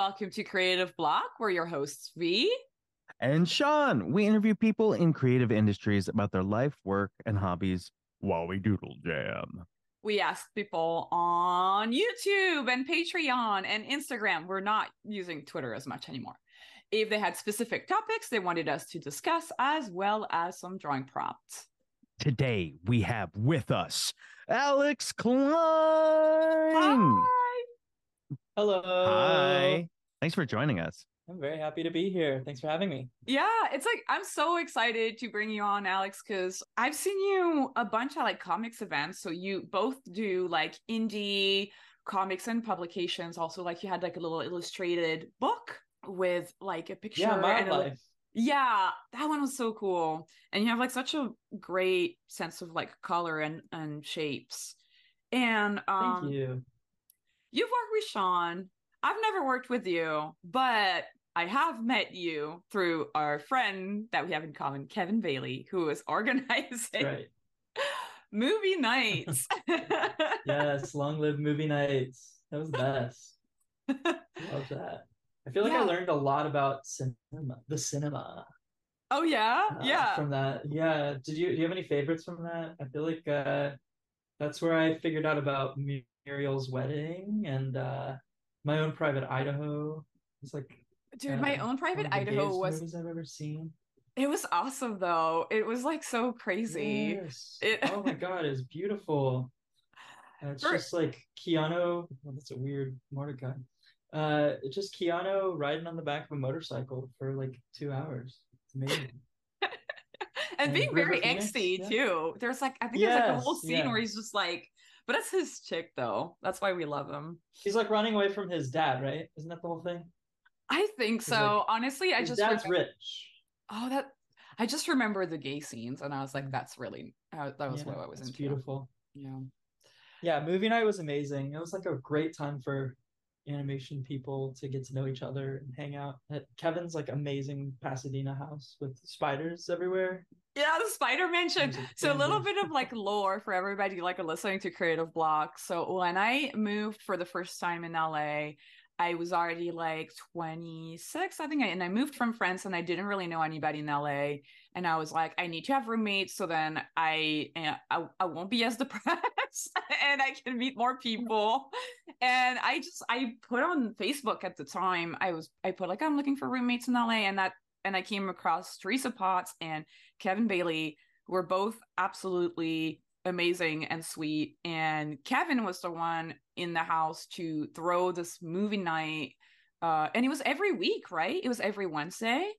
welcome to Creative Block. We're your hosts, Vee. And Sean, we interview people in creative industries about their life, work, and hobbies while we doodle jam. We asked people on YouTube and Patreon and Instagram. We're not using Twitter as much anymore. If they had specific topics they wanted us to discuss, as well as some drawing prompts. Today we have with us Alex Cline. Hi. Hello. Hi. Thanks for joining us. I'm very happy to be here. Thanks for having me. Yeah, it's like I'm so excited to bring you on, Alex, because I've seen you a bunch of like comics events. So you both do like indie comics and publications. Also, like you had like a little illustrated book with like a picture. Yeah, my and a- life. Yeah, that one was so cool. And you have like such a great sense of like color and and shapes. And um Thank you. You've worked with Sean. I've never worked with you, but I have met you through our friend that we have in common, Kevin Bailey, who is organizing Right. movie nights. Yes. Long live movie nights. That was the best. Love that. I feel like Yeah. I learned a lot about cinema, the cinema. oh yeah, uh, yeah. From that. Yeah. Did you do you have any favorites from that? I feel like uh that's where I figured out about Muriel's wedding and uh my own private Idaho. It's like Dude, my uh, own one private Idaho was movies I've ever seen. it was awesome though. It was like so crazy. Yes. It- Oh my god, it's beautiful. Uh, it's For- just like Keanu. Well, that's a weird Mordecai. Uh, just Keanu riding on the back of a motorcycle for like two hours. It's amazing. and And being River very Phoenix, angsty yeah. too. There's like I think there's like a whole scene yeah. where he's just like but that's his chick though. That's why we love him. He's like running away from his dad, right? Isn't that the whole thing? I think so. like- Honestly, I just dad's remember- rich. Oh, that I just remember the gay scenes, and I was like, "That's really uh, that was Yeah, what I was into." beautiful. Yeah, Yeah, movie night was amazing. It was like a great time for animation people to get to know each other and hang out at Kevin's like amazing Pasadena house with spiders everywhere. yeah. The Spider Mansion. So a little bit of like lore for everybody like listening to Creative Block. So when I moved for the first time in LA, I was already like 26, I think, and I moved from France, and I didn't really know anybody in LA. And I was like, I need to have roommates, so then I eh, I, I won't be as depressed, and I can meet more people. And I just I put on Facebook at the time. I was I put like I'm looking for roommates in LA, and that and I came across Teresa Potts and Kevin Bailey, who were both absolutely amazing and sweet. And Kevin was the one in the house to throw this movie night. Uh, and it was every week, right? It was every Wednesday.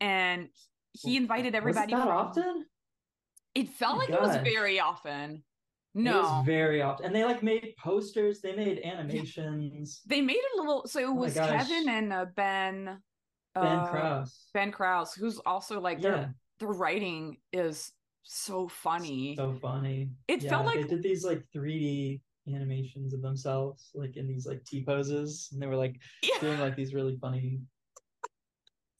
And he invited everybody. Was it that from- often? It felt Oh like my it was very often. No, It was very often. And they like made posters, they made animations. they made a little so it Oh was gosh. Kevin and uh, Ben Ben uh, Krause. Ben Krause, who's also like their their writing is so funny. so funny. It felt like- they did these like 3D animations of themselves, like in these like T poses, and they were like Yeah. doing like these really funny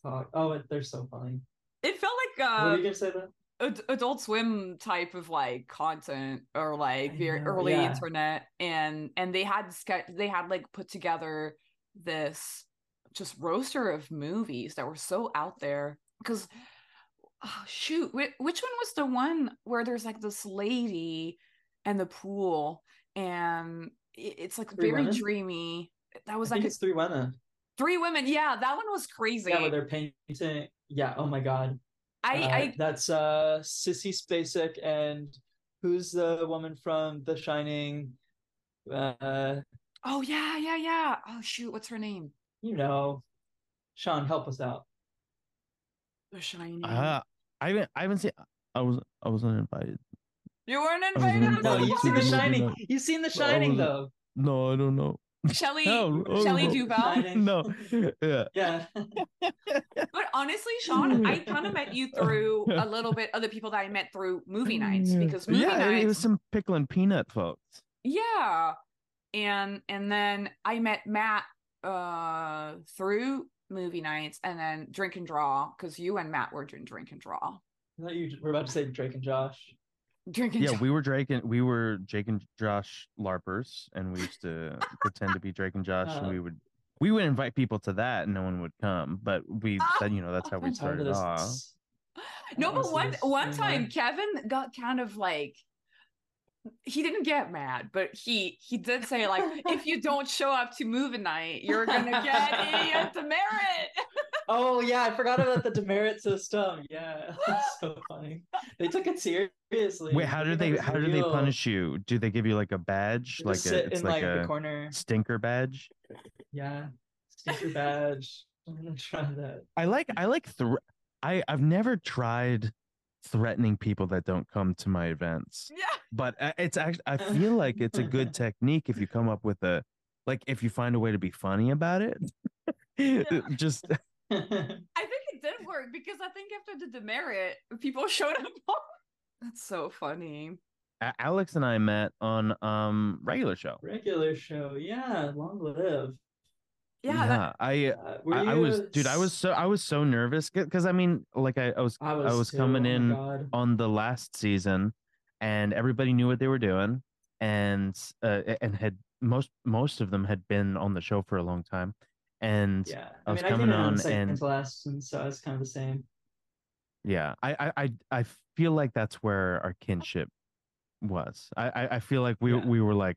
talk. Oh, it- they're so funny. It felt like what were uh you gonna say? That adult swim type of like content or like very early yeah. internet and and they had ske- they had like put together this just roster of movies that were so out there because oh, shoot whi- which one was the one where there's like this lady and the pool and i- it's like Three very Women? dreamy that I was think like it's Three Women. three women yeah that one was crazy Yeah, where they're painting. Yeah. Oh my God. i Uh, i that's uh Sissy Spacek and who's the woman from The Shining? Uh, oh yeah yeah yeah oh shoot what's her name you know, Sean, help us out. The Shining. Uh, I haven't I haven't seen I was I wasn't invited. you weren't I wasn't invited. No, you've seen The the Shining. You've seen The Shining though. No, I don't know. Shelley, Oh, oh, Shelley no. Duvall. No. Yeah. Yeah. But honestly, Sean, I kind of met you through a little bit of the people that I met through movie nights because movie yeah, nights, it was some pickle and peanut folks. yeah, and and then I met Matt uh through movie nights, and then drink and draw because you and Matt were doing drink and draw, I thought you were about to say Drake and Josh. drink and Yeah, draw. we were Drake and we were Jake and Josh larpers, and we used to pretend to be Drake and Josh, and Uh, we would we would invite people to that and no one would come. But we, Ah. that, you know, that's how we I'm tired of started off. No, but one one time Kevin got kind of like he didn't get mad, but he he did say like if you don't show up to move movie night, you're gonna get a demerit. Oh yeah, I forgot about the demerit system. Yeah, that's so funny. They took it seriously. Wait, how do they how do they punish you? Do they give you like a badge, They like just a sit it's in like like, a the corner. stinker badge? Yeah, stinker badge. I'm gonna try that. I like I like thr I I've never tried threatening people that don't come to my events, Yeah. but uh, it's actually I feel like it's a good technique if you come up with a like if you find a way to be funny about it. Just I think it did work because I think after the demerit, people showed up. That's so funny. Alex and I met on um regular show. Regular show. Yeah, long live. Yeah, that- I Uh, I, I was dude I was so I was so nervous because I mean like I, I was I was, was too, coming oh in God. on the last season and everybody knew what they were doing and uh, and had most most of them had been on the show for a long time and yeah, Yeah, I I was mean, I coming came in on second and- last, and so it's kind of the same. Yeah. I, I I I feel like that's where our kinship was I I, I feel like we Yeah. we were like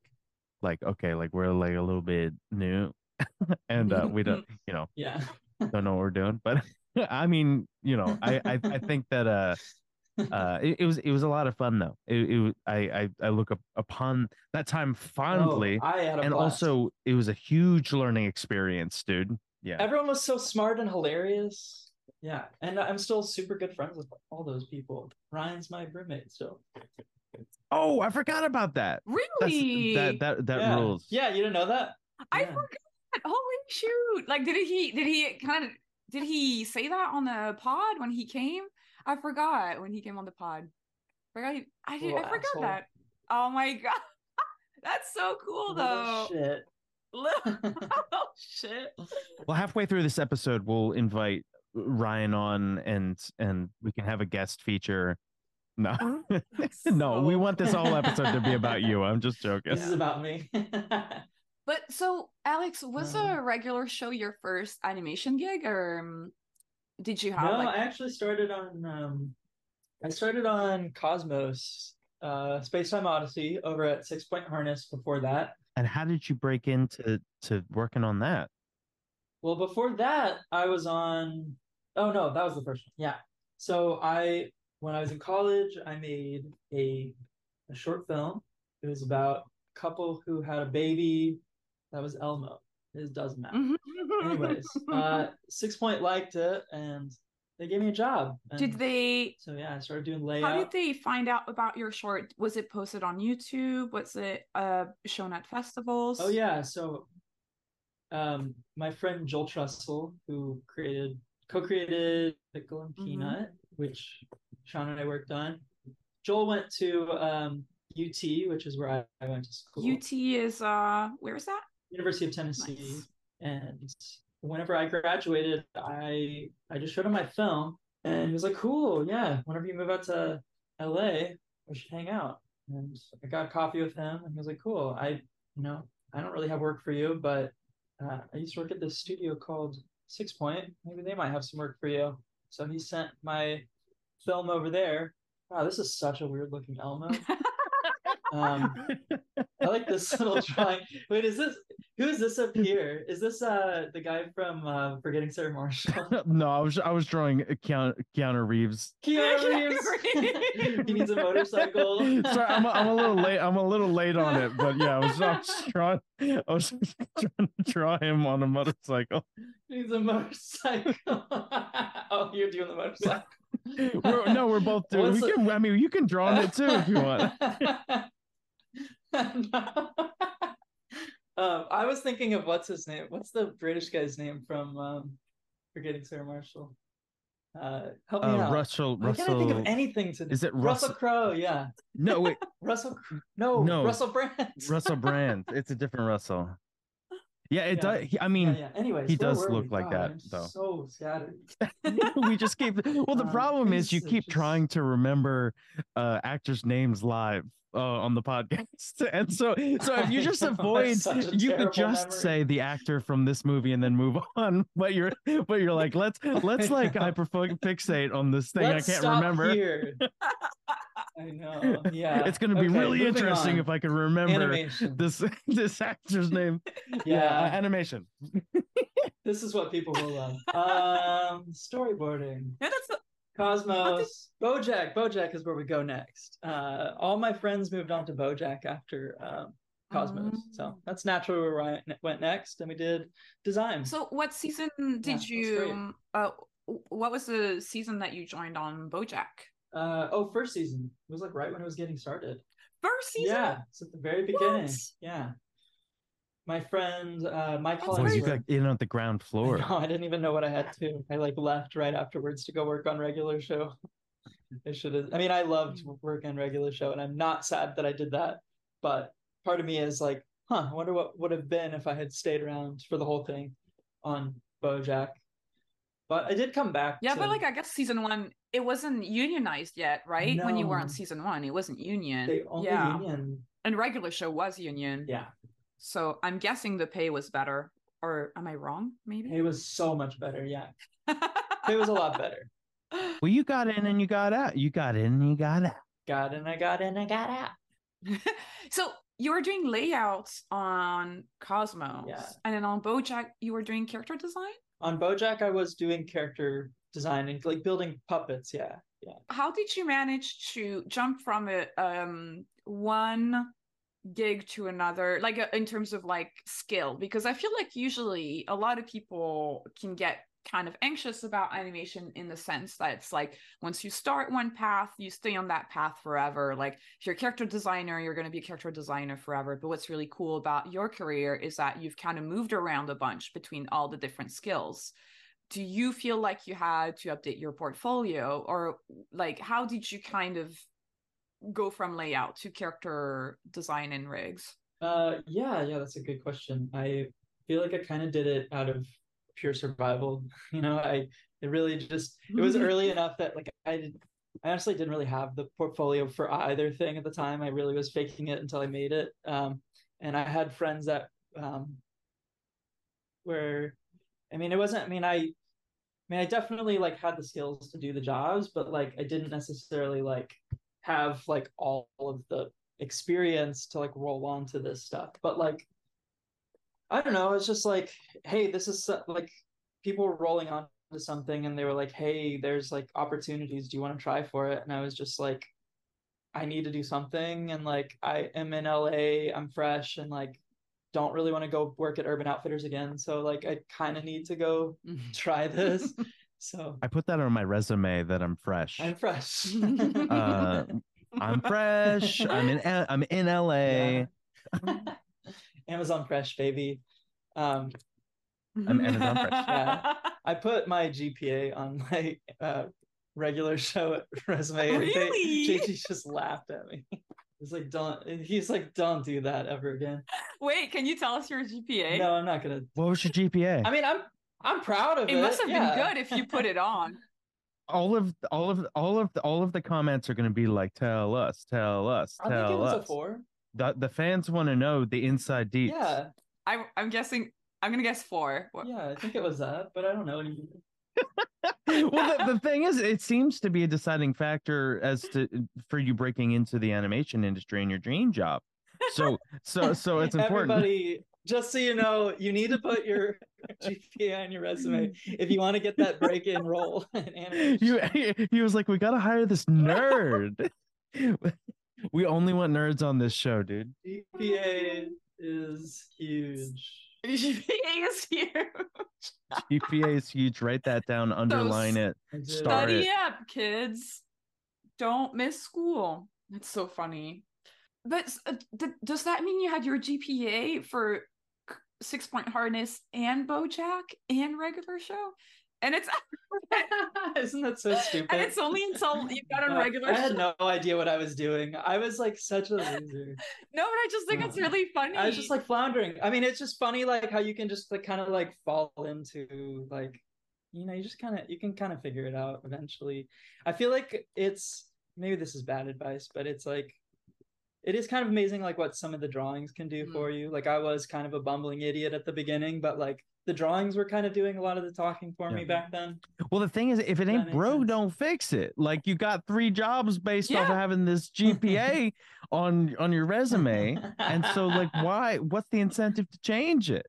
like okay like we're like a little bit new and uh, we don't you know Yeah. don't know what we're doing but I mean you know I I, I think that uh uh it, it was it was a lot of fun though it, it I, I i look up upon that time fondly Oh, I had a and blast. also it was a huge learning experience dude yeah everyone was so smart and hilarious. Yeah, and I'm still super good friends with all those people. Ryan's my roommate still. oh i forgot about that That's, really. that that that yeah. rules Yeah, you didn't know that? I Yeah. forgot. Holy shoot! Like, did he? Did he kind of? Did he say that on the pod when he came? I forgot when he came on the pod. Forgot. He, I did. I forgot asshole. that. Oh my god, that's so cool though. Little shit. Little oh, shit. well halfway through this episode we'll invite ryan on and and we can have a guest feature no oh, no we want this whole episode to be about you i'm just joking This is about me. But so, Alex, was Um, a regular show your first animation gig, or um, did you have no, like? I actually started on um I started on Cosmos, uh Space Time Odyssey over at Six Point Harness before that. and how did you break into to working on that Well, before that, I was on. Oh no, that was the first one. Yeah. So I, when I was in college, I made a a short film. It was about a couple who had a baby. That was Elmo. It doesn't matter. Mm-hmm. Anyways, uh, Six Point liked it, and they gave me a job. did they? So yeah, I started doing layout. How did they find out about your short? Was it posted on YouTube? Was it uh shown at festivals? Oh yeah, so um my friend Joel Trussell, who created co-created Pickle and Mhm. Peanut, which Sean and I worked on. Joel went to um UT, which is where I, I went to school. UT is uh where is that? University of Tennessee. Nice. And whenever I graduated, I I just showed him my film and he was like, Cool, yeah, whenever you move out to LA, we should hang out. And I got coffee with him and he was like, Cool. I you know, I don't really have work for you, but uh, I used to work at this studio called Six Point. Maybe they might have some work for you. So he sent my film over there. Wow, this is such a weird looking Elmo. Um, I like this little drawing. Wait, is this who is this up here? Is this uh the guy from uh Forgetting Sarah Marshall? no, I was I was drawing Keanu, Keanu Reeves. Keanu Keanu Reeves. he needs a motorcycle. Sorry, I'm a, I'm a little late. I'm a little late on it, but yeah, I was, I was trying. I was trying to draw him on a motorcycle. he needs a motorcycle. oh, you're doing the motorcycle. We're, no, we're both doing. What's We can. I mean, you can draw on it too if you want. um, I was thinking of what's his name? What's the British guy's name from um, Forgetting Sarah Marshall? Uh, help me Uh, out. Russell. Why can't I think of anything to Is it Russell Russell? Crowe? Yeah, No, wait. Russell. No, No. Russell Brand. Russell Brand. It's a different Russell. Yeah, it Yeah. does. he- I mean, yeah, yeah. Anyways, he does look we? like God, that, I'm though. So scattered. we just keep. Well, the Um, problem is you keep just- trying to remember uh actors' names live. Uh, on the podcast, and so so if you just avoid, you could just memory. say the actor from this movie and then move on. But you're but you're like let's let's like know. hyper fixate on this thing Let's I can't remember. Here. I know. Yeah. It's gonna be Okay, really interesting on. if I can remember animation. this this actor's name. Yeah. uh, animation. This is what people will love. Um, storyboarding. Yeah, that's Cosmos, BoJack. BoJack is where we go next. Uh, all my friends moved on to BoJack after um, Cosmos, so Mm. that's naturally where I went next, and we did design. So, what season did that's you? Uh, what was the season that you joined on BoJack? Uh, oh, first season it was like right when it was getting started. First season. Yeah, it's at the very beginning. What? Yeah, my friend uh, Mike That's Oh, Hollingsworth. you got in on the ground floor. know, I didn't even know what I had to. I like left right afterwards to go work on regular show. I should have. I mean, I loved work on regular show, and I'm not sad that I did that. But part of me is like, huh, I wonder what would have been if I had stayed around for the whole thing on BoJack. But I did come back. Yeah, to- but like I guess season one, it wasn't unionized yet, right? When you were on season one, it wasn't union. they only yeah, union. and regular show was union. Yeah, So I'm guessing the pay was better, or am I wrong? Maybe it was so much better. Yeah, it was a lot better. Well, you got in and you got out. You got in and you got out. Got in, I got in, I got out. so you were doing layouts on Cosmos, Yeah. and then on BoJack you were doing character design. On BoJack, I was doing character design and like building puppets. Yeah, yeah. How did you manage to jump from a um one gig to another, like uh, in terms of like skill? Because I feel like usually a lot of people can get kind of anxious about animation in the sense that it's like once you start one path you stay on that path forever like if you're a character designer you're going to be a character designer forever but what's really cool about your career is that you've kind of moved around a bunch between all the different skills do you feel like you had to update your portfolio or like how did you kind of go from layout to character design and rigs Uh, yeah, yeah, that's a good question. I feel like I kind of did it out of pure survival. You know, I it really just it was early enough that like I did I honestly didn't really have the portfolio for either thing at the time. I really was faking it until I made it. Um, and I had friends that um were, I mean it wasn't I mean I I mean I definitely like had the skills to do the jobs, but like I didn't necessarily like have like all of the experience to like roll onto this stuff. But like I don't know, it's just like, hey, this is like people were rolling on to something and they were like, hey, there's like opportunities. Do you want to try for it? And I was just like, I need to do something. And like, I am in LA, I'm fresh and like, don't really want to go work at Urban Outfitters again. So like, I kind of need to go try this. so I put that on my resume that I'm fresh. I'm fresh. Uh, I'm fresh. I'm in. L- I'm in LA. Yeah. Amazon Fresh, baby. Um, I'm Amazon Fresh. Yeah. I put my GPA on my uh, regular show resume. and they- Really? JG just laughed at me. He's like, don't. He's like, don't do that ever again. Wait, can you tell us your GPA? No, I'm not gonna. What was your GPA? I mean, I'm I'm proud of it. it must have yeah. been good if you put it on. all of all of all of the, all of the comments are going to be like, "Tell us, tell us, tell I think it tell was a us." four. The the fans want to know the inside deets. Yeah, I, I'm guessing. I'm gonna guess four. What- yeah, I think it was that, but I don't know anymore. well, the, the thing is, it seems to be a deciding factor as to for you breaking into the animation industry and your dream job. So, so, so it's important. Everybody, just so you know, you need to put your GPA on your resume if you want to get that break-in role in. You, he was like, "We got to hire this nerd. we only want nerds on this show, dude." GPA is huge. GPA is huge. GPA is huge. Write that down. Underline it. I. Start Study it. up, kids. Don't miss school. That's so funny. But uh, th- does that mean you had your GPA for c- Six Point Harness and BoJack and regular show? And it's Isn't that so stupid? and it's only until you got on regular I had no idea what I was doing. I was like such a loser. No, but I just think it's really funny. I was just like floundering. I mean, it's just funny, like how you can just like kind of like fall into like, you know, you just kind of you can kind of figure it out eventually. I feel like it's maybe this is bad advice, but it's like it is kind of amazing like what some of the drawings can do Mm. for you. Like I was kind of a bumbling idiot at the beginning, but like the drawings were kind of doing a lot of the talking for me back then. Well, the thing is, if it ain't broke, sense. don't fix it. Like you got three jobs based off of having this GPA on on your resume, and so like, why? What's the incentive to change it?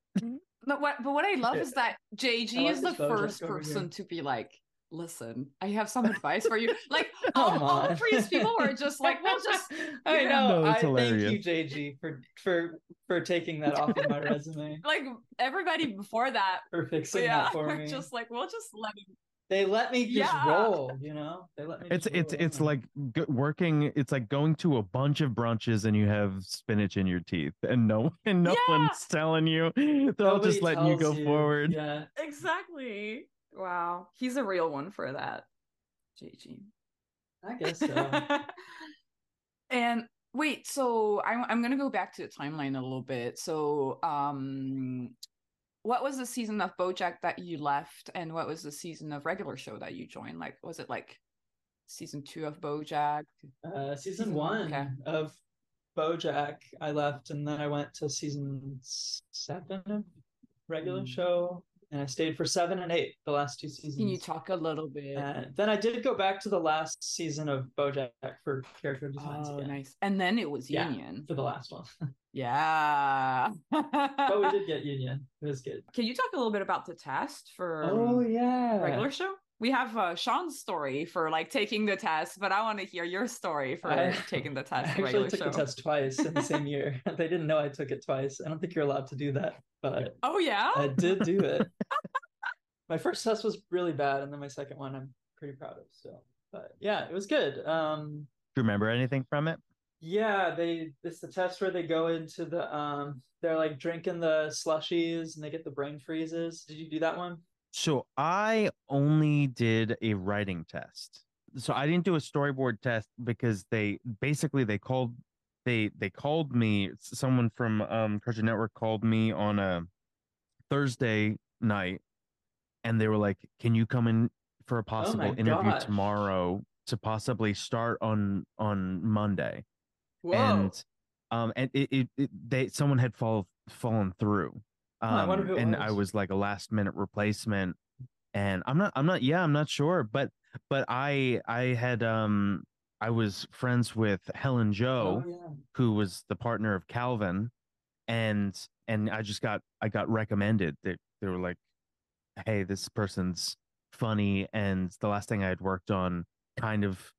But what but what I love is that JG like is the first over here. person to be like, listen, I have some advice for you. Like all, all the on. previous people were just like, well, just I know. No, I it's thank you, hilarious. JG, for for for taking that off of my resume like everybody before that. for fixing yeah, that for me. just like, we'll just let him. They let me just Yeah. roll, you know. They let me. It's it's roll. it's like g- working. It's like going to a bunch of brunches and you have spinach in your teeth, and no and no Yeah. one's telling you. They're all just letting you go tells forward. Yeah, Exactly. Wow. He's a real one for that. JG. I guess so. and wait, so I'm I'm gonna go back to the timeline a little bit. So, um, what was the season of BoJack that you left, and what was the season of regular show that you joined? Like, was it like season two of BoJack? Uh, season Season one, one okay. of BoJack, I left, and then I went to season seven of regular Mm. show, and I stayed for seven and eight, the last two seasons. Can you talk a little bit? And then I did go back to the last season of BoJack for character designs oh, again nice. And then it was Yeah. Union. for the last one. Yeah. but we did get Union. It was good. Can you talk a little bit about the test for oh yeah, regular show? We have uh, Sean's story for like taking the test, but I want to hear your story for I- taking the test. for actually regular took show. the test twice in the same year. they didn't know I took it twice. I don't think you're allowed to do that, but Oh yeah. I did do it. my first test was really bad, and then my second one I'm pretty proud of. So, but yeah, it was good. Um, Do you remember anything from it? yeah, they it's the test where they go into the um, they're like drinking the slushies and they get the brain freezes. Did you do that one? So I only did a writing test. So I didn't do a storyboard test because they basically they called they they called me someone from um Cartoon Network called me on a Thursday night and they were like, "Can you come in for a possible interview gosh. tomorrow to possibly start on on Monday?" Whoa. and um and it, it, it they someone had fall fallen through Oh, um I wonder who it and i was. was like a last minute replacement and i'm not i'm not yeah i'm not sure but but i i had um i was friends with Hellen Jo Oh yeah. who was the partner of calvin and and i just got i got recommended they, they were like hey this person's funny and the last thing i had worked on kind of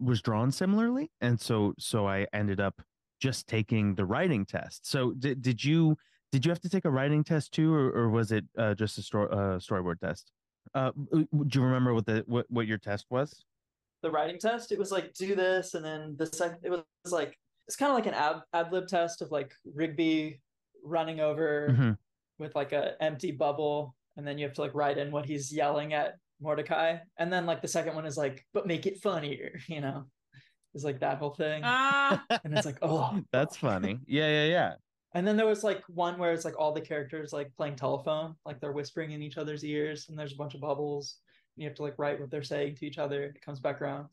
was drawn similarly and so so i ended up just taking the writing test so did, did you did you have to take a writing test too or, or was it uh, just a story uh, storyboard test? Uh w- w- do you remember what the what, what your test was? The writing test. It was like do this, and then the second it was like it's kind of like an ad ad lib test of like Rigby running over Mhm. with like a empty bubble, and then you have to like write in what he's yelling at Mordecai, and then like the second one is like but make it funnier, you know, it's like that whole thing, Ah, and it's like oh. That's funny. Yeah yeah yeah And then there was like one where it's like all the characters like playing telephone, like they're whispering in each other's ears, and there's a bunch of bubbles. And you have to like write what they're saying to each other. It comes back around.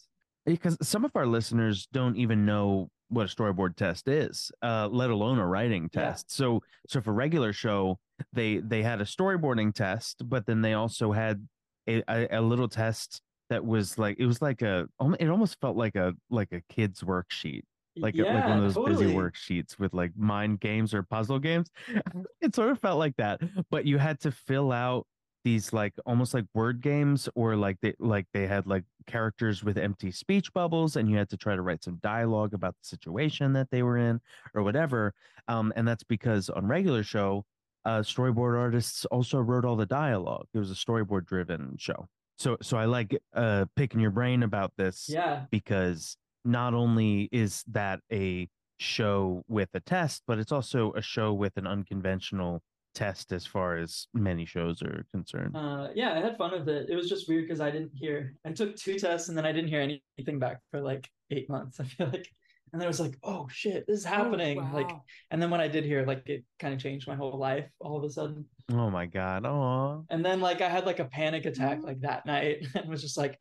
because some of our listeners don't even know what a storyboard test is uh let alone a writing Yeah. test so so for regular show they they had a storyboarding test but then they also had a, a, a little test that was like it was like a it almost felt like a like a kid's worksheet like a, like one of those busy worksheets with like mind games or puzzle games. It sort of felt like that but you had to fill out these like almost like word games or like they like they had like characters with empty speech bubbles and you had to try to write some dialogue about the situation that they were in or whatever um and that's because on regular show uh storyboard artists also wrote all the dialogue. It was a storyboard driven show. So so i like uh picking your brain about this Yeah. because not only is that a show with a test, but it's also a show with an unconventional test as far as many shows are concerned. Uh, yeah, I had fun with it. It was just weird because I didn't hear. I took two tests and then I didn't hear anything back for like eight months. I feel like, and then I was like, oh shit, this is happening. Like, wow. and then when I did hear, like, it kind of changed my whole life all of a sudden. Oh my god! Oh, And then like I had like a panic attack Mhm. like that night and was just like,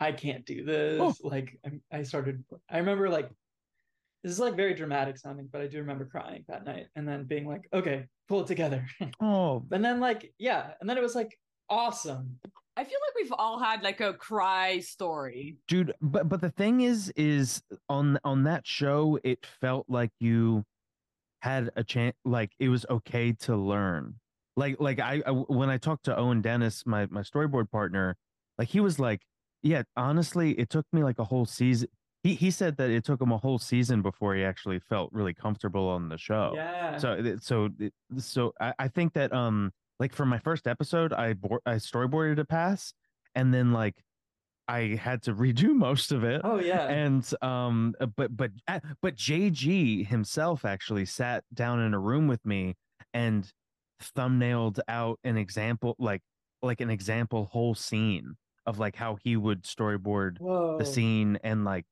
I can't do oh. this. Oh. Like I, I started. I remember like this is like very dramatic sounding, but I do remember crying that night and then being like, okay, pull it together. Oh, and then like, yeah, and then it was like awesome. I feel like we've all had like a cry story. dude but but the thing is is on on that show it felt like you had a chance like it was okay to learn like like I, I when i talked to owen dennis my my storyboard partner like he was like yeah honestly it took me like a whole season he he said that it took him a whole season before he actually felt really comfortable on the show Yeah. so so so I, I think that um like for my first episode i board i storyboarded a pass and then like i had to redo most of it oh yeah. and um uh, but but uh, but jg himself actually sat down in a room with me and thumbnailed out an example like like an example whole scene of like how he would storyboard Whoa. the scene and like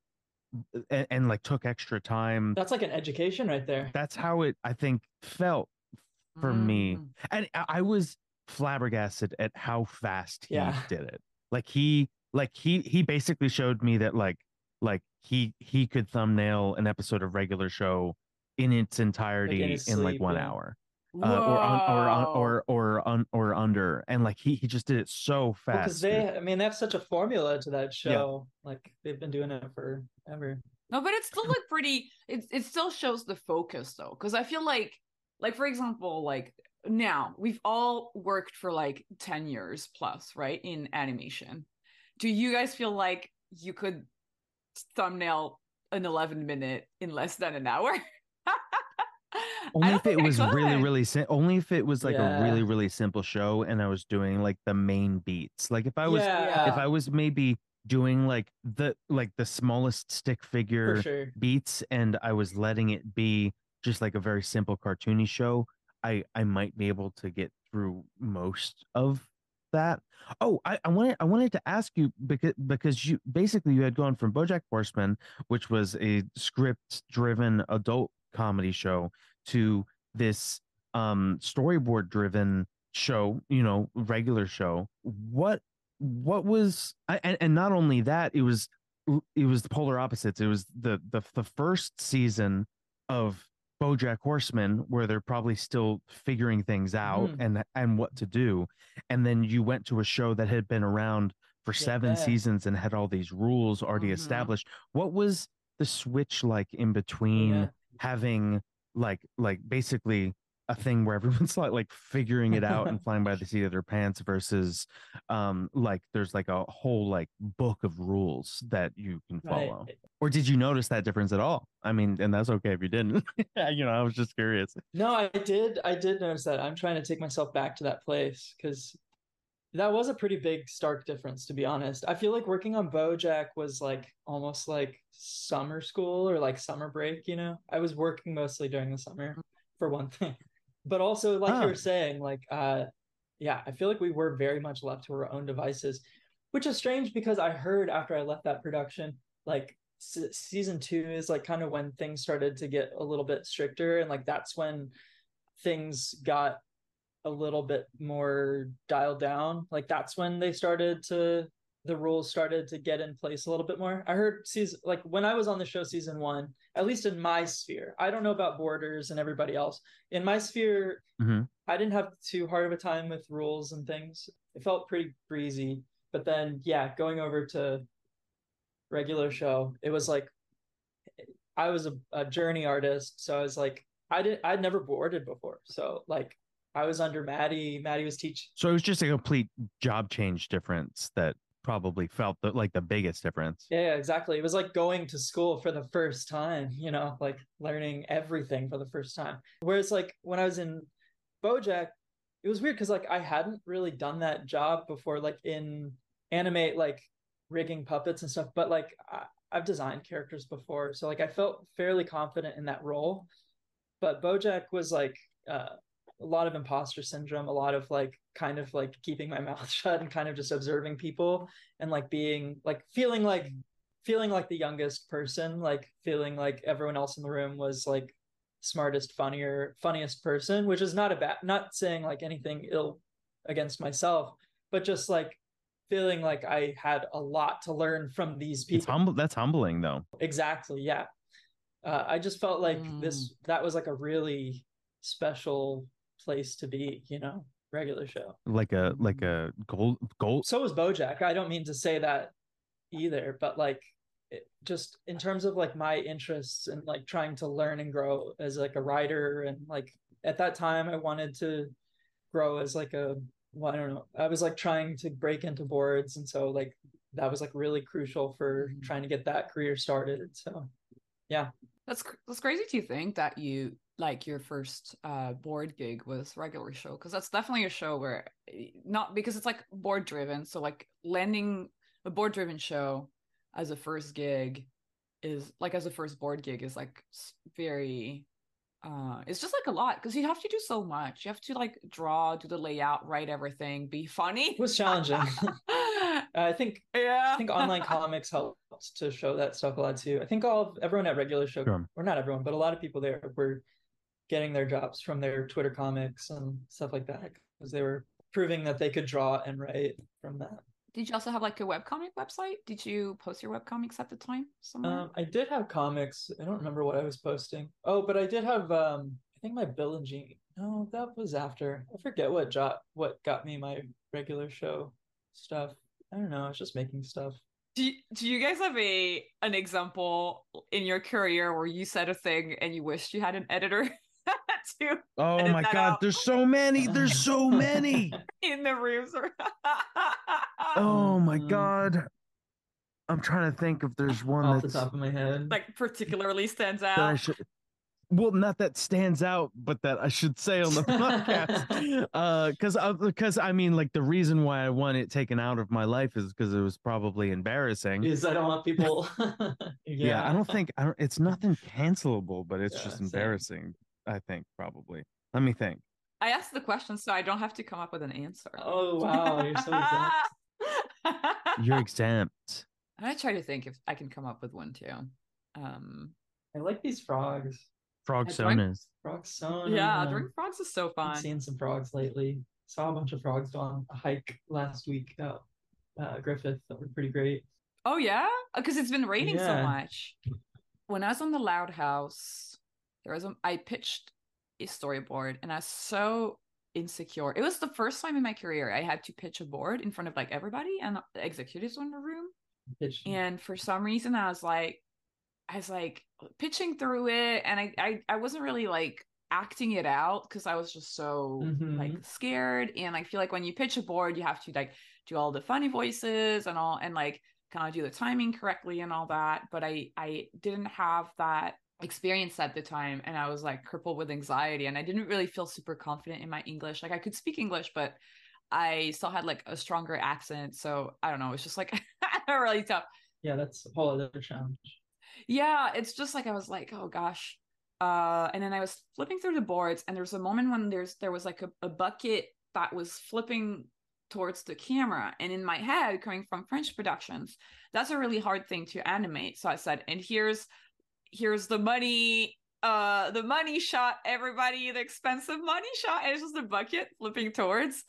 and, and like took extra time That's like an education right there. that's how it i think felt for me Mm. and I, I was flabbergasted at how fast he Yeah. did it like he like he he basically showed me that like like he he could thumbnail an episode of regular show in its entirety in, his like one hour uh, or, un, or un- or or un, or under and like he he just did it so fast. Because fast they. I mean, they have such a formula to that show. Yeah. Like they've been doing it forever. No, but it's still like pretty. It it still shows the focus though, because I feel like, like for example, like now we've all worked for like ten years plus, right, in animation. Do you guys feel like you could thumbnail an eleven minute in less than an hour? Only if it I was really could. really sim- only if it was like a really really simple show and i was doing like the main beats like if i was yeah, if I was maybe doing like the like the smallest stick figure sure. beats and I was letting it be just like a very simple cartoony show, I I might be able to get through most of that. Oh, I, I wanted I wanted to ask you because because you basically you had gone from BoJack Horseman, which was a script driven adult comedy show, to this um storyboard driven show, you know, regular show. What what was I, and, and not only that, it was it was the polar opposites. It was the the the first season of BoJack Horseman where they're probably still figuring things out Mhm. and and what to do, and then you went to a show that had been around for seven Yeah. seasons and had all these rules already Mhm. established. What was the switch like in between Yeah. having like like basically a thing where everyone's like like figuring it out and flying by the seat of their pants versus um like there's like a whole like book of rules that you can Right. follow or did you notice that difference at all i mean and that's okay if you didn't you know i was just curious No, I did. I did notice that. I'm trying to take myself back to that place because that was a pretty big, stark difference, to be honest. I feel like working on BoJack was like almost like summer school or like summer break. You know, I was working mostly during the summer for one thing, but also like Ah. you were saying, like, uh, yeah, I feel like we were very much left to our own devices, which is strange because I heard after I left that production, like se- season two is like kind of when things started to get a little bit stricter and like that's when things got a little bit more dialed down. Like that's when they started to the rules started to get in place a little bit more. I heard season like when i was on the show season one at least in my sphere i don't know about boarders and everybody else in my sphere Mhm. i didn't have too hard of a time with rules and things. It felt pretty breezy but then yeah going over to regular show it was like i was a, a journey artist so i was like i didn't i'd never boarded before so like i was under maddie maddie was teaching so it was just a complete job change difference that probably felt the, like the biggest difference. Yeah, exactly. It was like going to school for the first time you know like learning everything for the first time. Whereas like when i was in bojack it was weird because like i hadn't really done that job before like in animate like rigging puppets and stuff but like I, i've designed characters before so like i felt fairly confident in that role. But bojack was like uh, a lot of imposter syndrome a lot of like kind of like keeping my mouth shut and kind of just observing people and like being like feeling like feeling like the youngest person like feeling like everyone else in the room was like smartest funnier funniest person which is not a bad not saying like anything ill against myself but just like feeling like i had a lot to learn from these it's people humble that's humbling though exactly yeah Uh, I just felt like Mm. this that was like a really special place to be, you know, regular show. like a like a gold gold So was BoJack. I don't mean to say that either, but like it, just in terms of like my interests and like trying to learn and grow as like a writer and like at that time I wanted to grow as like a well, I don't know. I was like trying to break into boards and so like that was like really crucial for Mhm. trying to get that career started. So yeah, That's that's crazy to think that you like your first uh board gig was regular show because that's definitely a show where eh, not because it's like board driven so like landing a board driven show as a first gig is like as a first board gig is like very uh it's just like a lot because you have to do so much you have to like draw do the layout write everything be funny it was challenging. I think yeah I think online comics helped to show that stuff a lot too. I think all everyone at regular show, Sure. or not everyone, but a lot of people there were getting their jobs from their Twitter comics and stuff like that because they were proving that they could draw and write from that. did you also have like a webcomic website did you post your webcomics at the time somewhere Um, I did have comics. I don't remember what I was posting. Oh, but I did have um, I think my Bill and Jean. No, that was after. I forget what job what got me my regular show stuff. I don't know. I was just making stuff. Do you, do you guys have a an example in your career where you said a thing and you wished you had an editor to oh my god out. there's so many there's so many in the rooms? Oh my Um, god i'm trying to think if there's one Off the that's top of my head. like particularly stands that I out. should well not that stands out but that i should say on the podcast uh because because i mean like the reason why i want it taken out of my life is because it was probably embarrassing is I don't want people. yeah. i don't think i don't it's nothing cancelable but it's Yeah, just same. Embarrassing i think probably let me think I asked the question so I don't have to come up with an answer. Oh wow, you're so exempt. you're exempt I'm try to think if I can come up with one too. Um, I like these frogs. frog I drank- sonas Frogs sewn. yeah, and, drink frogs is so fun. I've seen some frogs lately. Saw a bunch of frogs on a hike last week out uh, Griffith that were pretty great. Oh yeah, because it's been raining so much. When I was on the Loud House, there was a I pitched a storyboard, and I was so insecure. It was the first time in my career I had to pitch a board in front of like everybody and the executives in the room. Pitch. And for some reason, I was like, I was like pitching through it, and I I, I wasn't really like acting it out because I was just so like Mhm. scared. And I feel like when you pitch a board, you have to like do all the funny voices and all, and like kind of do the timing correctly and all that. But I I didn't have that experience at the time, and I was like crippled with anxiety, and I didn't really feel super confident in my English. Like I could speak English, but I still had like a stronger accent. So I don't know. It's just like really tough. Yeah, that's a whole other challenge. Yeah, it's just like I was like, oh gosh. Uh and then I was flipping through the boards and there's a moment when there's there was like a, a bucket that was flipping towards the camera and in my head coming from French productions, that's a really hard thing to animate. So I said, and here's here's the money uh the money shot everybody the expensive money shot and it's just a bucket flipping towards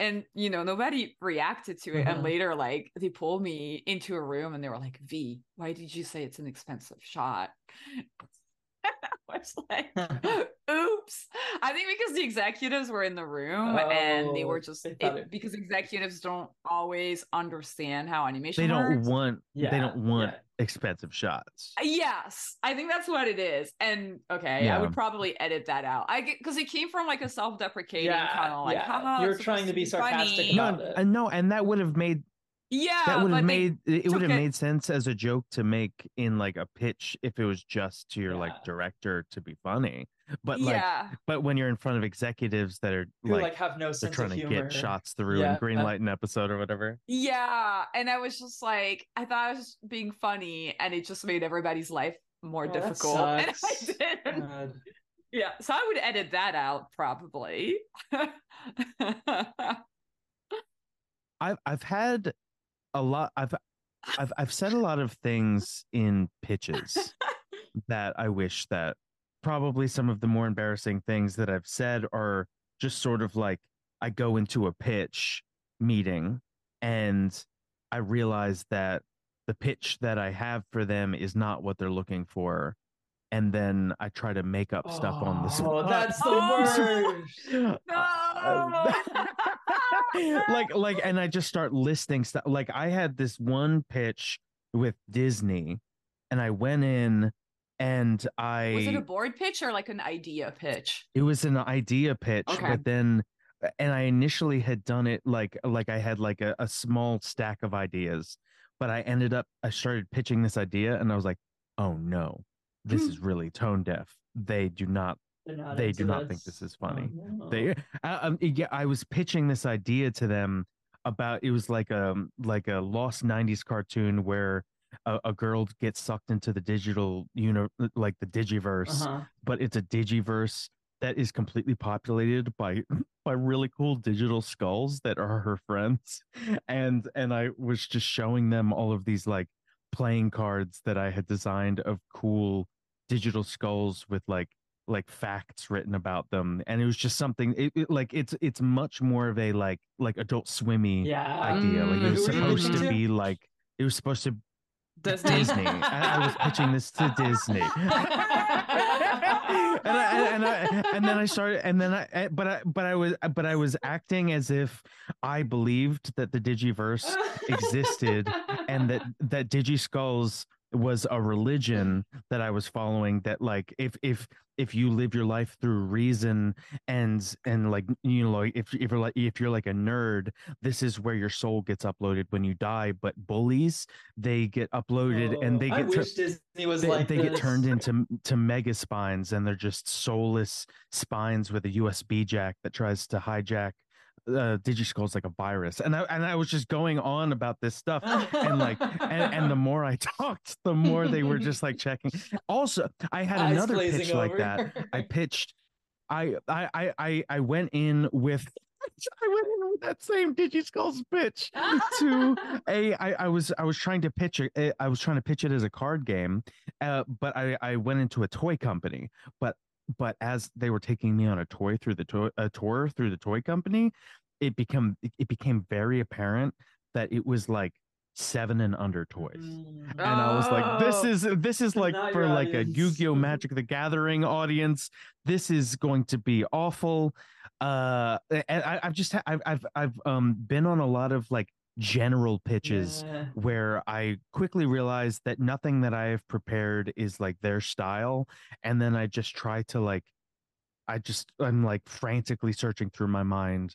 and you know nobody reacted to it and Mhm. later like they pulled me into a room and they were like Vee why did you say it's an expensive shot I was like oops i think because the executives were in the room and they Oh, were just they it- it- because executives don't always understand how animation they don't works. want they don't want yeah. Expensive shots Yes, I think that's what it is. And okay, Yeah. I would probably edit that out. I get because it came from like a self-deprecating Yeah, kind of like, yeah. haha. You're trying to be sarcastic funny." about no, it. and no, and that would have made Yeah, that would have made it would have it- made sense as a joke to make in like a pitch if it was just to your like director to be funny. But like yeah, but when you're in front of executives that are Who like, like, have no they're sense trying of to get shots through Yeah. and green uh light an episode or whatever. yeah, and I was just like, I thought I was being funny, and it just made everybody's life more Oh, that difficult. And I didn't. God. Yeah, so I would edit that out probably. I've I've had a lot I've I've I've said a lot of things in pitches that I wish that probably some of the more embarrassing things that I've said are just sort of like I go into a pitch meeting and I realize that the pitch that I have for them is not what they're looking for and then I try to make up stuff on the spot. Oh, spot. that's the Oh. worst. Uh, like like and I just start listing stuff. Like I had this one pitch with Disney and I went in and I Was it a board pitch or like an idea pitch? it was an idea pitch Okay. but then uh, and i initially had done it like like i had like a, a small stack of ideas but i ended up i started pitching this idea and i was like oh no this is hmm. really tone deaf they do not They're not they do not think this is oh, funny Oh, no. they I, um, yeah i was pitching this idea to them about it was like a like a lost 90s cartoon where a, a girl gets sucked into the digital you know like the digiverse Uh-huh. but it's a digiverse that is completely populated by by really cool digital skulls that are her friends and and i was just showing them all of these like playing cards that i had designed of cool digital skulls with like like facts written about them and it was just something it, it- like it's it's much more of a like like adult swimmy Yeah. idea like it Mm. was Who were you supposed to? be like it was supposed to Disney. Disney. I, I was pitching this to Disney. and I, and I, and then I started and then I but I but I was but I was acting as if I believed that the Digiverse existed and that that Digiskulls was a religion mm-hmm. that I was following that like if if if you live your life through reason and and like you know like if if you're like if you're like a nerd this is where your soul gets uploaded when you die. But bullies they get uploaded and they Oh, I get tur- wish Disney was they, like they get turned into to mega spines and they're just soulless spines with a USB jack that tries to hijack uh Digiskulls like a virus and I and I was just going on about this stuff and like and, and the more I talked the more they were just like checking. Also I had Eyes another pitch like that. I pitched I I I I I went in with I went in with that same Digiskulls pitch to a I, I was I was trying to pitch it I was trying to pitch it as a card game uh, but I I went into a toy company but but as they were taking me on a toy through the toy a tour through the toy company it became it, became very apparent that it was like seven and under toys Mm. and I was like, "This Oh. is this is like for like a. Yu-Gi-Oh! Magic the Gathering audience. This is going to be awful." Uh, and I, I've just I've I've I've um been on a lot of like general pitches Yeah. where I quickly realized that nothing that I have prepared is like their style, and then I just try to like, I just I'm like frantically searching through my mind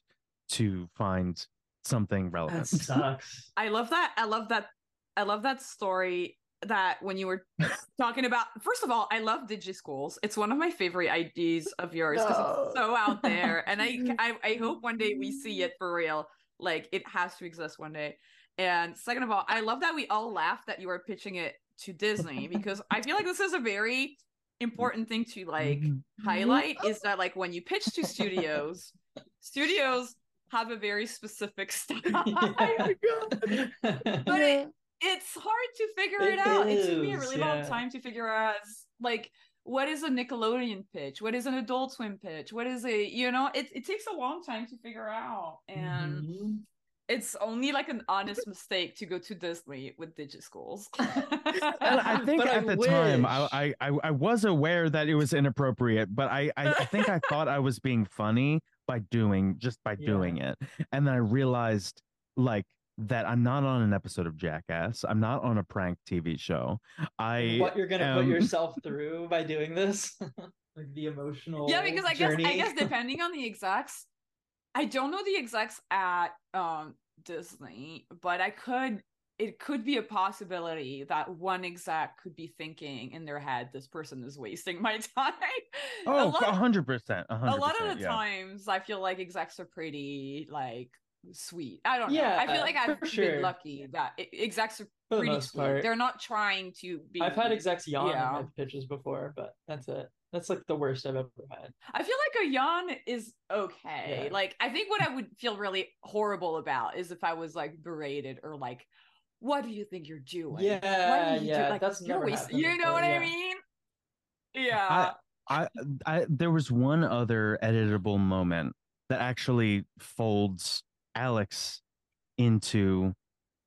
to find something That relevant. sucks. I love that. I love that. I love that story that when you were talking about first of all, I love Digiskulls. It's one of my favorite ideas of yours because No. it's so out there. And I, I I hope one day we see it for real. Like it has to exist one day. And second of all, I love that we all laughed that you are pitching it to Disney because I feel like this is a very important thing to like mm-hmm. highlight is that like when you pitch to studios, studios have a very specific style. but it, it's hard to figure it, It out. It took me a is, really long time to figure out like what is a Nickelodeon pitch? What is an Adult Swim pitch? What is a you know? It it takes a long time to figure out, and Mhm. it's only like an honest mistake to go to Disney with Digiskulls. I think But I at the time wish. I, I I I was aware that it was inappropriate, but I I, I think I thought I was being funny by doing just by Yeah. doing it, and then I realized like that I'm not on an episode of Jackass. I'm not on a prank TV show. I what you're gonna put um, yourself through by doing this, like the emotional. yeah, because I guess. I guess depending on the execs, I don't know the execs at um Disney, but I could it could be a possibility that one exec could be thinking in their head, this person is wasting my time. a oh a hundred percent a a lot of the yeah. times I feel like execs are pretty like sweet. I don't know. Yeah, I feel like I've for been sure. lucky that execs are for the pretty most sweet. part. They're not trying to be I've had execs yawn Yeah. in my pitches before, but that's it. That's like the worst I've ever had. I feel like a yawn is okay. Yeah. Like I think what I would feel really horrible about is if I was like berated or like, "What do you think you're doing? What Yeah, are you yeah, doing? Like, that's you're never wasting-" happened You know before, what I mean? Yeah. I, I, there was one other editable moment that actually folds Alex into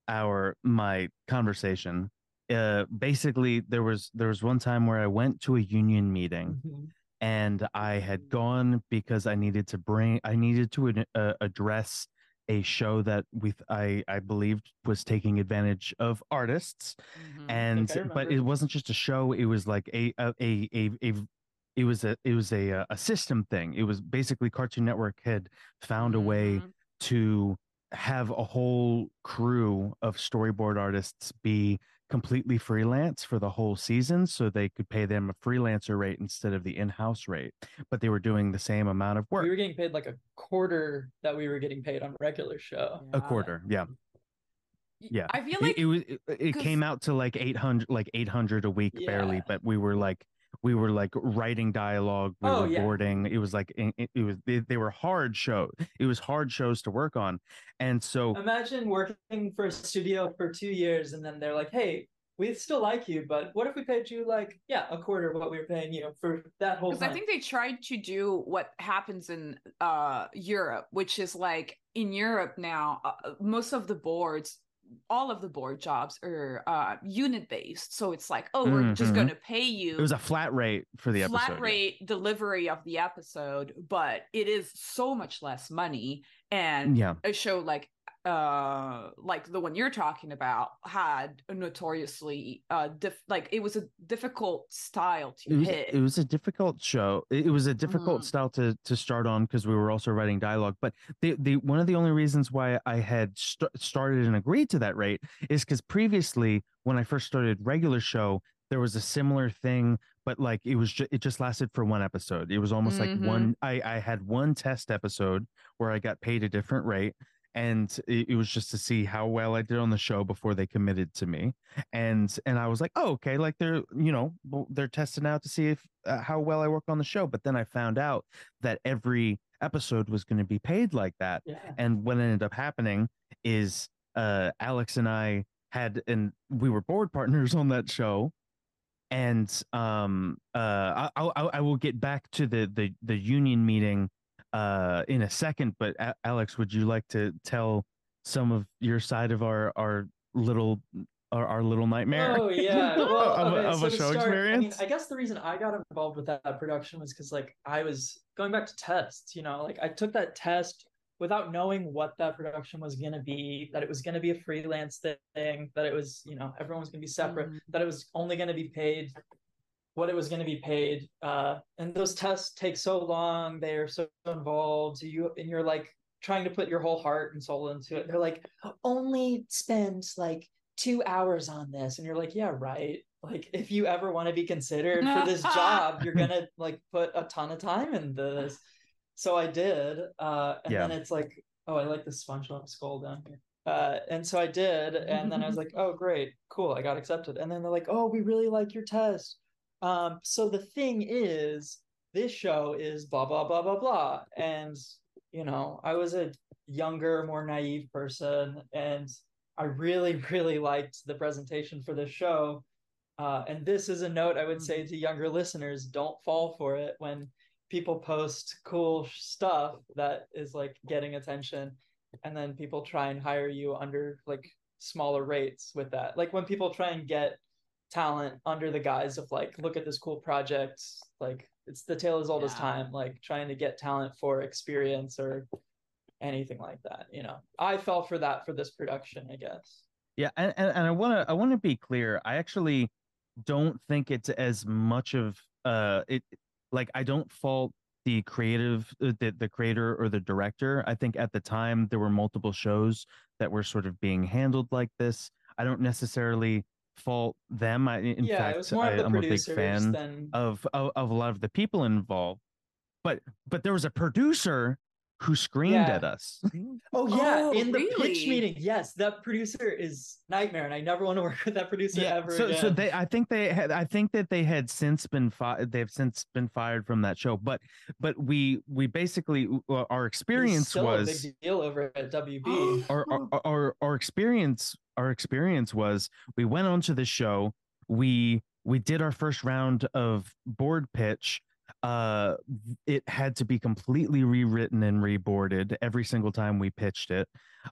our my conversation uh, basically there was there was one time where I went to a union meeting Mhm. and I had gone because I needed to bring I needed to uh, address a show that we th- I I believed was taking advantage of artists Mhm. and but it wasn't just a show it was like a a a a, a it was a it was a uh, a system thing it was basically cartoon network had found a way Mhm. To have a whole crew of storyboard artists be completely freelance for the whole season so they could pay them a freelancer rate instead of the in-house rate but they were doing the same amount of work We were getting paid like a quarter that we were getting paid on regular show. a quarter yeah. Yeah. I feel It- like it, was it, it 'cause- came out to like 800 like 800 a week barely but we were like we were like writing dialogue we Oh, were yeah. boarding it was like it, it was they, they were hard show it was hard shows to work on and so Imagine working for a studio for two years and then they're like, hey, we still like you, but what if we paid you like, yeah, a quarter of what we were paying you for that whole because? I think they tried to do what happens in uh Europe, which is like in Europe now, uh, most of the boards, all of the board jobs are uh unit based. So it's like, oh, we're just Mhm. going to pay you it was a flat rate for the flat episode yeah. rate delivery of the episode, but it is so much less money. And yeah a show like uh like the one you're talking about had a notoriously uh diff- like it was a difficult style to it was, hit it was a difficult show it it was a difficult Mhm. style to to start on because we were also writing dialogue but the the one of the only reasons why i had st- started and agreed to that rate is because previously when i first started regular show there was a similar thing but like it was just it just lasted for one episode it was almost Mhm. like one i i had one test episode where i got paid a different rate and it, it was just to see how well i did on the show before they committed to me. And and i was like oh okay like they're you know they're testing out to see if uh, how well i work on the show. But then i found out that every episode was going to be paid like that. Yeah. and what ended up happening is uh alex and i had and we were board partners on that show. And um uh I, I I will get back to the the the union meeting uh in a second but A- alex would you like to tell some of your side of our our little our, our little nightmare Oh yeah, well, of, okay, of so a to show start, experience I mean, I guess the reason I got involved with that production was because like I was going back to tests. You know, like I took that test without knowing what that production was gonna be. That it was gonna be a freelance thing. That it was, you know, everyone was gonna be separate. Mhm. That it was only gonna be paid what it was going to be paid uh and those tests take so long they're so involved you and you're like trying to put your whole heart and soul into it. They're like only spend like two hours on this and you're like yeah right. Like if you ever want to be considered for this job you're gonna like put a ton of time in this. So i did uh and Yeah. then it's like oh i like the spongebob skull down here. Uh and so i did and then i was like oh great. Cool. I got accepted. And then they're like oh we really like your test um so the thing is this show is blah blah blah blah blah. And you know i was a younger more naive person and i really really liked the presentation for this show. Uh, and this is a note i would say to younger listeners don't fall for it when people post cool stuff that is like getting attention and then people try and hire you under like smaller rates with that. Like when people try and get talent under the guise of like look at this cool project like it's the tale as old as time like trying to get talent for experience or anything like that you know i fell for that for this production i guess Yeah, and, and, and I want to I want to be clear. I actually don't think it's as much of uh it like I don't fault the creative uh, the the creator or the director. I think at the time there were multiple shows that were sort of being handled like this. I don't necessarily fault them. I, in yeah fact, it was more I, I'm a big fan than of, of of a lot of the people involved. But but there was a producer who screamed Yeah. at us. oh yeah Oh, in the pitch meeting yes that producer is nightmare and i never want to work with that producer ever so again. so they i think they had i think that they had since been fired they've since been fired from that show but but we we basically uh, our experience still a was big deal over at wb our, our our our experience our experience was we went onto the show we we did our first round of board pitch uh it had to be completely rewritten and reboarded every single time we pitched it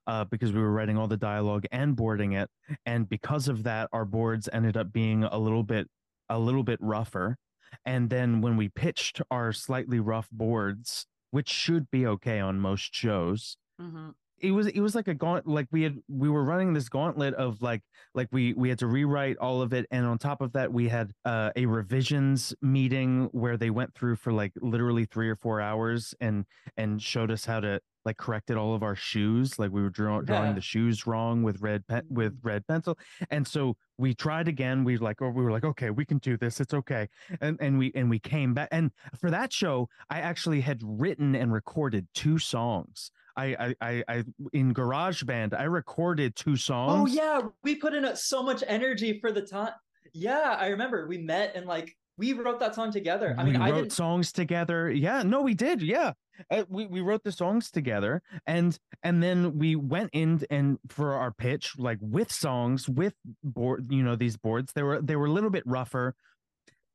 uh because we were writing all the dialogue and boarding it and because of that our boards ended up being a little bit a little bit rougher and then when we pitched our slightly rough boards which should be okay on most shows Mhm. It was it was like a gaunt like we had we were running this gauntlet of like like we we had to rewrite all of it and on top of that we had uh, a revisions meeting where they went through for like literally three or four hours and and showed us how to like corrected all of our shoes like we were draw- drawing Yeah. the shoes wrong with red pen with red pencil and so we tried again we like oh we were like okay we can do this it's okay and and we and we came back and for that show i actually had written and recorded two songs I, I, I, I, in GarageBand, I recorded two songs. Oh yeah, we put in a, so much energy for the time. Yeah, I remember we met and like we wrote that song together. I mean, we I wrote didn't. songs together. Yeah, no, we did. Yeah, uh, we we wrote the songs together, and and then we went in and for our pitch, like with songs, with board, you know, these boards. They were they were a little bit rougher,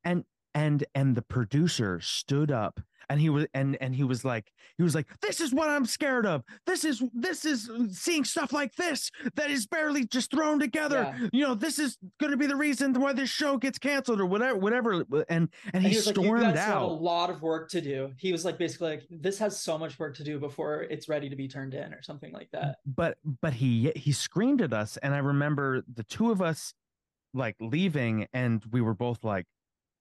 and and and the producer stood up and he was and and he was like he was like this is what i'm scared of this is this is uh, seeing stuff like this that is barely just thrown together Yeah. you know this is going to be the reason why this show gets canceled or whatever whatever and and, And he, he was like, "You stormed guys have a lot of work to do." He was like, basically, like, "This has so much work to do before it's ready to be turned in," or something like that. but but he he screamed at us and i remember the two of us like leaving and we were both like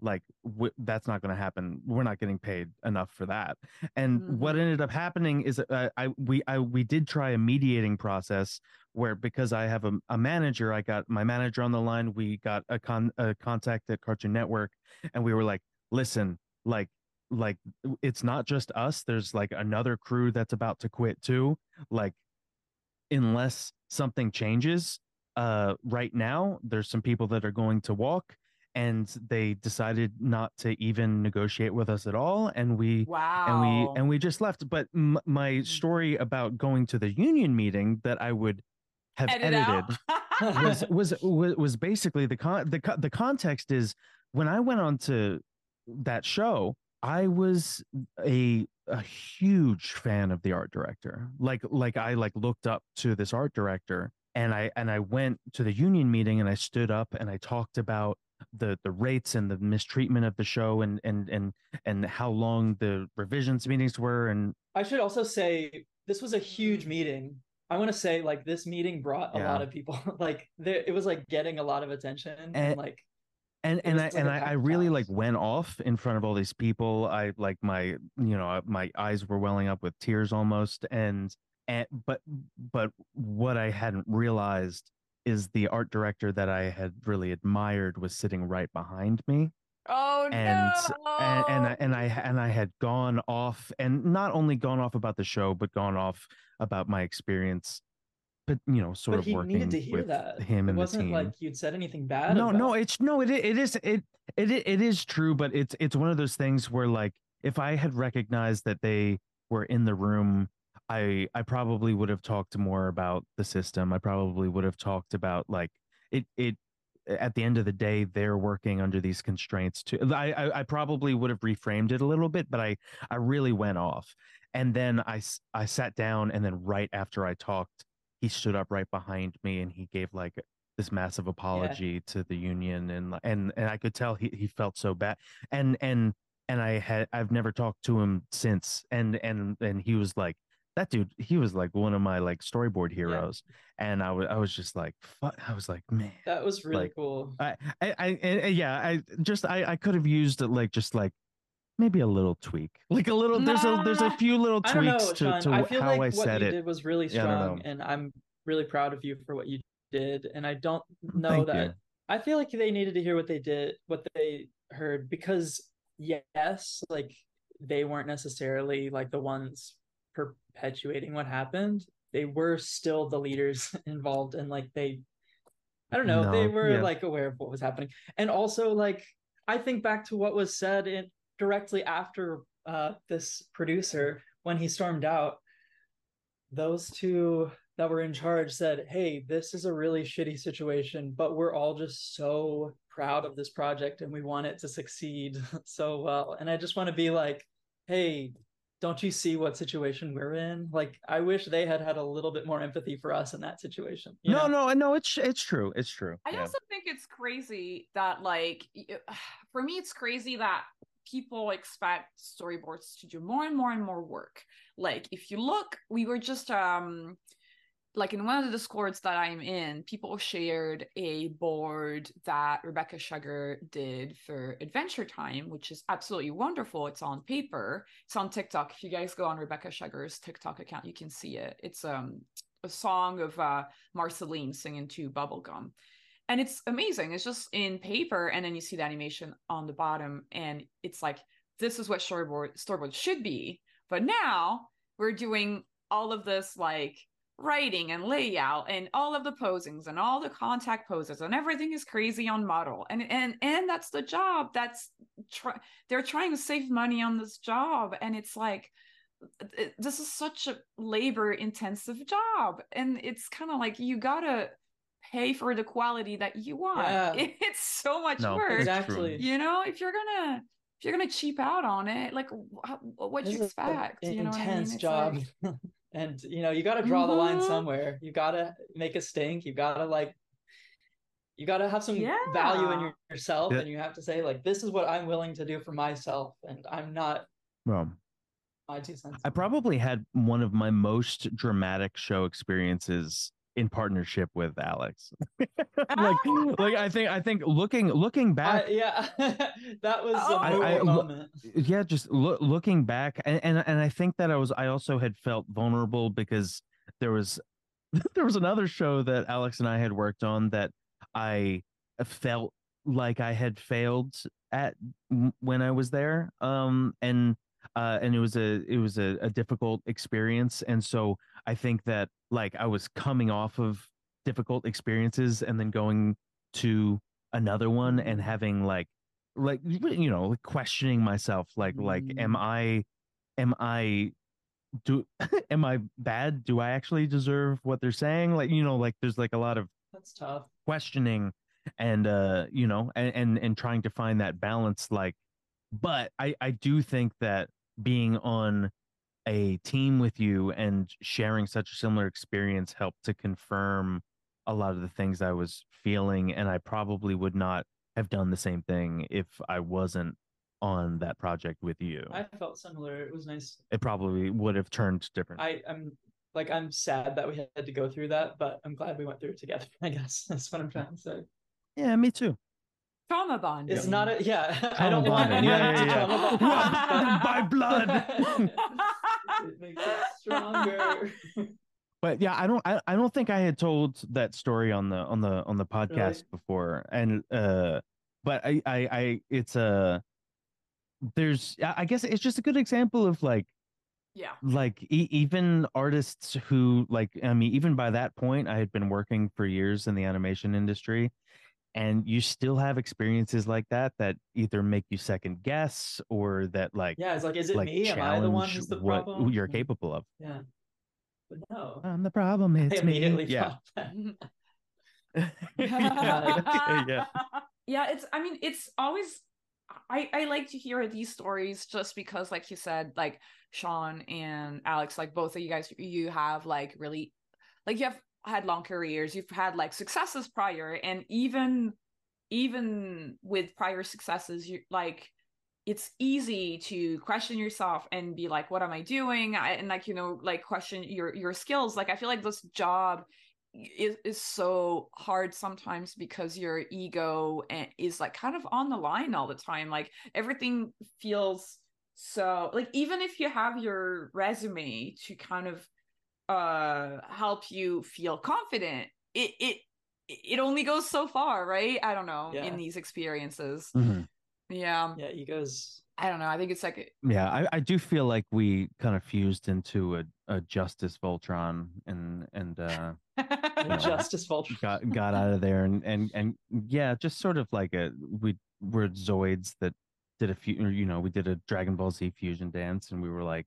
like w- that's not going to happen. We're not getting paid enough for that. And what Mhm. ended up happening is uh, i we i we did try a mediating process where because i have a, a manager i got my manager on the line we got a con a contact at cartoon network and we were like listen like like it's not just us. There's like another crew that's about to quit too. Like unless something changes uh right now there's some people that are going to walk and they decided not to even negotiate with us at all and we Wow. and we and we just left but m- my Mm. story about going to the union meeting that i would have Edit edited was was was was basically the con the the context is when I went on to that show, I was a a huge fan of the art director. Like like I like looked up to this art director and I and I went to the union meeting and I stood up and I talked about the the rates and the mistreatment of the show and and and and how long the revisions meetings were and I should also say this was a huge meeting. I want to say like this meeting brought a Yeah. lot of people. like there, it was like getting a lot of attention and, And- like and and I like and I, I really like went off in front of all these people. I like my you know my eyes were welling up with tears almost, and and but but what I hadn't realized is the art director that I had really admired was sitting right behind me, oh and no. and and I, and I and I had gone off and not only gone off about the show, but gone off about my experience. But you know, sort but of he working needed to hear with that. him it and the wasn't team like you'd said anything bad. no no it's no it it is it it it is true but it's it's one of those things where like if i had recognized that they were in the room i i probably would have talked more about the system. I probably would have talked about like it it at the end of the day they're working under these constraints too I, I i probably would have reframed it a little bit but i i really went off. And then I I sat down and then right after i talked he stood up right behind me and he gave like this massive apology to the union and and and I could tell he, he felt so bad. And and and I had I've never talked to him since. And and and he was like that dude he was like one of my like storyboard heroes and I was I was just like fuck I was like man that was really like, cool. I I, I and yeah I just I I could have used it like just like maybe a little tweak like a little there's a there's a few little I don't know, tweaks to, to I feel how like I what said you it did was really Yeah, I strong, know. and I'm really proud of you for what you did. And I don't know Thank that you. I feel like they needed to hear what they did, what they heard, because yes, like they weren't necessarily like the ones perpetuating what happened. They were still the leaders involved, and like they, I don't know, they were yeah. like aware of what was happening, and also like I think back to what was said in directly after uh this producer when he stormed out. Those two that were in charge said, Hey, this is a really shitty situation, but we're all just so proud of this project and we want it to succeed so well. And I just want to be like, hey, don't you see what situation we're in? Like, I wish they had had a little bit more empathy for us in that situation. you No, know? no, no. It's it's true. It's true. I Yeah. also think it's crazy that like for me it's crazy that people expect storyboards to do more and more and more work. Like if you look, we were just um like in one of the discords that I'm in, people shared a board that Rebecca Sugar did for Adventure Time, which is absolutely wonderful. It's on paper. It's on TikTok. If you guys go on Rebecca Sugar's TikTok account, you can see it. It's um a song of uh Marceline singing to Bubblegum and it's amazing it's just in paper and then you see the animation on the bottom and it's like this is what storyboard storyboard should be but now we're doing all of this like writing and layout and all of the posings and all the contact poses and everything is crazy on model and and and that's the job that's try- they're trying to save money on this job and it's like it- this is such a labor intensive job and it's kind of like you gotta pay for the quality that you want Yeah. it's so much No, work. Exactly. you know if you're gonna if you're gonna cheap out on it like wh- what This you is a- expect you know what I mean? intense job. like- and you know, you got to draw the line Mhm. somewhere. You got to make a stink. You got to like you got to have some value in your, yourself Yeah. and you have to say like this is what I'm willing to do for myself and I'm not Well, my two cents. I probably had one of my most dramatic show experiences in partnership with Alex. like, like I think I think looking looking back, I, yeah, that was Oh. a I- I- moment. yeah, just loo- looking back, and, and and I think that I was I also had felt vulnerable because there was there was another show that Alex and I had worked on that I felt like I had failed at when I was there, um, and uh, and it was a it was a, a difficult experience, and so I think that like I was coming off of difficult experiences and then going to another one and Mhm. having like like you know like questioning myself like like am Mm. i am i do am i bad do i actually deserve what they're saying like you know like there's like a lot of That's tough. questioning and uh you know and and, and trying to find that balance like but i i do think that being on a team with you and sharing such a similar experience helped to confirm a lot of the things i was feeling and i probably would not have done the same thing if i wasn't on that project with you I felt similar. It was nice. it probably would have turned different I I'm like I'm sad that we had to go through that, but I'm glad we went through it together. I guess that's what I'm trying to say. yeah me too trauma bond It's not a yeah. I don't want bonding. anyone Yeah, to yeah, trauma bond. By blood. it makes it stronger. but yeah i don't I, I don't think i had told that story on the on the on the podcast before and uh but i i i it's a there's i I guess it's just a good example of like yeah like e- even artists who like i mean even by that point i had been working for years in the animation industry and you still have experiences like that that either make you second guess or that like yeah, it's like, is it like me? Am I the one challenge who's the what problem? you're hmm. capable of Yeah. But no. i'm the problem I it's me yeah yeah yeah yeah it's i mean it's always i i like to hear these stories just because like you said like sean and alex like both of you guys you have like really like you have had long careers you've had like successes prior and even even with prior successes you like it's easy to question yourself and be like what am i doing? I, and like you know like question your your skills. Like i feel like this job is, is so hard sometimes because your ego eh, is like kind of on the line all the time. Like everything feels so like even if you have your resume to kind of uh help you feel confident it it it only goes so far right i don't know Yeah. in these experiences Mhm. yeah Yeah, egos. i don't know i think it's like Yeah, I, I do feel like we kind of fused into a, a Justice Voltron and and uh The Justice voltron got got out of there and and and yeah, just sort of like a we were Zoids that did a few you know we did a Dragon Ball Z fusion dance and we were like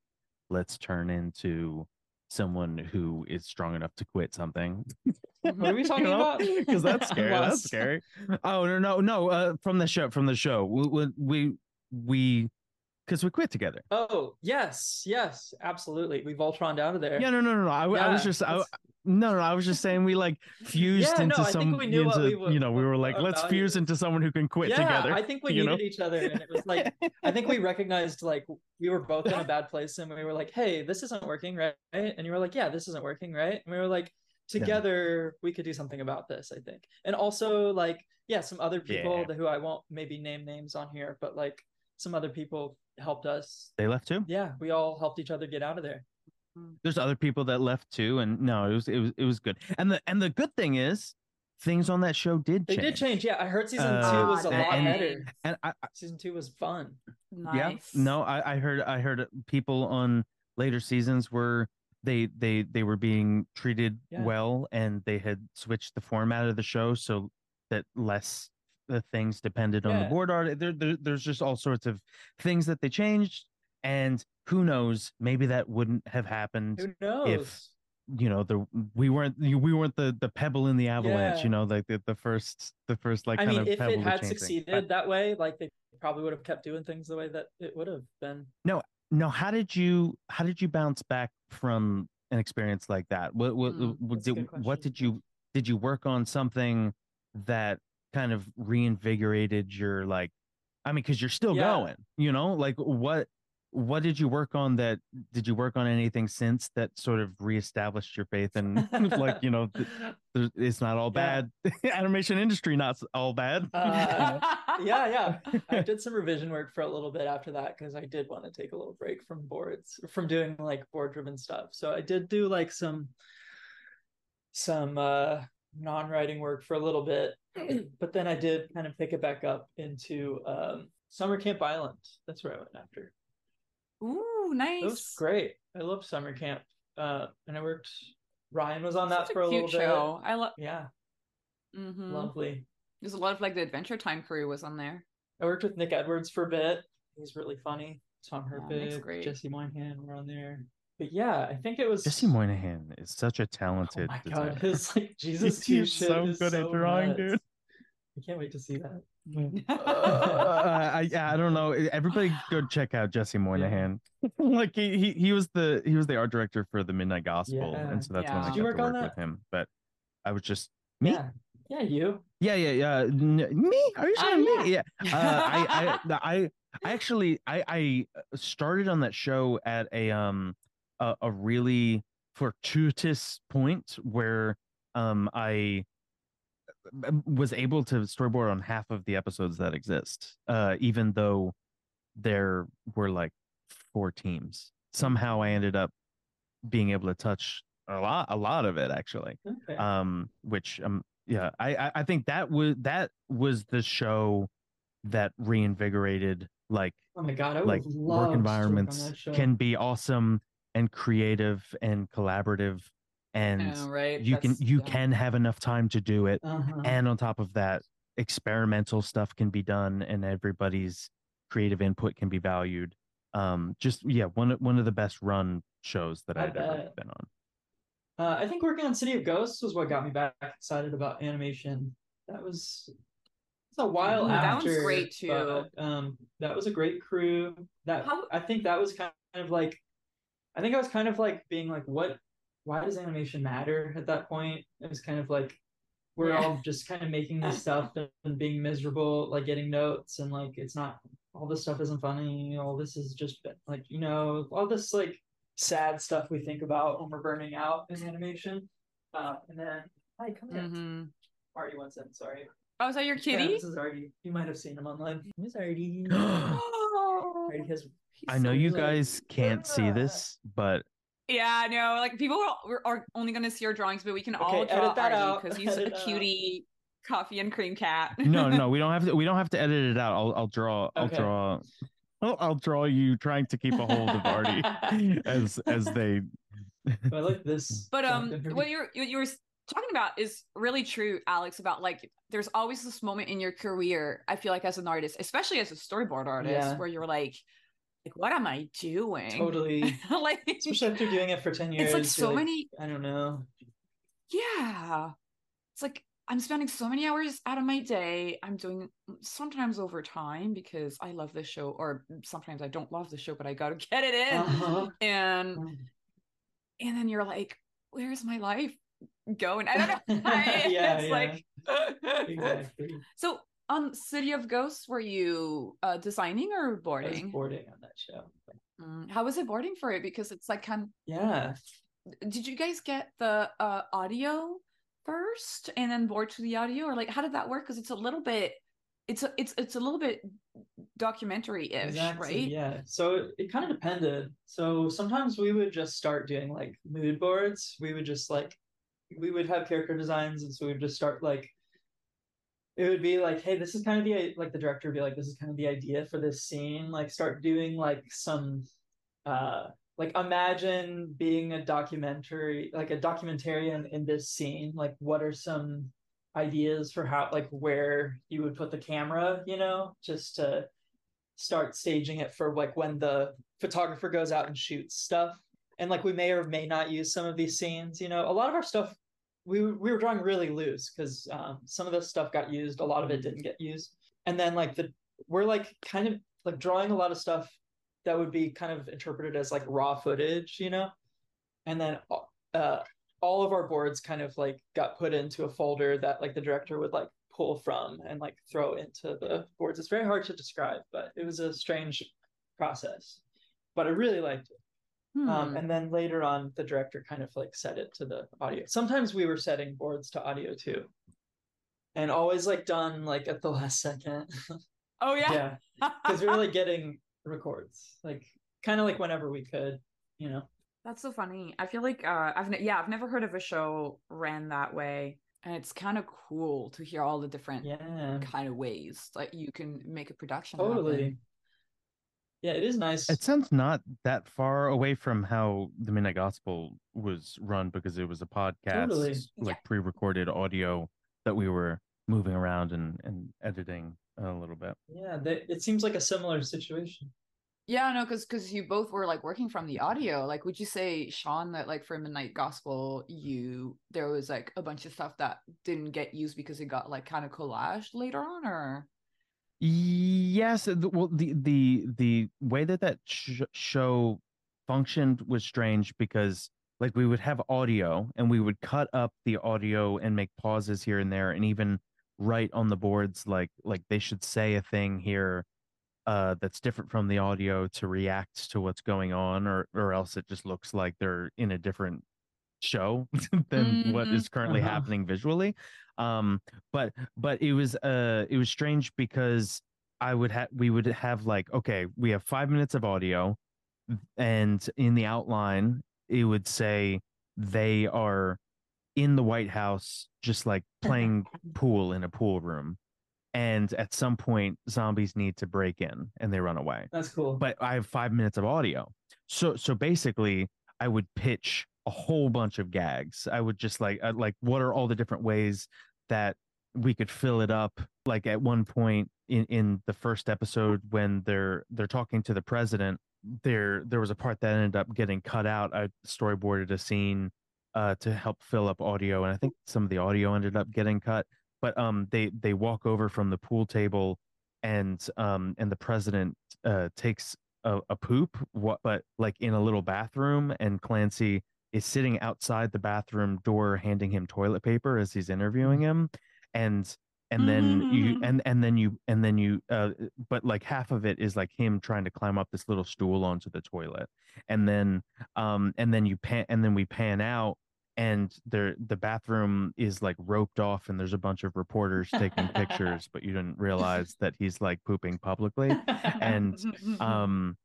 let's turn into someone who is strong enough to quit something. What are we talking about? Because that's scary. That's scary. Oh no, no, no. Uh, from the show, from the show, we we we because we quit together. Oh yes, yes, absolutely. We Voltroned out of there. Yeah, no, no, no, no. I, I was just, I, no, no, I was just saying we like fused Yeah, no, into I think some, we knew what into, we were- you know, we were like, let's fuse into someone who can quit yeah, together. I think we you needed know? each other, and it was like I think we recognized like we were both in a bad place, and we were like, "Hey, this isn't working, right?" And you were like, "Yeah, this isn't working, right?" And we were like, "Together, we could do something about this." I think, and also like, yeah, some other people Yeah. who I won't maybe name names on here, but like some other people helped us. They left too. Yeah, we all helped each other get out of there. There's other people that left too, and no, it was, it was, it was good. And the, and the good thing is, things on that show did change. They change. did change. Yeah, I heard season Uh, two was a and- lot and- better. And I, I- Season two was fun. Nice. yeah, no, I, I heard, I heard people on later seasons were they, they, they were being treated Yeah. well, and they had switched the format of the show so that less the things depended on the board art. There, there, there's just all sorts of things that they changed, and who knows, maybe that wouldn't have happened Who knows? If you know the we weren't we weren't the the pebble in the avalanche Yeah. you know like the, the first the first like I kind mean, of if it had succeeded that way, like they probably would have kept doing things the way that it would have been. No, no how did you how did you bounce back from an experience like that what what, Hmm, what did, what did you did you work on something that kind of reinvigorated your like i mean because you're still Yeah. going you know like what what did you work on that did you work on anything since that sort of reestablished your faith and like you know th- there's- it's not all Yeah. bad animation industry not all bad Uh, yeah, yeah. I did some revision work for a little bit after that because I did want to take a little break from boards, from doing like board driven stuff. So I did do like some some uh non-writing work for a little bit, but then I did kind of pick it back up into um Summer Camp Island. That's where I went after. Ooh, nice. It was great. I love summer camp. Uh and I worked Ryan was on that Such for a a little show. I love. bit. Yeah, hmm lovely. There's a lot of like the Adventure Time crew was on there. I worked with Nick Edwards for a bit. He's really funny. Tom Yeah, Herpich, great. Jesse Moynihan were on there. But yeah, I think it was jesse moynihan is such a Oh talented my designer. god, his like Jesus too He's so good at so drawing, nuts. dude. I can't wait to see that. uh, I I don't know. Everybody go check out Jesse Moynihan. like he, he he was the he was the art director for the Midnight Gospel, Yeah. and so that's when I Did got you to work with him. But I was just me. Yeah, yeah, you. Yeah, yeah, yeah. N- me? Are you Oh, saying yeah. me? Yeah. Uh, I, I, I, I actually, I, I started on that show at a um, a, a really fortuitous point where um, I uh, was able to storyboard on half of the episodes that exist, uh, even though there were like four teams. Somehow, I ended up being able to touch a lot, a lot of it actually Okay. um which um yeah I, I think that was that was the show that reinvigorated like oh my god, I like work environments can be awesome and creative and collaborative and Yeah, right. you can you yeah. can have enough time to do it Uh-huh. and on top of that experimental stuff can be done and everybody's creative input can be valued um just yeah one of- one of the best run shows that I i've ever been on Uh, I think working on City of Ghosts was what got me back excited about animation. That was it's a while Ooh, that one's after. great, too. but, um, that was a great crew. That How- I think that was kind of like, I think I was kind of like being like, what? Why does animation matter at that point? It was kind of like we're Yeah. all just kind of making this stuff and being miserable, like getting notes and like it's not all this stuff isn't funny. All this is just like you know all this like sad stuff we think about when we're burning out in animation. Uh, and then hi, come here. Mhm. Artie wants in. Sorry. Oh, is that your Yeah, kitty? this is Artie. You might have seen him online. Here's Artie. Artie has. He's i know so you like, guys can't see this but Yeah, no, like people are, are only going to see our drawings, but we can all draw edit that out. because he's Edit a that cutie coffee and cream cat. no no we don't have to we don't have to edit it out i'll i'll draw i'll draw I'll, I'll draw you trying to keep a hold of artie as as they I like this. But um, what you're what you were talking about is really true, Alex. About like, there's always this moment in your career. I feel like as an artist, especially as a storyboard artist, Yeah. where you're like, what am I doing? Totally. like Especially after doing it for 10 years. it's like so many I don't know. yeah. It's like I'm spending so many hours out of my day. I'm doing sometimes overtime because I love this show, or sometimes I don't love the show, but I gotta get it in. Uh-huh. And and then you're like, where's my life going? I don't know. I- Yeah, it's yeah. like Exactly. so on City of Ghosts, were you uh designing or I was boarding? boarding on that show. Mm, How was it boarding for it? Because it's like kind of Yeah. did you guys get the uh audio first and then board to the audio or like how did that work because it's a little bit it's a, it's it's a little bit documentary-ish Exactly. right Yeah. So it, it kind of depended. So sometimes we would just start doing like mood boards. We would just like we would have character designs, and so we would just start like it would be like, hey, this is kind of the like the director would be like, this is kind of the idea for this scene. Like start doing like some uh like imagine being a documentary like a documentarian in this scene. Like what are some ideas for how like where you would put the camera, you know, just to start staging it for like when the photographer goes out and shoots stuff. And like we may or may not use some of these scenes, you know. A lot of our stuff we we were drawing really loose because um, some of the stuff got used, a lot of it didn't get used. And then like the we're like kind of like drawing a lot of stuff that would be kind of interpreted as like raw footage, you know. And then uh all of our boards kind of like got put into a folder that like the director would like pull from and like throw into the boards. It's very hard to describe, but it was a strange process. But I really liked it. Hmm. Um, and then later on, the director kind of like set it to the audio. Sometimes we were setting boards to audio too, and always like done like at the last second. oh yeah, yeah, because we were like getting records, like kind of like whenever we could, you know. that's so funny i feel like uh i've ne- yeah i've never heard of a show ran that way and it's kind of cool to hear all the different Yeah, kind of ways that you can make a production totally. happen. Yeah, it is nice. It sounds not that far away from how the Midnight Gospel was run because it was a podcast, Totally. like pre-recorded audio that we were moving around and, and editing a little bit. Yeah, they, it seems like a similar situation. Yeah, no, because because you both were like working from the audio. Like, would you say, Sean, that like for Midnight Gospel, you there was like a bunch of stuff that didn't get used because it got like kind of collaged later on, or Yes, the- well, the the the way that that sh- show functioned was strange because like we would have audio and we would cut up the audio and make pauses here and there and even write on the boards like like they should say a thing here uh that's different from the audio to react to what's going on or or else it just looks like they're in a different show than what Mhm. is currently Uh-huh. happening visually um but but it was uh it was strange because i would have we would have like okay we have five minutes of audio and in the outline it would say they are in the white house just like playing pool in a pool room and at some point zombies need to break in and they run away That's cool. but I have five minutes of audio. So so basically, I would pitch a whole bunch of gags. I would just like uh, like what are all the different ways that we could fill it up. Like at one point in in the first episode when they're they're talking to the president, there there was a part that ended up getting cut out. I storyboarded a scene uh to help fill up audio, and I think some of the audio ended up getting cut. But um, they they walk over from the pool table and um and the president uh takes a, a poop what but like in a little bathroom and clancy is sitting outside the bathroom door handing him toilet paper as he's interviewing him and and then you Mhm. and and then you and then you uh but like half of it is like him trying to climb up this little stool onto the toilet and then um and then you pan and then we pan out and there the bathroom is like roped off and there's a bunch of reporters taking pictures but you didn't realize that he's like pooping publicly and um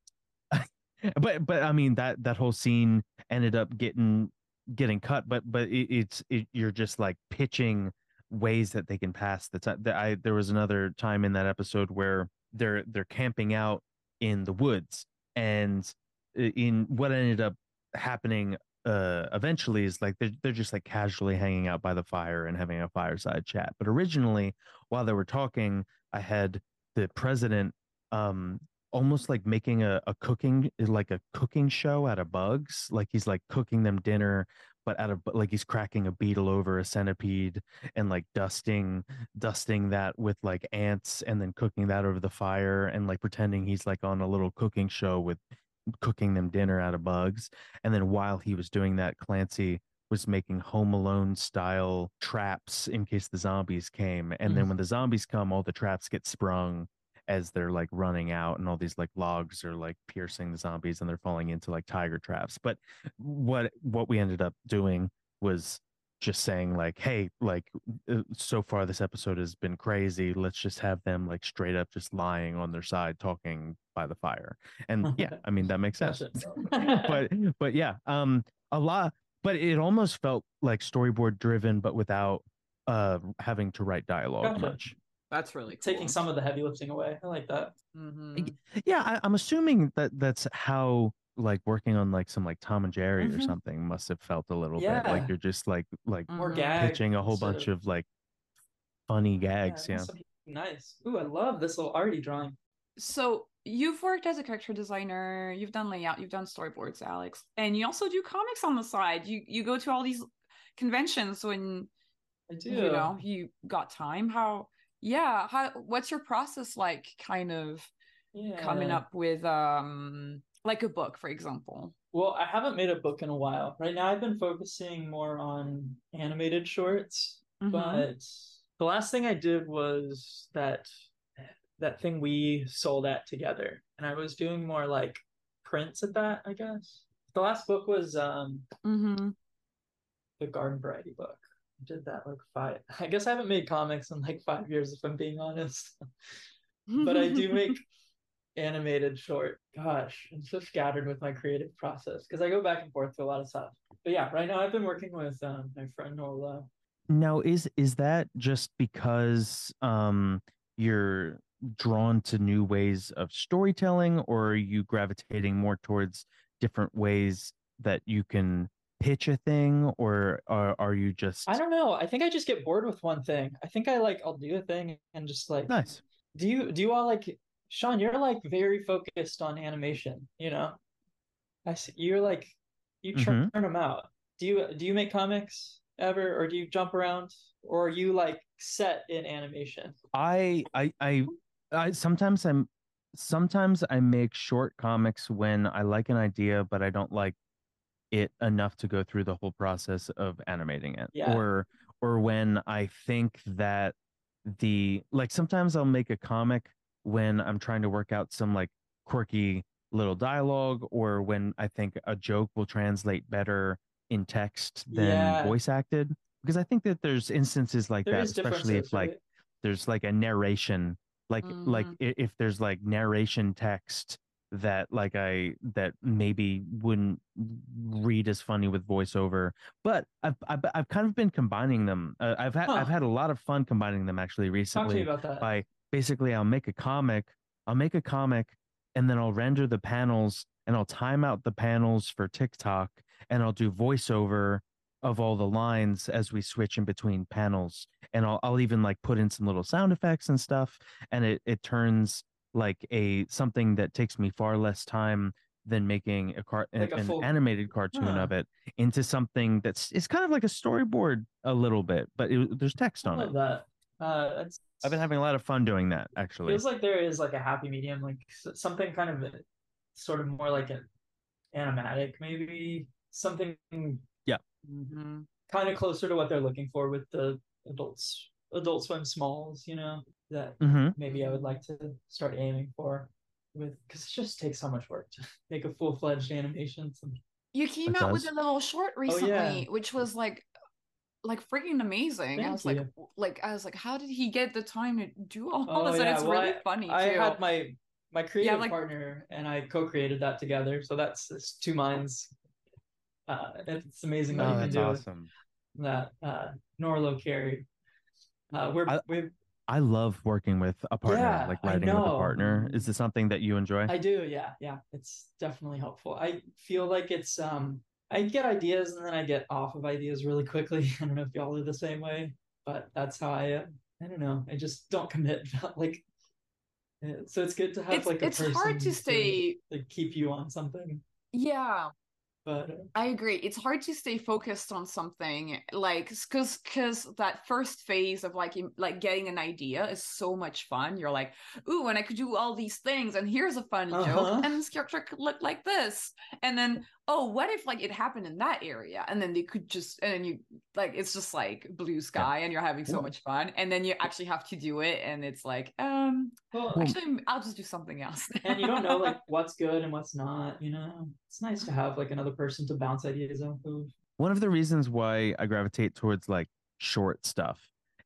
but but i mean that that whole scene ended up getting getting cut but but it, it's it, you're just like pitching ways that they can pass the time i there was another time in that episode where they're they're camping out in the woods and in what ended up happening uh eventually is like they're, they're just like casually hanging out by the fire and having a fireside chat. But originally while they were talking i had the president um almost like making a, a cooking like a cooking show out of bugs like he's like cooking them dinner but out of like he's cracking a beetle over a centipede and like dusting dusting that with like ants and then cooking that over the fire and like pretending he's like on a little cooking show with cooking them dinner out of bugs. And then while he was doing that clancy was making home alone style traps in case the zombies came. And then Mm. when the zombies come all the traps get sprung as they're like running out and all these like logs are like piercing the zombies and they're falling into like tiger traps. But what what we ended up doing was just saying like hey like uh, so far this episode has been crazy. Let's just have them like straight up just lying on their side talking by the fire. And yeah i mean that makes sense. but but yeah um a lot but it almost felt like storyboard driven but without uh having to write dialogue Gotcha. much That's really cool. taking some of the heavy lifting away. I like that. Mhm. yeah I, i'm assuming that that's how like working on like some like tom and jerry or Mhm. something must have felt a little bit like you're just like like More Mhm. gag. pitching a whole instead bunch of like funny gags yeah, must be Nice. Ooh, I love this little arty drawing. So you've worked as a character designer, you've done layout, you've done storyboards, Alex, and you also do comics on the side. You you go to all these conventions when I do. you know you got time. How yeah, how what's your process like kind of yeah. coming up with um like a book, for example? Well, I haven't made a book in a while. Right now, I've been focusing more on animated shorts. Mhm. But the last thing I did was that that thing we sold at together, and I was doing more like prints at that. I guess the last book was um Mhm. the Garden Variety book. I did that like five. I guess I haven't made comics in like five years, if I'm being honest. but I do make animated short. Gosh, I'm so scattered with my creative process because I go back and forth to a lot of stuff. But yeah, right now I've been working with um, my friend Norla. now is is that just because um you're drawn to new ways of storytelling or are you gravitating more towards different ways that you can pitch a thing or are, are you just I don't know. I think I just get bored with one thing. I think I like I'll do a thing and just like nice do you do you all like Sean, you're like very focused on animation, you know? I see you're like you churn mm-hmm. them out. Do you do you make comics ever or do you jump around or are you like set in animation? I I I I sometimes I'm sometimes I make short comics when I like an idea but I don't like it enough to go through the whole process of animating it Yeah. or or when I think that the like sometimes I'll make a comic when I'm trying to work out some like quirky little dialogue or when I think a joke will translate better in text than Yeah. voice acted because I think that there's instances like There that especially if like right? there's like a narration like like Mhm. i- if there's like narration text that like i that maybe wouldn't read as funny with voiceover but i've i've, I've kind of been combining them uh, i've had i've had a lot of fun combining them actually Talk to me recently about that. by basically I'll make a comic, I'll make a comic and then I'll render the panels and I'll time out the panels for TikTok and I'll do voiceover of all the lines as we switch in between panels and I'll I'll even like put in some little sound effects and stuff and it it turns like a something that takes me far less time than making a car Like a an full- animated cartoon Huh. of it into something that's it's kind of like a storyboard a little bit but it, there's text on it that. Uh, I've been having a lot of fun doing that actually. feels like there is like a happy medium, like something kind of sort of more like an animatic, maybe something Mhm. kind of closer to what they're looking for with the adults, Adult Swim smalls, you know, that hmm maybe I would like to start aiming for with because it just takes so much work to make a full fledged animation. You came It out with a little short Oh, yeah. recently, which was like like freaking amazing. I was like you. w- like I was like, how did he get the time to do all Oh, this? And it's well, really I- funny I too. had my my creative like- partner and I co-created that together, so that's it's two minds. Uh, it's amazing what Oh, you can that's do awesome. that. Uh, Norlo carry. Uh, we're I- we've I love working with a partner, Yeah, like writing with a partner. Is this something that you enjoy? I do, yeah, yeah. It's definitely helpful. I feel like it's um I get ideas and then I get off of ideas really quickly. I don't know if y'all are the same way, but that's how I uh, I don't know. I just don't commit. like so it's good to have it's like a it's hard to person stay to keep you on something. yeah But I agree. It's hard to stay focused on something like because because that first phase of like like getting an idea is so much fun. You're like, ooh, and I could do all these things, and here's a funny Uh-huh. joke, and this character could look like this, and then oh, what if like it happened in that area, and then they could just and then you like it's just like blue sky, and you're having so much fun, and then you actually have to do it, and it's like um well, Well- actually I'll just do something else. and you don't know like what's good and what's not. You know, it's nice to have like another person to bounce ideas off of. one of the reasons why I gravitate towards like short stuff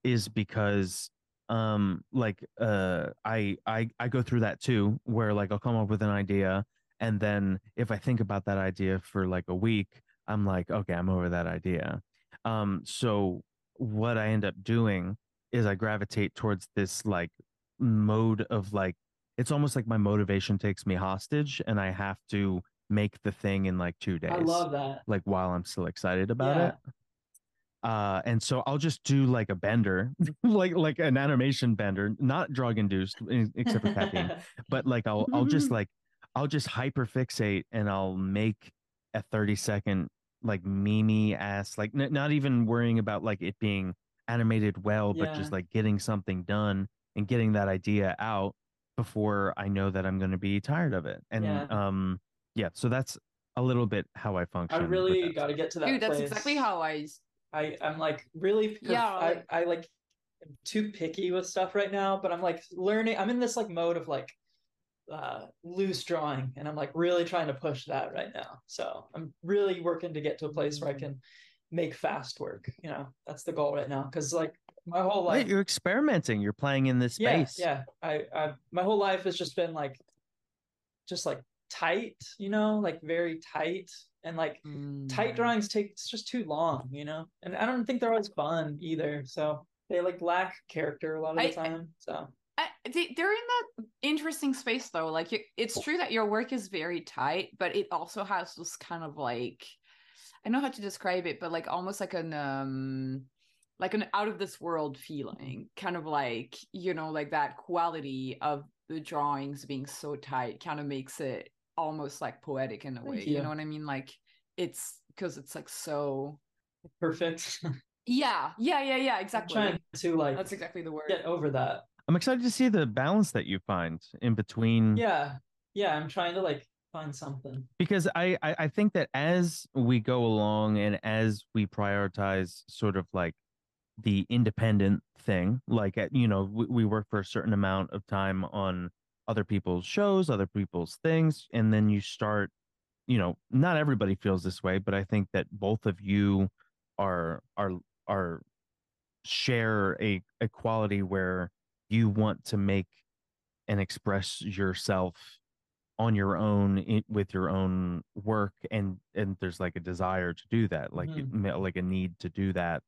is because um like uh I I I go through that too where like I'll come up with an idea and then if I think about that idea for like a week I'm like okay I'm over that idea um so what I end up doing is I gravitate towards this like mode of like it's almost like my motivation takes me hostage and I have to make the thing in like 2 days I love that. like while I'm still excited about Yeah. it. Uh, and so I'll just do like a bender, like like an animation bender, not drug induced, except for caffeine. But like I'll I'll just like I'll just hyper fixate and I'll make a thirty second like mimi ass like n- not even worrying about like it being animated well, but just like getting something done and getting that idea out before I know that I'm going to be tired of it. And Yeah. um yeah, so that's a little bit how I I function. I really got to get to that Dude, that's place. exactly how I I I'm like really perf- Yeah, I like- I like am too picky with stuff right now, but I'm like learning. I'm in this like mode of like uh loose drawing, and I'm like really trying to push that right now. So I'm really working to get to a place where I can make fast work. You know, that's the goal right now. Because like my whole Right, life, you're experimenting. You're playing in this space. yeah. yeah. I I my whole life has just been like, just like tight. You know, like very tight and like tight Mm. drawings take it's just too long, you know. And I don't think they're always fun either. So they like lack character a lot of the I- I- time. So I, they, they're in that interesting space though. Like you, it's true that your work is very tight, but it also has this kind of like I know how to describe it, but like almost like an um like an out of this world feeling, kind of like you know like that quality of the drawings being so tight kind of makes it almost like poetic in a Thank way. You. you. know what I mean? Like it's because it's like so perfect. yeah yeah yeah yeah I'm exactly. trying to like That's exactly the word. get over that. I'm excited to see the balance that you find in between. Yeah. Yeah. I'm trying to like find something. Because I, I I think that as we go along and as we prioritize sort of like the independent thing, like at, you know we, we work for a certain amount of time on other people's shows, other people's things, and then you start, you know, not everybody feels this way, but I think that both of you are are are share a, a quality where you want to make and express yourself on your own with your own work and and there's like a desire to do that like Mhm. like a need to do that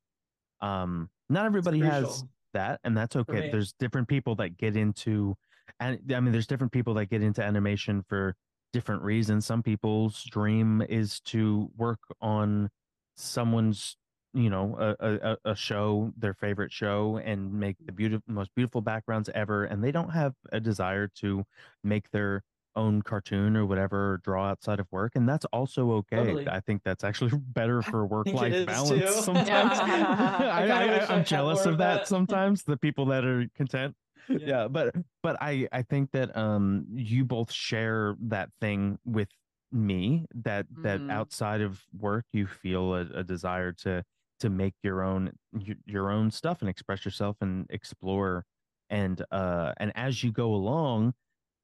um not everybody has that and that's okay. there's different people that get into and i mean there's different people that get into animation for different reasons. Some people's dream is to work on someone's you know a, a, a- show their favorite show and make the beautiful most beautiful backgrounds ever and they don't have a desire to make their own cartoon or whatever or draw outside of work and that's also okay Totally. i think that's actually better for work life balance too. sometimes Yeah. I had jealous of that, that. sometimes the people that are content yeah. but but i i think that um you both share that thing with me that that Mhm. outside of work you feel a, a desire to to make your own your, your own stuff and express yourself and explore and uh and as you go along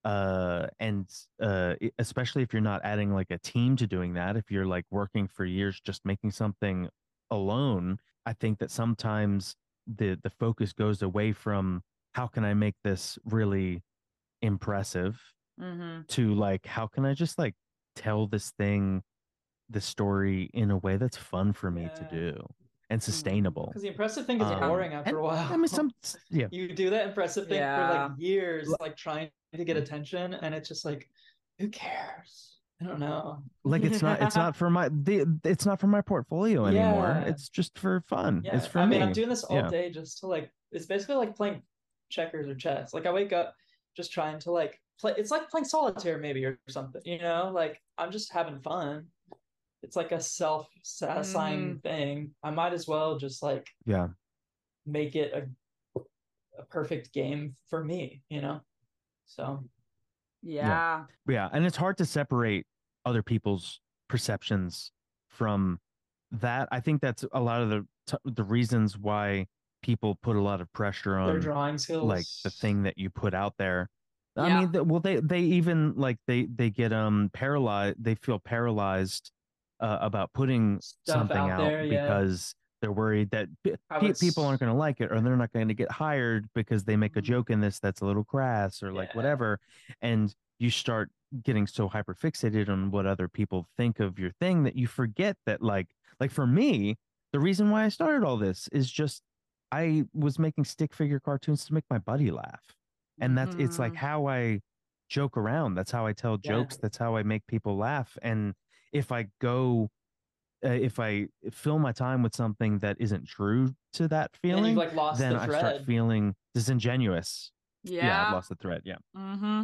uh and uh especially if you're not adding like a team to doing that if you're like working for years just making something alone i think that sometimes the the focus goes away from how can i make this really impressive? Mm-hmm. to like how can i just like tell this thing the story in a way that's fun for me to do and sustainable. Because the impressive thing is Um, boring after and- a while. i mean some yeah. You do that impressive thing for like years, like trying to get attention, and it's just like, who cares? I don't know. like it's not it's not for my the it's not for my portfolio anymore Yeah. it's just for fun Yeah, it's for I me mean, I'm doing this all Yeah. day just to like. It's basically like playing checkers or chess. Like I wake up just trying to like play it's like playing solitaire maybe or something, you know? Like I'm just having fun. It's like a self-satisfying Mm. thing. I might as well just like Yeah. make it a a perfect game for me, you know? So Yeah. Yeah, and it's hard to separate other people's perceptions from that. I think that's a lot of the t- the reasons why people put a lot of pressure their on drawing skills like the thing that you put out there. I Yeah. mean, th- well, they they even like they they get um paralyzed. They feel paralyzed uh, about putting Stuff something out out, there, yeah. They're worried that people aren't going to like it, or they're not going to get hired because they make a Mhm. joke in this that's a little crass or like Yeah. whatever, and you start getting so hyper fixated on what other people think of your thing that you forget that like like for me the reason why i started all this is just i was making stick figure cartoons to make my buddy laugh and that's it's like Mhm. how i joke around that's how i tell Yeah. jokes that's how i make people laugh and if i go uh, if i fill my time with something that isn't true to that feeling like lost then the i start feeling disingenuous yeah, Yeah. i've lost the thread yeah Mm-hmm.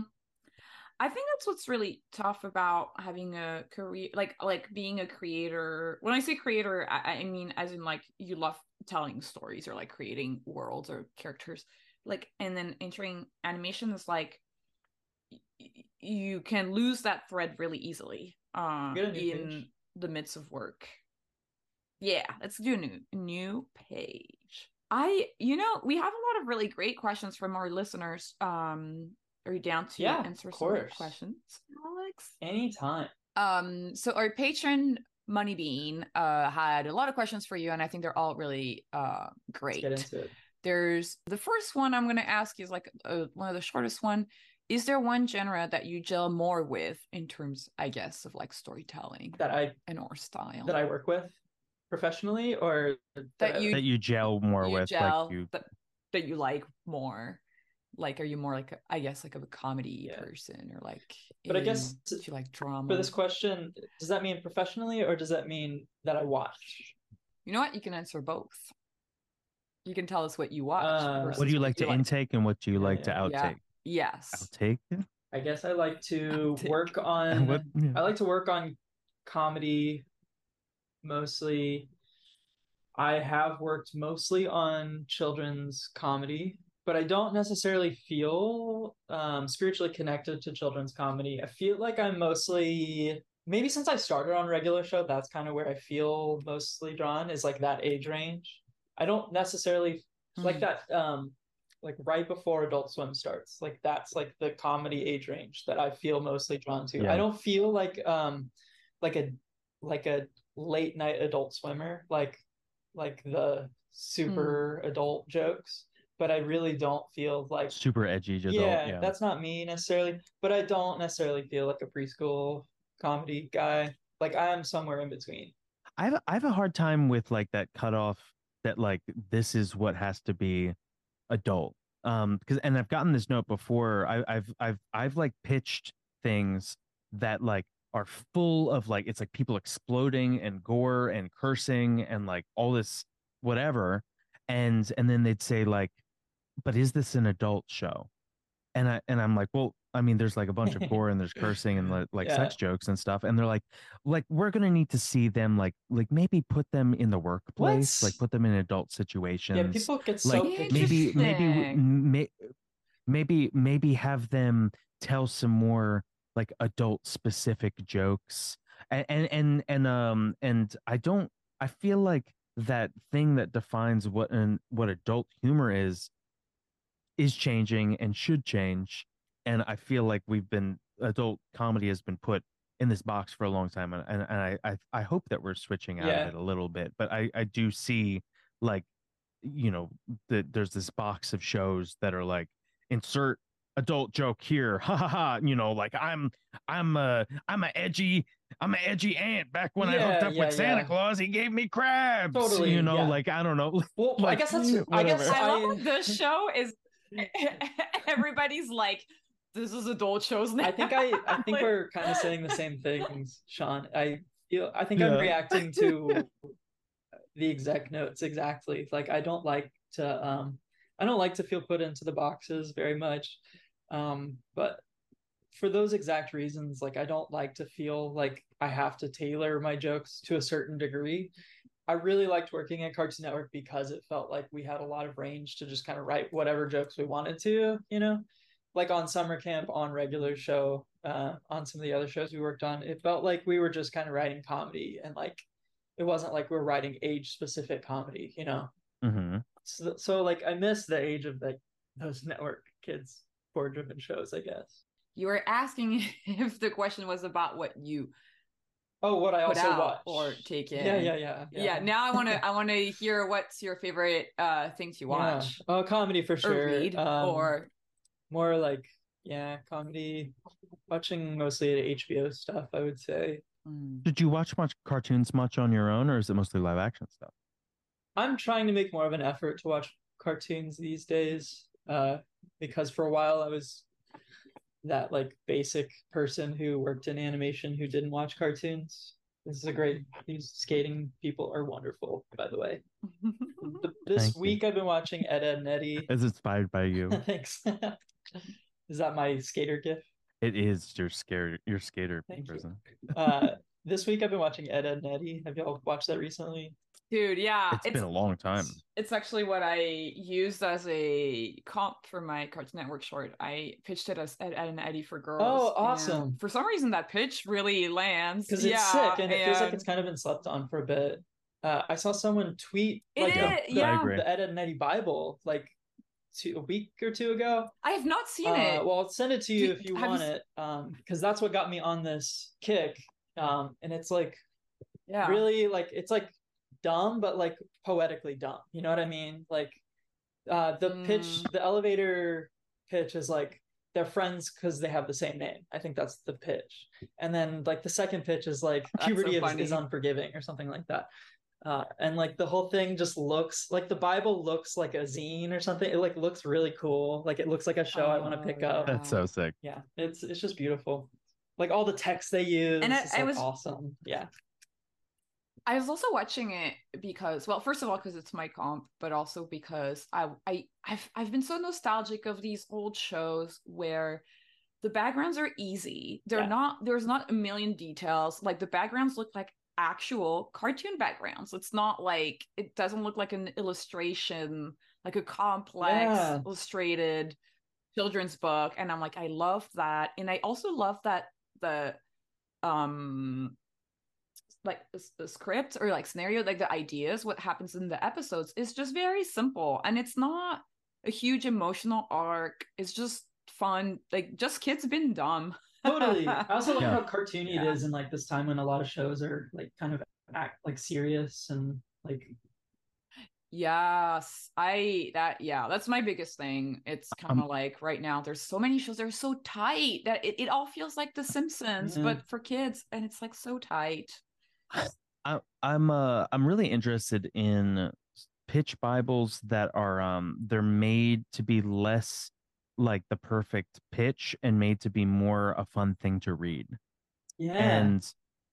I think that's what's really tough about having a career, like like being a creator. When I say creator, I, I mean as in like you love telling stories or like creating worlds or characters, like and then entering animation is like y- y- you can lose that thread really easily uh, Get a new in page. The midst of work. Yeah, let's do a new new page. I, you know, we have a lot of really great questions from our listeners. Um, are you down to Yeah, answer some questions, Alex? Anytime. Um, so our patron Money Bean uh had a lot of questions for you, and I think they're all really uh great. get into it. There's the first one I'm gonna ask is like uh, one of the shortest one. Is there one genre that you gel more with in terms, I guess, of like storytelling That I and or style? that I work with professionally or That I- you- that you gel more you with gel like you that, that you like more like are you more like a, i guess like a comedy Yeah. person or like But I guess in- do you like drama for this question, does that mean professionally or does that mean that I watch? you know what you can answer both you can tell us what you watch Uh, what do you like to intake and what do you Yeah, like to yeah. Outtake Yeah. yes outtake I guess I like to Outtake. work on what yeah. I like to work on comedy mostly. I have worked mostly on children's comedy, but I don't necessarily feel um, spiritually connected to children's comedy. I feel like I'm mostly, maybe since I started on regular show, that's kind of where I feel mostly drawn is like that age range. I don't necessarily like Mm. that um like right before adult swim starts. Like that's like the comedy age range that i feel mostly drawn to. Yeah. i don't feel like um like a like a late night adult swimmer like like the super adult jokes but i really don't feel like super edgy adult yeah, yeah, that's not me necessarily but i don't necessarily feel like a preschool comedy guy. Like i am somewhere in between. I have I have a hard time with like that cutoff that like this is what has to be adult. Um because and I've gotten this note before. I I've I've I've like pitched things that like are full of like it's like people exploding and gore and cursing and like all this whatever and and then they'd say like but is this an adult show and i and i'm like well i mean there's like a bunch of gore and there's cursing and like, like Yeah. sex jokes and stuff and they're like like we're gonna need to see them like like maybe put them in the workplace like put them in adult situations yeah people get so like maybe maybe may, maybe maybe have them tell some more like adult specific jokes and and and, and um and i don't i feel like that thing that defines what an what adult humor is is changing and should change and i feel like we've been adult comedy has been put in this box for a long time and, and, and I, I i hope that we're switching out Yeah. of it a little bit but i i do see like you know that there's this box of shows that are like insert adult joke here ha ha ha you know like i'm i'm a i'm a edgy i'm an edgy aunt back when i hooked up yeah, with santa yeah. claus he gave me crabs Totally, you know yeah. like i don't know well i guess that's i guess I love I, that this show is everybody's like, this is adult shows now. I think I I think Like- we're kind of saying the same things, Sean. I feel I think I'm reacting to the exec notes exactly. Like I don't like to um I don't like to feel put into the boxes very much. Um, but for those exact reasons, like I don't like to feel like I have to tailor my jokes to a certain degree. I really liked working at Cartoon Network because it felt like we had a lot of range to just kind of write whatever jokes we wanted to, you know, like on summer camp, on regular show, uh, on some of the other shows we worked on. It felt like we were just kind of writing comedy and like it wasn't like we are writing age specific comedy, you know. Mm-hmm. So, so like I miss the age of like those network kids board driven shows, I guess. You were asking if the question was about what you Oh, what I put also out watch or take in. Yeah, yeah, yeah, Yeah. now I want to. I want to hear what's your favorite uh things you Yeah. watch Oh, comedy for sure. or sure. read Um, or more like yeah, comedy. Watching mostly the HBO stuff, I would say. Mm. Did you watch much cartoons much on your own, or is it mostly live action stuff? I'm trying to make more of an effort to watch cartoons these days. Uh, because for a while I was that like basic person who worked in animation who didn't watch cartoons. This is a great. These skating people are wonderful, by the way. Th- This Thank you. week I've been watching Ed, Edd n Eddy. Is inspired by you? Thanks. is that my skater gift? it is your skater, your skater Thank you. person. Uh, this week I've been watching Ed, Edd n Eddy. Have y'all watched that recently? Dude, yeah, It's been a long time. It's actually what I used as a comp for my Cartoon Network short. I pitched it as Ed, Edd n Eddy for girls. Oh, awesome. For some reason, that pitch really lands Because it's yeah, sick and it feels like it's kind of been slept on for a bit. Uh, I saw someone tweet It like a- the, yeah. The Ed, Edd n Eddy Bible like two, a week or two ago. I have not seen Uh, it. well, I'll send it to you Do- if you have you want s- it. Um, because that's what got me on this kick. Um, and it's like yeah, really like it's like dumb, but like poetically dumb. You know what I mean? Like, uh, the pitch, Mm. the elevator pitch is like they're friends because they have the same name. I think that's the pitch. And then like the second pitch is like That's so puberty is, is unforgiving or something like that. Uh, and like the whole thing just looks like the Bible looks like a zine or something. It like looks really cool. Like it looks like a show I want to Oh, pick up. That's so sick. Yeah, it's it's just beautiful. Like all the text they use, And I- it's I like was- awesome. Yeah, I was also watching it because, well, first of all, because it's my comp, but also because I, I, I've, I've been so nostalgic of these old shows where the backgrounds are easy. They're Yeah. not. There's not a million details. Like the backgrounds look like actual cartoon backgrounds. It's not like it doesn't look like an illustration, like a complex Yeah. illustrated children's book. And I'm like, I love that, and I also love that the, um like the, s- script or like scenario like the ideas what happens in the episodes is just very simple and it's not a huge emotional arc it's just fun like just kids being dumb totally. I also love Yeah. how cartoony Yeah. it is in like this time when a lot of shows are like kind of act like serious and like yes i that yeah that's my biggest thing it's kind of Um, like right now there's so many shows that are so tight that it, it all feels like the simpsons Yeah. but for kids and it's like so tight I, I'm uh I'm really interested in pitch bibles that are um they're made to be less like the perfect pitch and made to be more a fun thing to read. yeah. And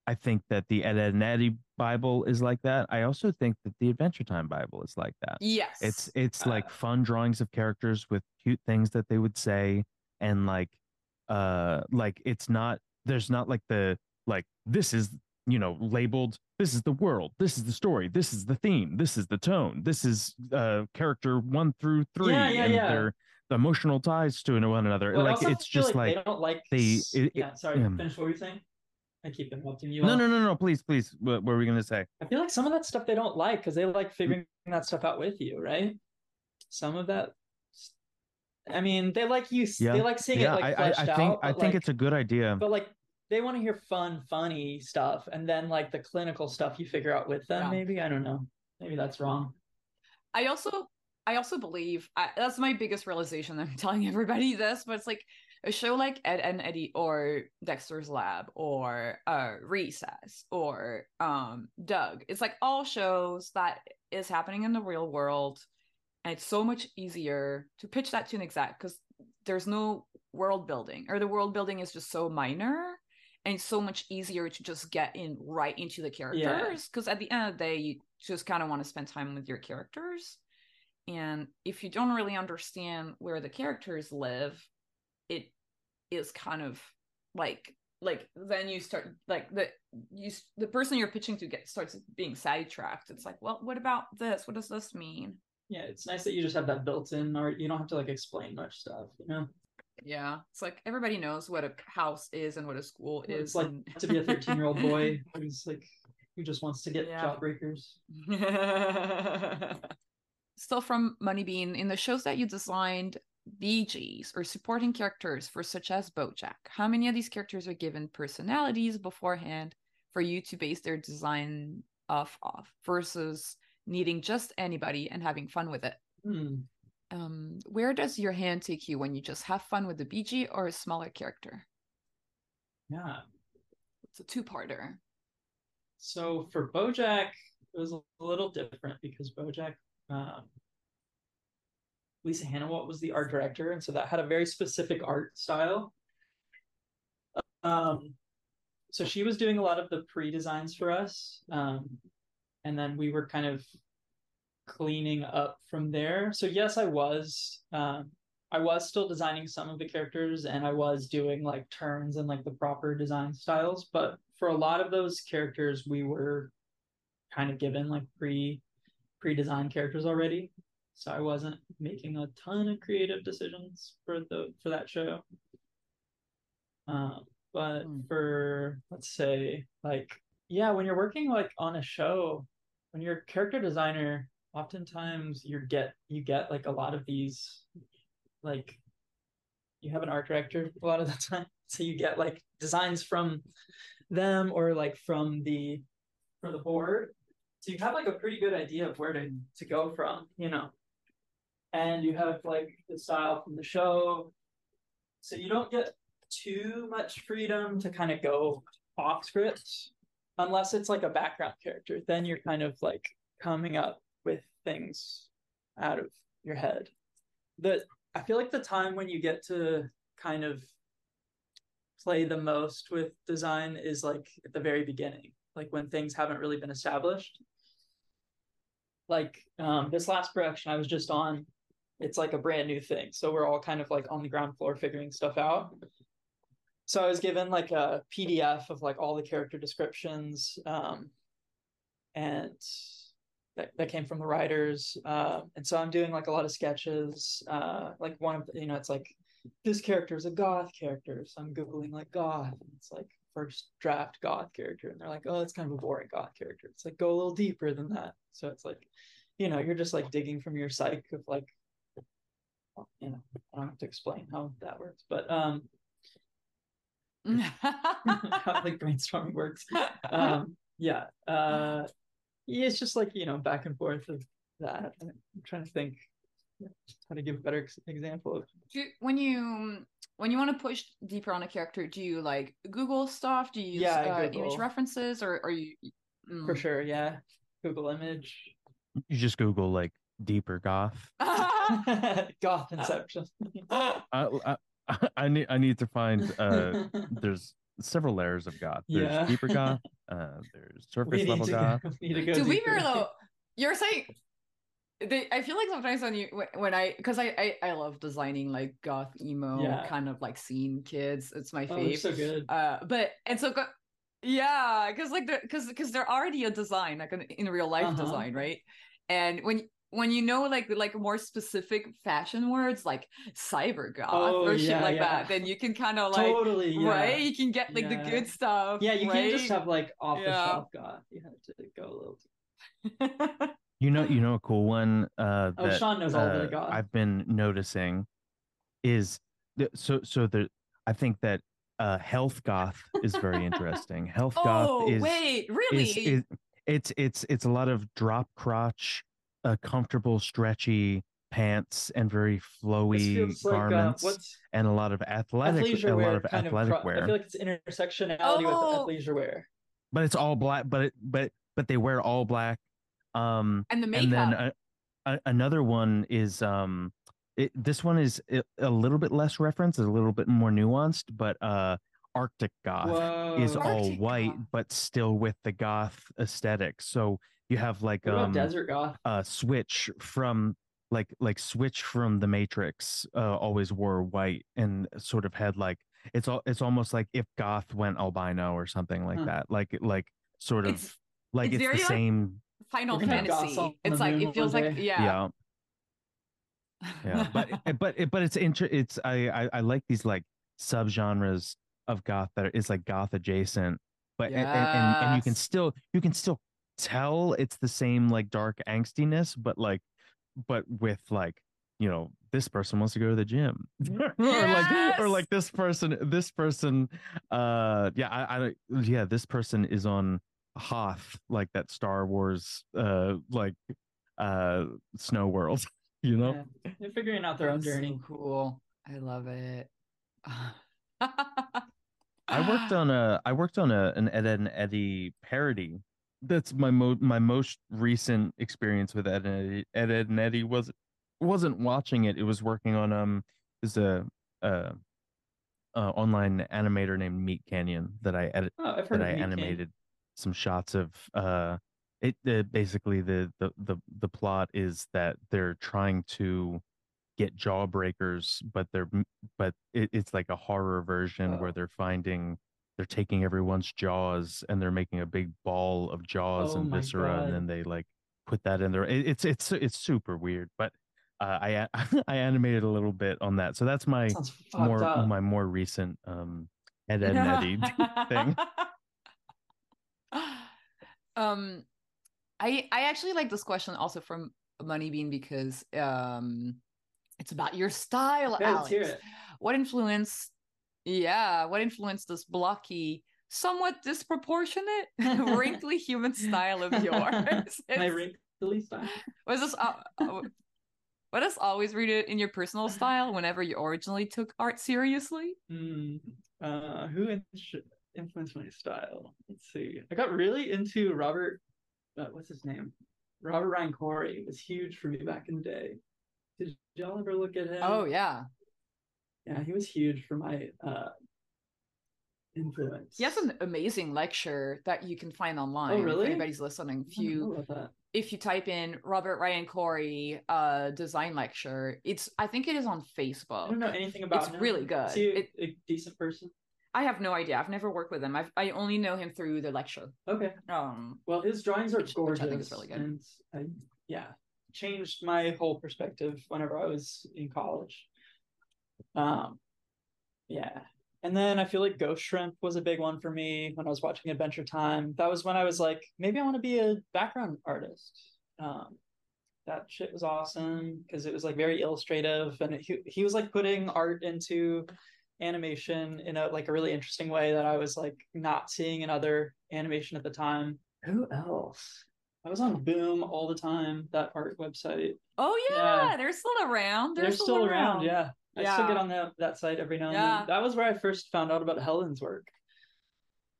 I think that the Ed, Edd n Eddy Bible is like that. I also think that the Adventure Time Bible is like that. yes It's it's Uh, like fun drawings of characters with cute things that they would say and like uh like it's not there's not like the like this is you know labeled this is the world this is the story this is the theme this is the tone this is uh character 1 through 3 Yeah, yeah, and yeah. their the emotional ties to one another Well, like it's just like, they don't like they- it- yeah. Sorry, yeah. finish what were you saying? I keep interrupting you. no all. no no no please please what, what were we gonna say I feel like some of that stuff they don't like because they like figuring that stuff out with you, right? Some of that. I mean, they like you. Yeah, They like seeing yeah it like I, I, fleshed I think out. i think like- it's a good idea But like, they want to hear fun, funny stuff, and then like the clinical stuff you figure out with them. Yeah. Maybe I don't know. Maybe that's wrong. I also I also believe I, that's my biggest realization. I'm telling everybody this, but it's like a show like Ed and Eddie or Dexter's Lab or uh Recess or um Doug. It's like all shows that is happening in the real world, and it's so much easier to pitch that to an exec because there's no world building or the world building is just so minor and so much easier to just get in right into the characters because at the end of the day you just kind of want to spend time with your characters. And if you don't really understand where the characters live it is kind of like like then you start like the you the person you're pitching to get starts being sidetracked. It's like well what about this? What does this mean? Yeah it's nice that you just have that built in or you don't have to like explain much stuff you know yeah it's like everybody knows what a house is and what a school is it's like and... to be a 13 year old boy who's like who just wants to get Yeah. jawbreakers Still from Money Bean, in the shows that you designed BGs or supporting characters for such as Bojack, how many of these characters were given personalities beforehand for you to base their design off of versus needing just anybody and having fun with it? Hmm. Um, where does your hand take you when you just have fun with the BG or a smaller character? yeah It's a two-parter. So for Bojack, it was a little different because Bojack, um, Lisa Hanawalt was the art director, and so that had a very specific art style. Um, so she was doing a lot of the pre-designs for us, um, and then we were kind of cleaning up from there. So yes, I was, um, I was still designing some of the characters, and I was doing like turns and like the proper design styles, but for a lot of those characters we were kind of given like pre pre-designed characters already so i wasn't making a ton of creative decisions for the for that show um but Hmm. for let's say like yeah when you're working like on a show when you're a character designer oftentimes you get you get like a lot of these like you have an art director a lot of the time so you get like designs from them or like from the for the board. So you have like a pretty good idea of where to to go from you know? And you have like the style from the show. So you don't get too much freedom to kind of go off script unless it's like a background character. Then you're kind of like coming up with things out of your head. The i feel like the time when you get to kind of play the most with design is like at the very beginning like when things haven't really been established. Like um this last production i was just on it's like a brand new thing so we're all kind of like on the ground floor figuring stuff out. So i was given like a pdf of like all the character descriptions um and that, that came from the writers uh, and so i'm doing like a lot of sketches uh like one of the, you know it's like this character is a goth character so i'm googling like goth and it's like first draft goth character and they're like oh it's kind of a boring goth character. It's like go a little deeper than that. So it's like you know you're just like digging from your psyche of like you know i don't have to explain how that works but um how like brainstorming works. Um yeah uh yeah, it's just like you know back and forth of that. I'm trying to think how to give a better example of do when you when you want to push deeper on a character do you like google stuff? Do you use Yeah, uh, image references or are you Mm. for sure yeah. Google image. You just Google like deeper goth. goth inception. I, I, I need I need to find uh there's several layers of goth. There's Yeah. deeper goth, uh there's we surface need level to goth. go, we to go to be deeper. though you're saying they, I feel like sometimes when you when- when I because I, I I love designing like goth emo Yeah. kind of like scene kids. It's my favorite. oh so good uh, but and so go- yeah, because like they're because because they're already a design like an in real life Uh-huh. design, right? And when when you know like like more specific fashion words like cyber goth Oh, or shit yeah, like yeah. that, then you can kind of like totally yeah. right, you can get like Yeah. the good stuff. yeah you can't just have like off the Yeah. shelf goth you have to go a little You know, you know a cool one uh oh that sean knows all uh, the goth I've been noticing is the, so so the I think that uh health goth is very interesting. Health oh goth is wait, really? is, is it's it's it's a lot of drop crotch, uh, comfortable stretchy pants and very flowy feels like, uh, garments and a lot of athletic a lot of athletic of wear. I feel like it's intersectionality Oh. with athleisure wear. but it's all black but it but but they wear all black um and the makeup. and then a, a, another one is um it, this one is a, a little bit less reference, a little bit more nuanced, but uh Arctic goth Whoa. is all white goth. but still with the goth aesthetic. So you have like What um desert goth? a switch from like like switch from the matrix uh, always wore white and sort of had like it's all it's almost like if goth went albino or something like Huh. that like like sort of It's- like it's it's, the like, same Final We're gonna have goths Fantasy. It's like it feels like yeah. yeah yeah but but it- but it's inter- it's I, I i like these like subgenres of goth that is like goth adjacent but and, and, and, and you can still you can still tell it's the same like dark angstiness but like but with like you know this person wants to go to the gym or like or like this person this person uh yeah I, I yeah this person is on hoth like that star wars uh like uh snow world you know Yeah. They're figuring out their own That's so journey. cool. I love it. I worked on a I worked on a an Ed, Edd n Eddy parody. That's my mo- my most recent experience with Ed and Eddie. Ed, Edd n Eddy was wasn't watching it. It was working on um is a uh, uh online animator named Meat Canyon that I edit Oh, that I Meat animated some shots of uh it uh, basically the, the the the plot is that they're trying to get jawbreakers but they're but it, it's like a horror version where Oh. they're finding they're taking everyone's jaws and they're making a big ball of jaws Oh and viscera God. and then they like put that in there it, it's it's it's super weird but uh, I animated a little bit on that so that's my Sounds more up. my more recent um Ed, Edd n Eddy thing. um i i actually like this question also from money bean because um it's about your style Yeah, let's Alex. hear it. what influence yeah what influenced this blocky somewhat disproportionate wrinkly human style of yours My wrinkly style. was this uh, uh, let us always read it in your personal style whenever you originally took art seriously Hmm. Uh, who in- influenced my style? Let's see. I got really into Robert. Uh, what's his name? Robert Ryan Cory was huge for me back in the day. Did y'all ever look at him? oh yeah yeah, he was huge for my uh influence. He has an amazing lecture that you can find online. Oh, really? If anybody's listening, if you if you type in Robert Ryan Cory uh design lecture, it's I think it is on Facebook. I don't know anything about It's him. really good. Is he a, It- a decent person? I have no idea. I've never worked with him. I've, I only know him through the lecture. Okay. Um, Well, his drawings are Which- gorgeous. which I think is really good. And I, yeah, changed my whole perspective whenever I was in college. Um, yeah. And then I feel like Ghost Shrimp was a big one for me when I was watching Adventure Time. That was when I was like, maybe I want to be a background artist. Um, that shit was awesome because it was like very illustrative and it, he, he was like putting art into animation in a like a really interesting way that I was like not seeing in other animation at the time. Who else? I was on Booooooom all the time, that art website. oh yeah, Yeah. they're still around. They're, They're, still around, yeah. I still get on that that site every now and Yeah. then. That was where I first found out about Hellen's work.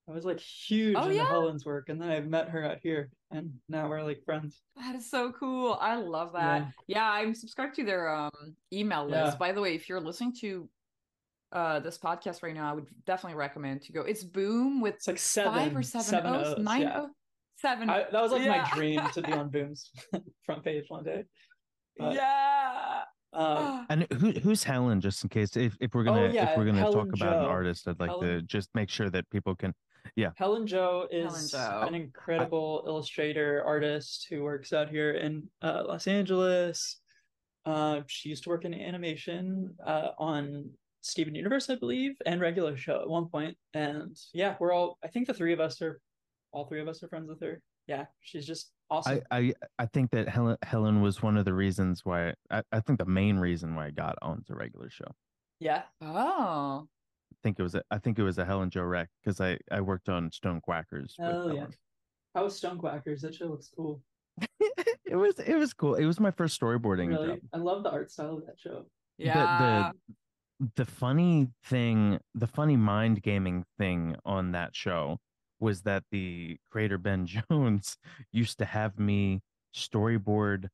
I was like huge Oh, into yeah? Hellen's work, and then I met her out here, and now we're like friends. That is so cool. I love that. Yeah, I'm subscribed to their um email list. Yeah. By the way, if you're listening to uh this podcast right now, I would definitely recommend to go. It's Booooooom with It's like seven, five or seven, seven O's, O's, nine yeah. O's, seven. I, that was like Yeah. my dream to be on Booooooom's front page one day. but- yeah. Um, And who who's Hellen? Just in case, if, if we're gonna Oh, yeah, if we're gonna Hellen talk about an artist, I'd like to just make sure that people can. Yeah, Hellen Jo is Jo. an incredible illustrator artist who works out here in uh, Los Angeles. Uh, she used to work in animation uh, on Steven Universe, I believe, and regular show at one point. And yeah, we're all. I think the three of us are, all three of us are friends with her. Yeah, she's just awesome. I, I I think that Hellen Hellen was one of the reasons why I, I think the main reason why I got onto regular show. yeah, Oh. I think it was a, I think it was a Hellen Jo Rec because I I worked on Stone Quackers. Oh yeah. Hellen. how was Stone Quackers? That show looks cool. it was it was cool. It was my first storyboarding Really, job. I love the art style of that show. Yeah. the funny thing, the funny mind gaming thing on that show was that the creator Ben Jones used to have me storyboard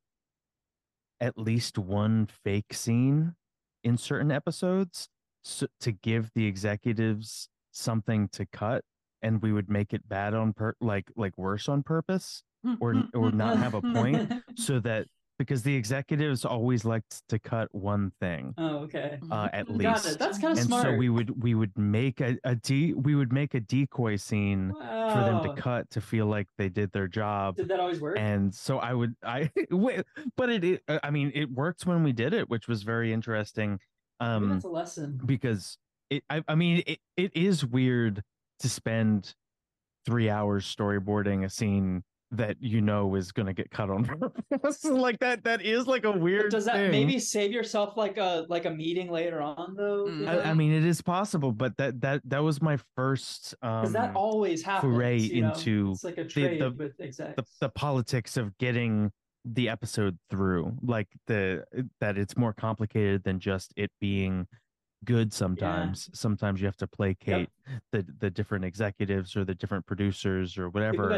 at least one fake scene in certain episodes so, to give the executives something to cut and we would make it bad on per like like worse on purpose or or not have a point so that because the executives always liked to cut one thing Oh, okay. uh, at Mhm. Got least. it. That's kind of and smart. so we would we would make a, a de- we would make a decoy scene for them to cut to feel like they did their job Did that always work? and so i would i wait, but it, it i mean it worked when we did it which was very interesting um that's a lesson. because it i, I mean it, it is weird to spend three hours storyboarding a scene that you know is going to get cut on purpose like that that is like a But weird does that thing. maybe save yourself like a like a meeting later on though? Mm. I, I mean it is possible but that that that was my first um that always happens. foray you know? into it's like a trade the- with the, the politics of getting the episode through like the that it's more complicated than just it being good sometimes. Sometimes you have to placate the the different executives or the different producers or whatever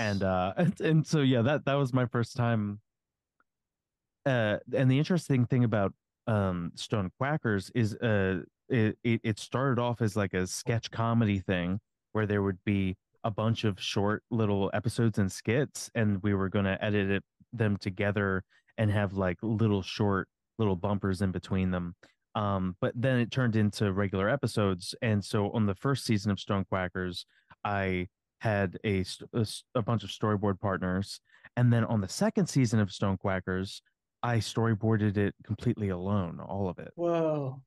and uh and, and so yeah that that was my first time uh and the interesting thing about um stone quackers is uh it, it it started off as like a sketch comedy thing where there would be a bunch of short little episodes and skits and we were going to edit it them together and have like little short little bumpers in between them um but then it turned into regular episodes and so on the first season of stone quackers i had a, a, a, s- a bunch of storyboard partners and then on the second season of stone quackers i storyboarded it completely alone all of it Whoa.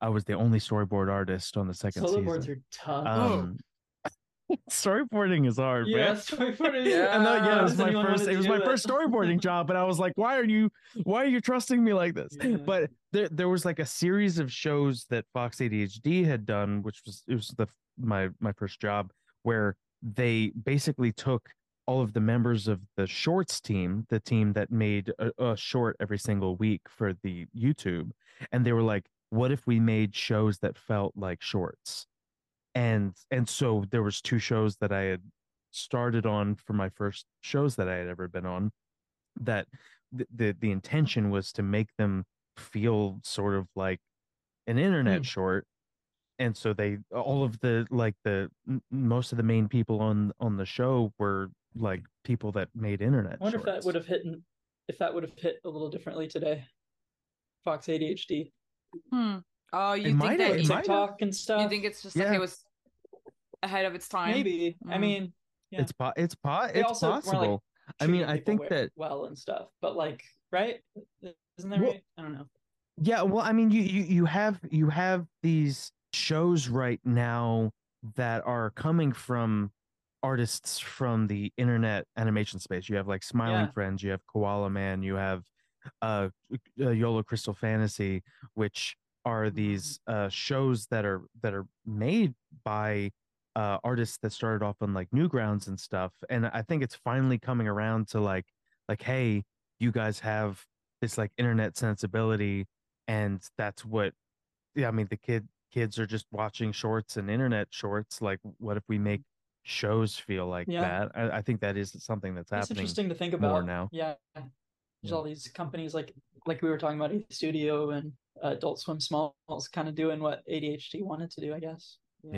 i was the only storyboard artist on the second Solo boards season are tough. um storyboarding is hard yeah, man storyboarding. Yeah. and that, yeah, it was my first. It was do my first storyboarding job, and I was like, "Why are you? Why are you trusting me like this?" Yeah. But there, there was like a series of shows that Fox ADHD had done, which was it was the my my first job, where they basically took all of the members of the shorts team, the team that made a, a short every single week for the YouTube, and they were like, "What if we made shows that felt like shorts?" And and so there was two shows that I had started on for my first shows that I had ever been on that the the, the intention was to make them feel sort of like an internet Hmm. short and so they all of the like the most of the main people on on the show were like people that made internet I wonder if that would have hit if that would have hit a little differently today. Fox ADHD, Hmm. Oh, you It think that have- you, might. TikTok and stuff. you think it's just like Yeah. it was ahead of its time? maybe? I Mm. mean, yeah. it's po- it's po- They it's also were, like, possible I mean I think that well and stuff, but like, right? Isn't that Well- right? I don't know. Yeah, well, I mean, you you you have you have these shows right now that are coming from artists from the internet animation space. You have like Smiling Yeah. Friends, you have Koala Man, you have uh, uh YOLO Crystal Fantasy, which are these uh shows that are that are made by uh artists that started off on like Newgrounds and stuff. And I think it's finally coming around to like like, hey, you guys have this like internet sensibility and that's what yeah i mean the kid kids are just watching shorts and internet shorts like what if we make shows feel like Yeah. that I, I think that is something that's It's happening interesting to think more about now. Yeah, there's Yeah. all these companies like like we were talking about A Studio and Adult Swim Smalls, kind of doing what ADHD wanted to do, I guess. Yeah.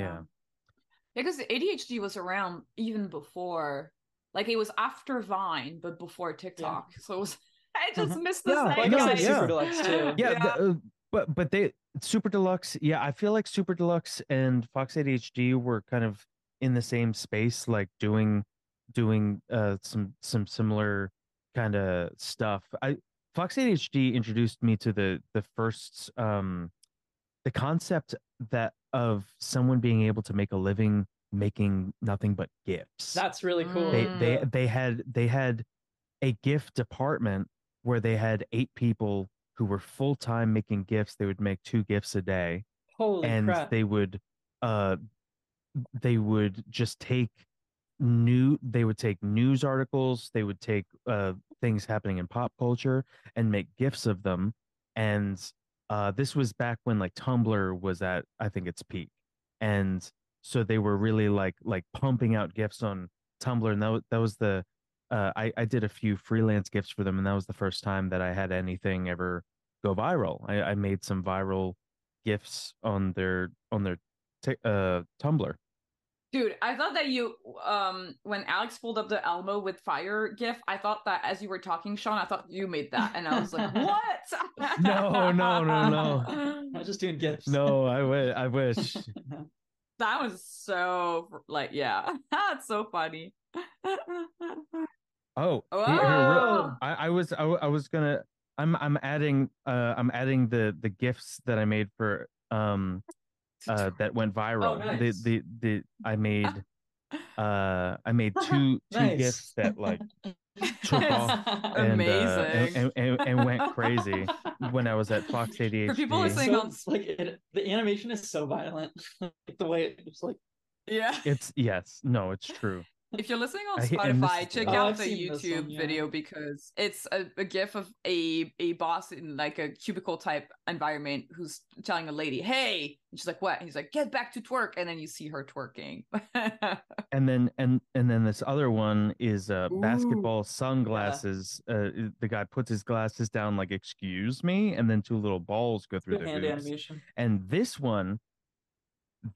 Yeah, because ADHD was around even before, like it was after Vine, but before TikTok. So it was, I just Mhm. missed this. Yeah, Well, I like yeah. Super Deluxe too. yeah, the, uh, but but they super deluxe yeah i feel like super deluxe and fox adhd were kind of in the same space like doing doing uh some some similar kind of stuff i fox adhd introduced me to the the first um the concept that of someone being able to make a living making nothing but gifts That's really cool. they Mm. they they had they had a gift department where they had eight people who were full time making gifts. They would make two gifts a day, Holy and crap! they would uh they would just take new they would take news articles they would take uh things happening in pop culture and make gifts of them and uh this was back when like tumblr was at i think its peak and so they were really like like pumping out gifts on tumblr and that, wa- that was the uh I, I did a few freelance gifts for them and that was the first time that i had anything ever go viral. I, I made some viral gifts on their on their t- uh tumblr Dude, I thought that you um when Alex pulled up the Elmo with fire gif, I thought that as you were talking, Sean, I thought you made that. And I was like, what? No, no, no, no. I was just doing gifts. No, I wish. I wish. that was so like yeah. That's so funny. Oh, Oh. here- here, real- I, I was I, w- I was gonna I'm I'm adding uh I'm adding the the gifts that I made for um uh that went viral. nice. The the the I made uh I made two two Nice. gifts that like took off and, uh, and, and, and went crazy when I was at Fox ADHD. For people listening- so, on- like it, the animation is so violent. like the way it's like yeah. It's yes, no, it's true. If you're listening on I hate- and this Spotify, check the- Oh, out the YouTube one, yeah. video because it's a, a gif of a a boss in like a cubicle type environment who's telling a lady, "Hey," and she's like, "What?" And he's like, "Get back to twerk," and then you see her twerking. and then and and then this other one is uh Ooh. basketball sunglasses uh the guy puts his glasses down like excuse me and then two little balls go through good their hand hoops. animation. and this one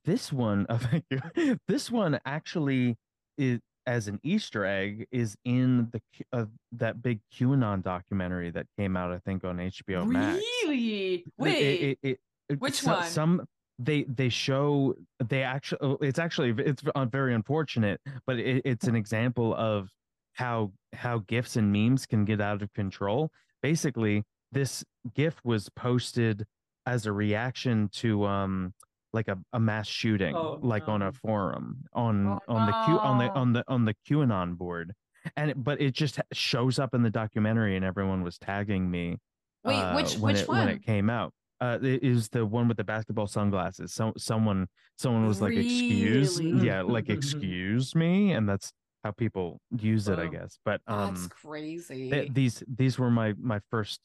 this one thank you this one actually is as an easter egg is in the uh, that big qanon documentary that came out i think on hbo max really? Wait, it- it- it- which so- one? Some they they show they actually. oh, It's actually it's uh, very unfortunate, but it, it's an example of how how gifs and memes can get out of control. Basically, this gif was posted as a reaction to um like a, a mass shooting Oh, like on a forum on Oh, on the Q on the on the on the QAnon board and it, but it just shows up in the documentary and everyone was tagging me wait, uh, which when which it, one? when it came out. Uh, it is the one with the basketball sunglasses. So someone someone was like, "Excuse, yeah, like excuse me," and that's how people use it, I guess. But That's um, crazy. th- these these were my my first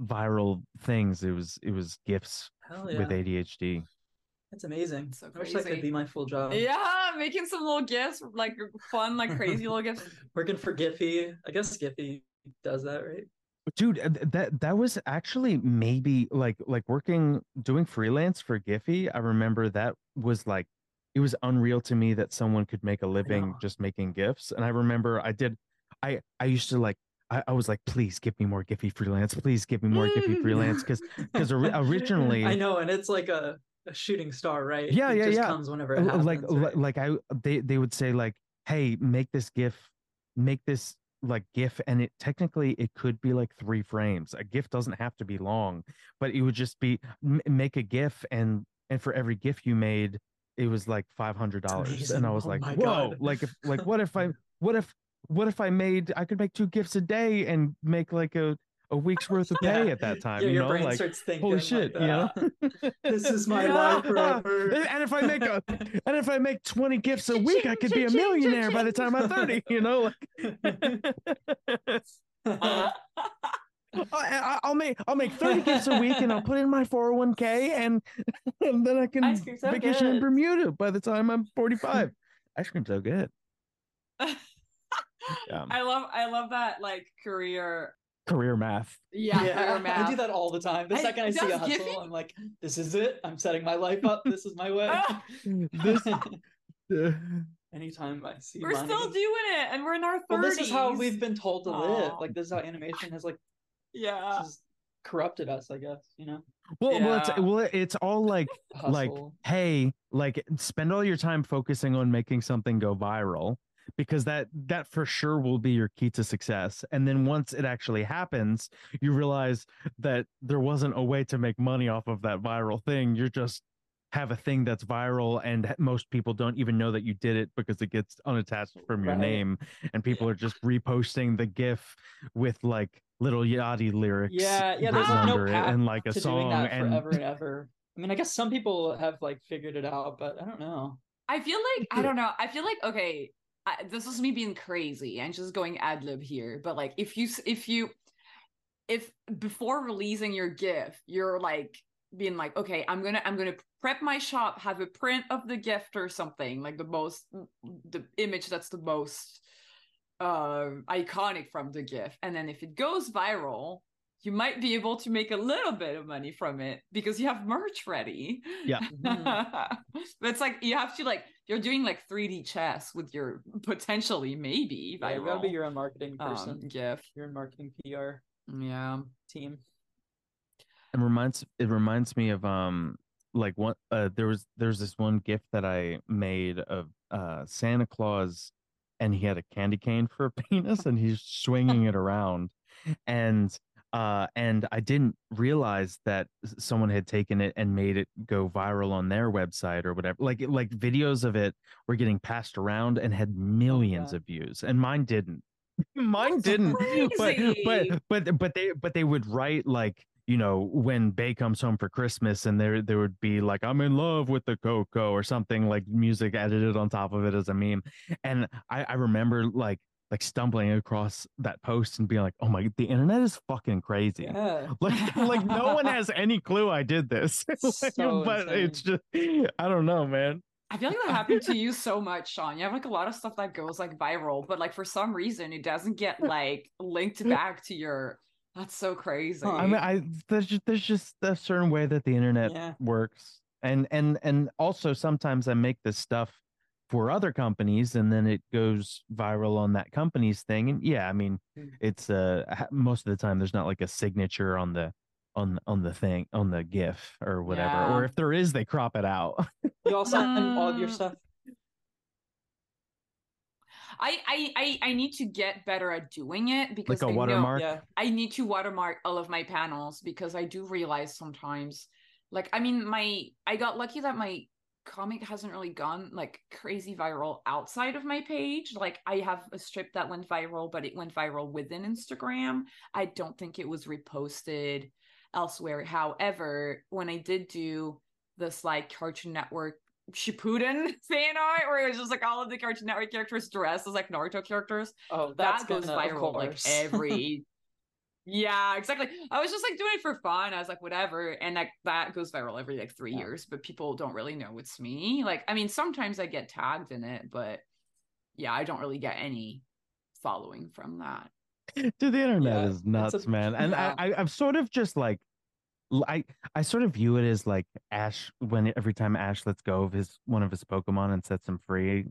viral things. It was it was gifts yeah. with ADHD. That's amazing. So I wish that could be my full job. yeah, making some little gifts, like fun, like crazy little gifts. Working for Giphy. I guess Giphy does that, right? dude that that was actually maybe like like working doing freelance for giphy i remember that was like it was unreal to me that someone could make a living just making gifts. and i remember i did i i used to like I, I was like please give me more giphy freelance please give me more giphy freelance because because originally I know, and it's like a, a shooting star, right? Yeah, it yeah, just yeah. comes whenever it happens. like right? like i they they would say like hey make this gif make this like gif and it technically it could be like three frames a gif doesn't have to be long but it would just be m- make a gif and and for every gif you made it was like five hundred dollars and i was Oh like whoa God. like if like what if i what if what if i made i could make two gifts a day and make like a a week's worth of pay Yeah. at that time yeah, you your know brain like starts thinking, holy like shit you know this is my life forever. and if I make a and if I make 20 gifts a week, I could be a millionaire by the time I'm 30, you know? Like I, will make I'll make 30 gifts a week and I'll put in my 401k and, and then I can so vacation in. Bermuda by the time I'm 45. Ice cream's so good. Yeah. I love I love that like career. Career math. Yeah, career I do that all the time. The I- second I see a hustle, Giphy- I'm like, this is it. I'm setting my life up. This is my way. This Anytime I see We're money. still doing it, and we're in our well, thirties. this is how we've been told to live. Aw. Like this is how animation has like Yeah. just corrupted us, I guess, you know? well, well, it's well, it's all like Hustle. like hey like spend all your time focusing on making something go viral because that that for sure will be your key to success and then once it actually happens you realize that there wasn't a way to make money off of that viral thing you're just have a thing that's viral and most people don't even know that you did it because it gets unattached from your Right. name and people are just reposting the gif with like little yachty lyrics Yeah, yeah, there's written no under it path and like a to song doing that and forever and ever. I mean, I guess some people have like figured it out, but I don't know. I feel like I don't know. I feel like okay, I, this is me being crazy and just going ad lib here. But like, if you if you if before releasing your GIF, you're like being like, okay, I'm gonna I'm gonna prep my shop, have a print of the gift or something like the most the image that's the most uh iconic from the GIF, and then if it goes viral. You might be able to make a little bit of money from it because you have merch ready. Yeah. But it's like you have to like you're doing like 3D chess with your potentially maybe Yeah, you gotta be your own marketing person. um, GIF. your own marketing PR Yeah. team. It reminds it reminds me of um like one uh there was there's this one gift that I made of uh Santa Claus and he had a candy cane for a penis and he's swinging it around and uh and I didn't realize that someone had taken it and made it go viral on their website or whatever like like videos of it were getting passed around and had millions of views and mine didn't mine That's didn't but crazy. but but but they but they would write like you know when Bay comes home for Christmas and there there would be like I'm in love with the Coco or something like music edited on top of it as a meme and I I remember like like stumbling across that post and being like oh my the internet is fucking crazy Yeah. like like no one has any clue I did this Like, So but it's just I don't know man I feel like that happened to you so much, Sean. You have like a lot of stuff that goes like viral, but like for some reason it doesn't get like linked back to your. That's so crazy. I mean, I there's just there's just a certain way that the internet Yeah. works, and and and also sometimes I make this stuff for other companies, and then it goes viral on that company's thing. And yeah, I mean, Mm. it's uh most of the time there's not like a signature on the on on the thing on the GIF or whatever, or if there is, they crop it out. You all send all of your Mm. stuff. I, I I I need to get better at doing it because like a I know- watermark. Yeah. I need to watermark all of my panels because I do realize sometimes, like, I mean, my I got lucky that my comic hasn't really gone like crazy viral outside of my page. Like, I have a strip that went viral, but it went viral within Instagram. I don't think it was reposted elsewhere. However, when I did do this like Cartoon Network Shippuden fan art, where it was just like all of the Cartoon Network characters dressed as like Naruto characters, Oh, that's that goes viral like every yeah exactly i was just like doing it for fun i was like whatever and like that goes viral every like three Yeah. years but people don't really know it's me like i mean sometimes i get tagged in it but yeah i don't really get any following from that Dude, the internet Yeah, is it's a- nuts, man. And Yeah. I, I, I'm sort of just like, I, I sort of view it as like Ash when every time Ash lets go of his one of his Pokemon and sets him free.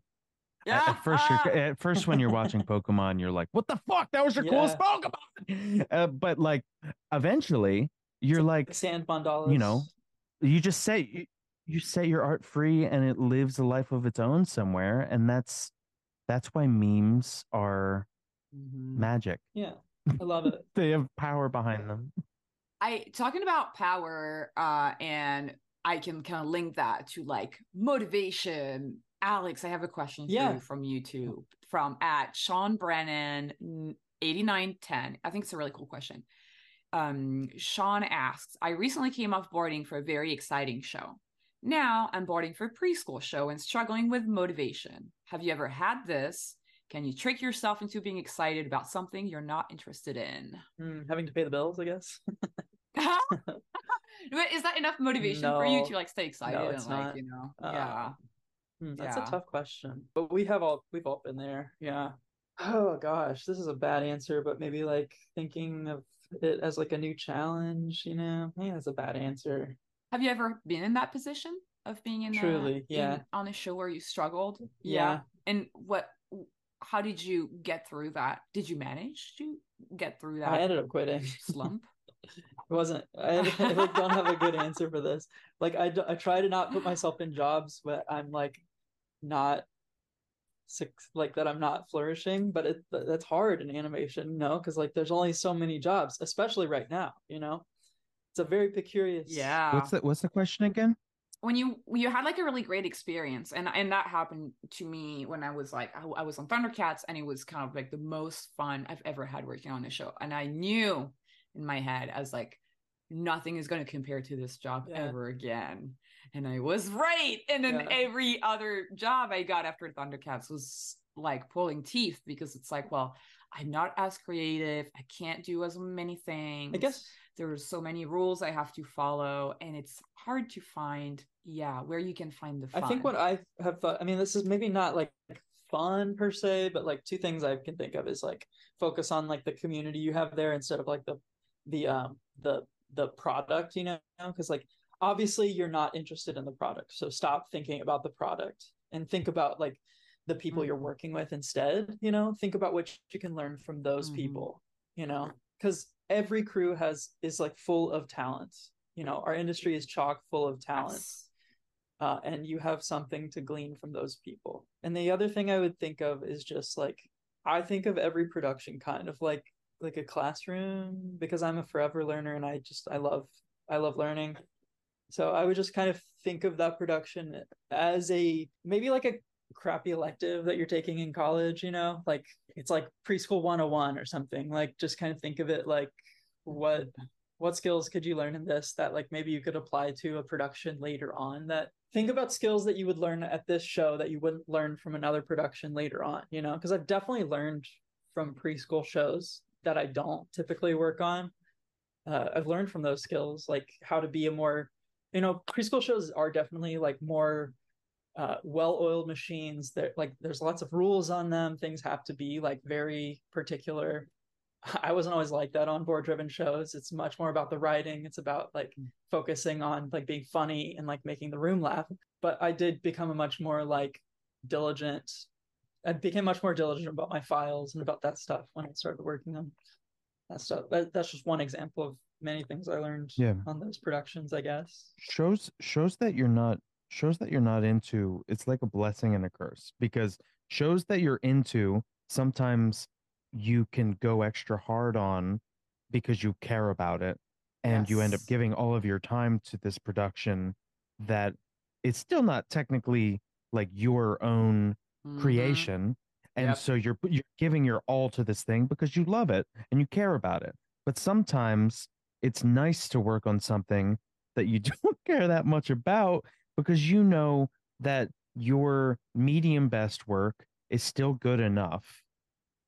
At, at first, you're at first when you're watching Pokemon, you're like, "What the fuck? That was your coolest Pokemon!" Uh, but like, eventually, you're like, sand mandalas. You know, you just say you, you set your art free, and it lives a life of its own somewhere, and that's that's why memes are Mhm. magic. Yeah, I love it. They have power behind them. I talking about power, uh, and I can kind of link that to like motivation. Alex, I have a question for Yeah. you from YouTube from at Sean Brennan eighty nine ten. I think it's a really cool question. Um, Sean asks, I recently came off boarding for a very exciting show. Now I'm boarding for a preschool show and struggling with motivation. Have you ever had this? Can you trick yourself into being excited about something you're not interested in? Mm, having to pay the bills, I guess. But is that enough motivation for you to like stay excited it's and like not. you know Uh, yeah Hmm, that's Yeah. a tough question, but we have all we've all been there. Yeah. Oh gosh, this is a bad answer, but maybe like thinking of it as like a new challenge. You know, yeah, that's a bad answer. have you ever been in that position of being in a- Truly, yeah. in- on a show where you struggled Yeah. and what how did you get through that did you manage to get through that? I ended up quitting. slump It wasn't. I, I like don't have a good answer for this. Like I, I try to not put myself in jobs where I'm like not suc like that I'm not flourishing, but it th- that's hard in animation, you know, because like there's only so many jobs, especially right now, you know. It's a very peculiar. yeah What's the What's the question again? when you when you had like a really great experience and and that happened to me when i was like I, I was on thundercats and it was kind of like the most fun i've ever had working on the show and i knew in my head as like nothing is going to compare to this job Yeah. ever again and i was right and then Yeah. every other job i got after thundercats was like pulling teeth because it's like well i'm not as creative i can't do as many things I guess there's so many rules I have to follow, and it's hard to find, yeah, where you can find the fun. I think what I have thought, I mean, this is maybe not like fun per se, but like two things I can think of is like focus on like the community you have there instead of like the the um the the product, you know, because like obviously you're not interested in the product, so stop thinking about the product and think about like the people you're Mhm. working with instead you know think about what you can learn from those Mhm. people you know because every crew has is like full of talent you know our industry is chock full of talent Yes. uh, and you have something to glean from those people. And the other thing I would think of is just like I think of every production kind of like like a classroom because I'm a forever learner and I just I love I love learning. So I would just kind of think of that production as a maybe like a crappy elective that you're taking in college, you know? Like it's like preschool 101 or something. Like just kind of think of it like what what skills could you learn in this that like maybe you could apply to a production later on that think about skills that you would learn at this show that you wouldn't learn from another production later on you know because i've definitely learned from preschool shows that i don't typically work on uh, i've learned from those skills like how to be a more you know preschool shows are definitely like more uh, well-oiled machines that like there's lots of rules on them things have to be like very particular I wasn't always like that on board driven shows. It's much more about the writing. It's about like focusing on like being funny and like making the room laugh. But I did become a much more like diligent. I became much more diligent about my files and about that stuff when I started working on that stuff. That, that's just one example of many things I learned Yeah. on those productions, I guess. shows shows that you're not shows that you're not into it's like a blessing and a curse because shows that you're into sometimes you can go extra hard on because you care about it and you end up giving all of your time to this production that it's still not technically like your own Mhm. creation and Yep. so you're you're giving your all to this thing because you love it and you care about it but sometimes it's nice to work on something that you don't care that much about because you know that your medium best work is still good enough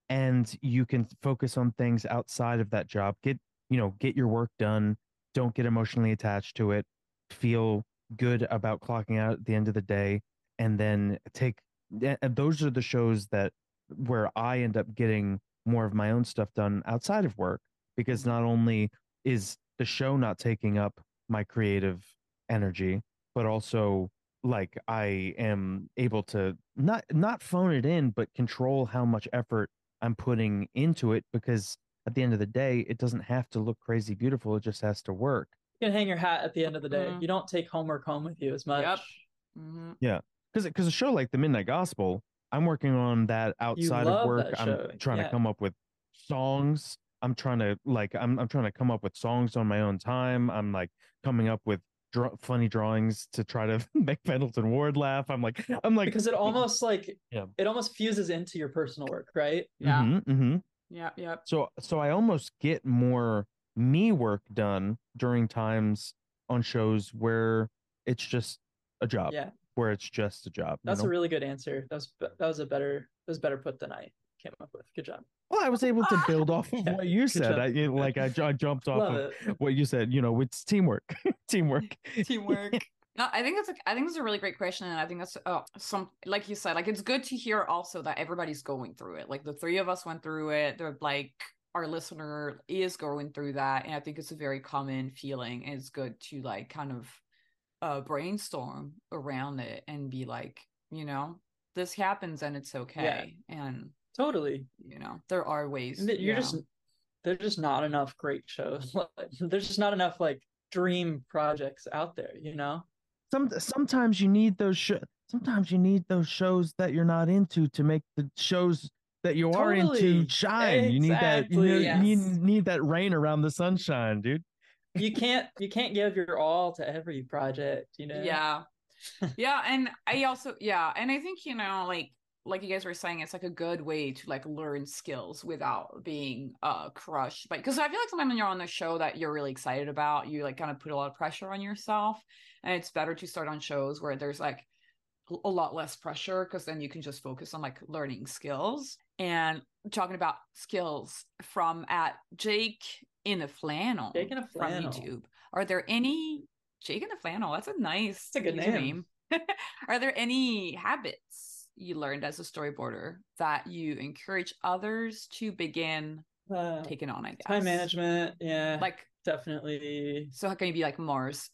and you can focus on things outside of that job get you know get your work done don't get emotionally attached to it feel good about clocking out at the end of the day and then take and those are the shows that where i end up getting more of my own stuff done outside of work because not only is the show not taking up my creative energy but also like i am able to not not phone it in but control how much effort i'm putting into it because at the end of the day it doesn't have to look crazy beautiful it just has to work You can hang your hat at the end of the day. Mhm. You don't take homework home with you as much. Yep. Mhm. Because because a show like the midnight gospel i'm working on that outside of work i'm trying yeah. to come up with songs i'm trying to like i'm, I'm trying to come up with songs on my own time i'm like coming up with draw- funny drawings to try to make pendleton ward laugh i'm like i'm like because it almost like Yeah. it almost fuses into your personal work, right? Yeah. Mhm, mhm. Yep. Yep. so so i almost get more me work done during times on shows where it's just a job Yeah. Where it's just a job you That's know? a really good answer. That was that was a better that was better put than I came up with. Good job. well i was able to build off of Yeah, what you said i you- like I, I jumped off Love of it. what you said you know it's teamwork teamwork teamwork no i think that's a, i think it's a really great question and i think that's uh, some like you said like it's good to hear also that everybody's going through it like the three of us went through it they're like our listener is going through that and i think it's a very common feeling and it's good to like kind of uh brainstorm around it and be like you know this happens and it's okay and Totally. you know there are ways And You're yeah. just there's just not enough great shows. there's just not enough like dream projects out there, you know? some sometimes you need those sh- sometimes you need those shows that you're not into to make the shows that you are into Totally. shine you need that you, Exactly. know, you Yes. need that rain around the sunshine dude You can't you can't give your all to every project, you know? yeah yeah and i also yeah and i think you know like like you guys were saying it's like a good way to like learn skills without being uh crushed but because i feel like sometimes when you're on the show that you're really excited about you like kind of put a lot of pressure on yourself and it's better to start on shows where there's like a lot less pressure because then you can just focus on like learning skills and talking about skills from at jake in a flannel Jake in a from Flannel. youtube are there any jake in a flannel that's a nice That's a good username. are there any habits you learned as a storyboarder that you encourage others to begin Uh, taking on i guess time management, yeah. like definitely so how can you be like mars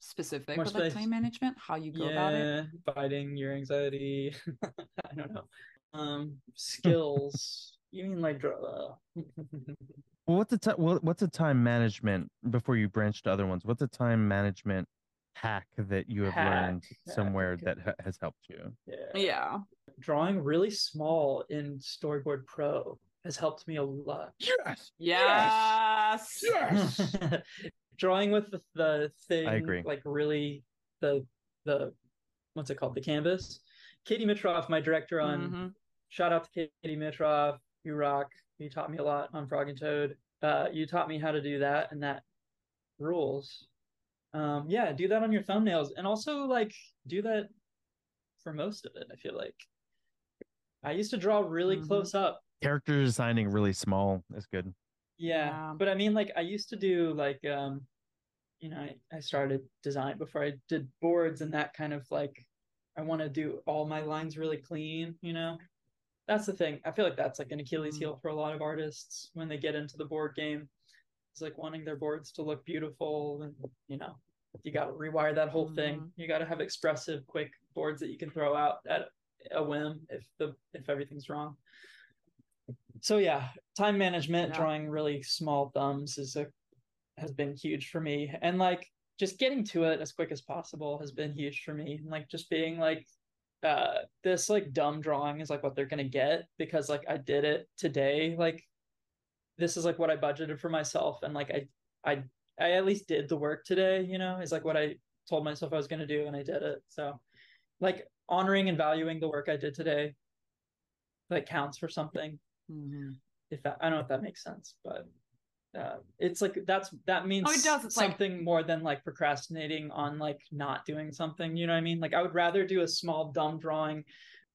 specific More with like time management? How you go about it? fighting your anxiety. I don't know. Um, skills. you mean like draw? Well, what's the ti- what, what's a time management before you branch to other ones? What's a time management hack that you have learned Hack, hack, somewhere okay. that ha- has helped you? yeah. Yeah. Drawing really small in Storyboard Pro has helped me a lot. Yes. Yes. Yes. drawing with the, the thing agree. like really the the what's it called the canvas katie mitroff my director on Mhm. shout out to katie mitroff you rock you taught me a lot on frog and toad uh you taught me how to do that and that rules um yeah do that on your thumbnails and also like do that for most of it i feel like i used to draw really Mhm. close up Character designing really small is good. Yeah, Yeah. but I mean, like I used to do like um, you know, I, I started design before I did boards and that kind of like I want to do all my lines really clean, you know. That's the thing. I feel like that's like an Achilles Mm. heel for a lot of artists when they get into the board game. It's like wanting their boards to look beautiful and you know, you got to rewire that whole thing. Mhm. You got to have expressive, quick boards that you can throw out at a whim if the if everything's wrong. So yeah, time management, Yeah. drawing really small thumbs is a has been huge for me. And like just getting to it as quick as possible has been huge for me. And like just being like uh this like dumb drawing is like what they're gonna get because like I did it today. Like this is like what I budgeted for myself and like I I I at least did the work today, you know, is like what I told myself I was gonna do and I did it. So like honoring and valuing the work I did today like counts for something Mhm. if that, I don't know if that makes sense, but uh, it's like that's that means Oh, it does. It's like- something more than like procrastinating on like not doing something. You know what I mean? Like I would rather do a small dumb drawing,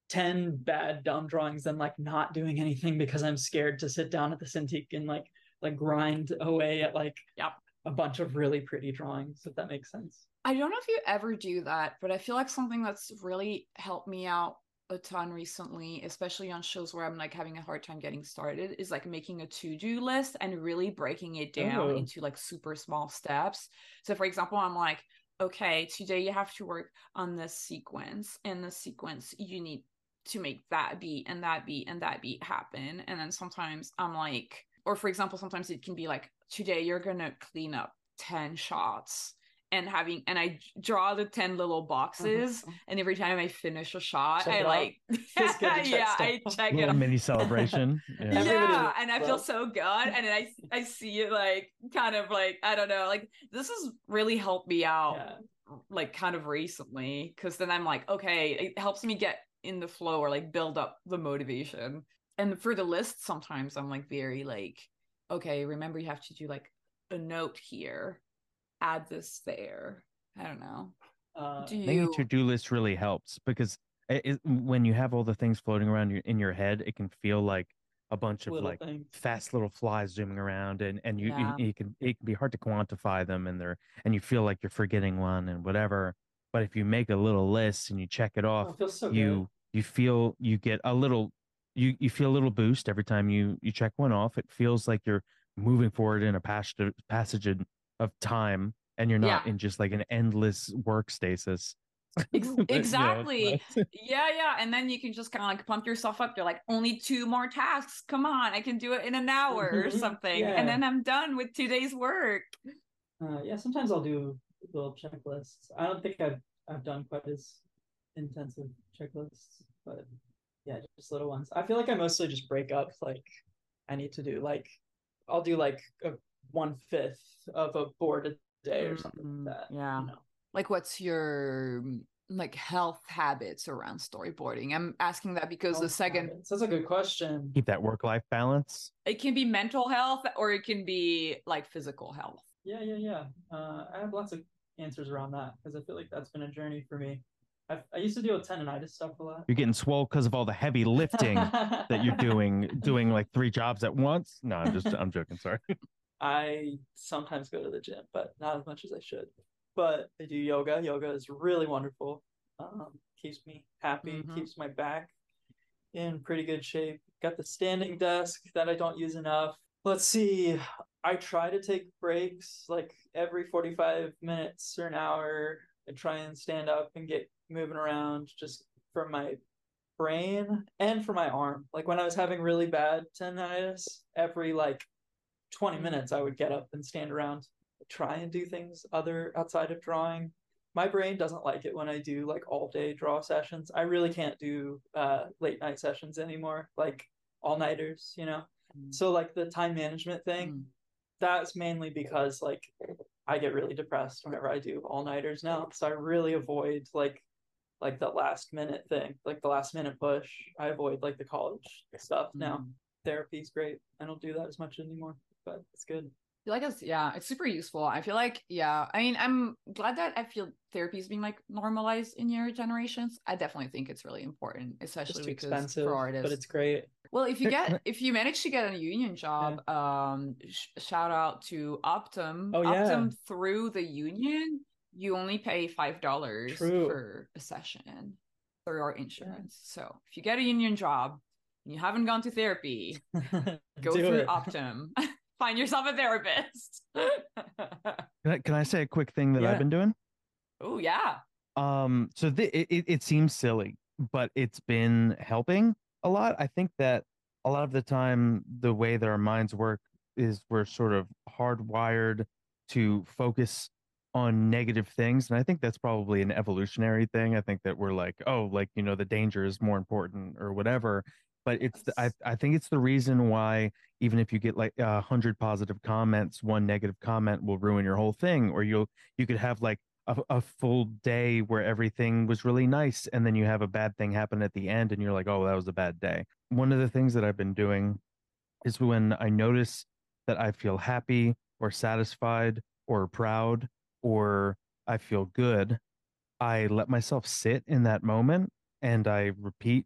ten bad dumb drawings than like not doing anything because I'm scared to sit down at the Cintiq and like like grind away at like Yep. a bunch of really pretty drawings. If that makes sense. I don't know if you ever do that, but I feel like something that's really helped me out a ton recently, especially on shows where I'm like having a hard time getting started, is like making a to-do list and really breaking it down Oh. into like super small steps. So for example, I'm like, okay, today you have to work on this sequence, and the sequence you need to make that beat and that beat and that beat happen. And then sometimes I'm like, or for example, sometimes it can be like, today you're gonna clean up 10 shots and having and I draw the 10 little boxes mm-hmm. and every time I finish a shot Check I like Feels good check yeah stuff I off. check it little mini celebration. Yeah. Yeah and I feel so good and I I see it like kind of like I don't know like this has really helped me out Yeah. like kind of recently because then I'm like, okay, it helps me get in the flow or like build up the motivation. And for the list, sometimes I'm like very like, okay, remember you have to do like a note here, add this there. I don't know. Uh, Do Making you? a to-do list really helps because it, it, when you have all the things floating around your, in your head, it can feel like a bunch of like things. fast little flies zooming around and and you, Yeah. you you can it can be hard to quantify them and they're and you feel like you're forgetting one and whatever but if you make a little list and you check it Oh, off it feels so good. you you feel you get a little you you feel a little boost every time you you check one off it feels like you're moving forward in a passage passage in- of time and you're not Yeah. in just like an endless work stasis Ex- But, you exactly. but- yeah, yeah. And then you can just kind of like pump yourself up. You're like, only two more tasks. Come on, I can do it in an hour or Mhm. something. Yeah. And then I'm done with two days work. Uh, yeah, sometimes I'll do little checklists. I don't think I've I've done quite as intensive checklists, but yeah, just little ones. I feel like I mostly just break up like I need to do like I'll do like a one fifth of a board a day or something Mm, like that. yeah. You know. like what's your mm, like health habits around storyboarding i'm asking that because the second habits. That's a good question. keep that work life balance it can be mental health or it can be like physical health Yeah, yeah, yeah. Uh, I have lots of answers around that because I feel like that's been a journey for me. I I used to deal with tendonitis stuff a lot. you're getting swole because of all the heavy lifting that you're doing doing like three jobs at once no i'm just i'm joking sorry I sometimes go to the gym, but not as much as I should. But I do yoga. Yoga is really wonderful. Um, keeps me happy, Mhm. keeps my back in pretty good shape. Got the standing desk that I don't use enough. Let's see. I try to take breaks like every 45 minutes or an hour. I try and stand up and get moving around just for my brain and for my arm. Like when I was having really bad tendinitis, every like 20 minutes I would get up and stand around, try and do things other outside of drawing. My brain doesn't like it when I do like all day draw sessions. I really can't do uh, late night sessions anymore, like all nighters, you know? Mm. So like the time management thing, Mm. that's mainly because like I get really depressed whenever I do all nighters now. So I really avoid like like the last minute thing, like the last minute push. I avoid like the college stuff now. Mm. Therapy's great. I don't do that as much anymore, but it's good. I feel like it's yeah, it's super useful. I feel like yeah. I mean, I'm glad that I feel therapy is being like normalized in your generations. I definitely think it's really important, It's especially too because expensive, for artists. but it's great. Well, if you get if you manage to get a union job, um, sh- shout out to Optum. Oh, yeah. Optum through the union, you only pay five dollars for a session through our insurance. So if you get a union job and you haven't gone to therapy, go through. Optum. Find yourself a therapist. Can I, can I say a quick thing that Yeah. I've been doing? oh yeah. Um, so th- it, it it seems silly, but it's been helping a lot. I think that a lot of the time, the way that our minds work is we're sort of hardwired to focus on negative things, and I think that's probably an evolutionary thing. I think that we're like, oh, like you know, the danger is more important or whatever. But it's the, I I think it's the reason why even if you get like a hundred positive comments, one negative comment will ruin your whole thing, or you'll you could have like a, a full day where everything was really nice and then you have a bad thing happen at the end and you're like oh that was a bad day. One of the things that i've been doing is when i notice that i feel happy or satisfied or proud or i feel good i let myself sit in that moment and i repeat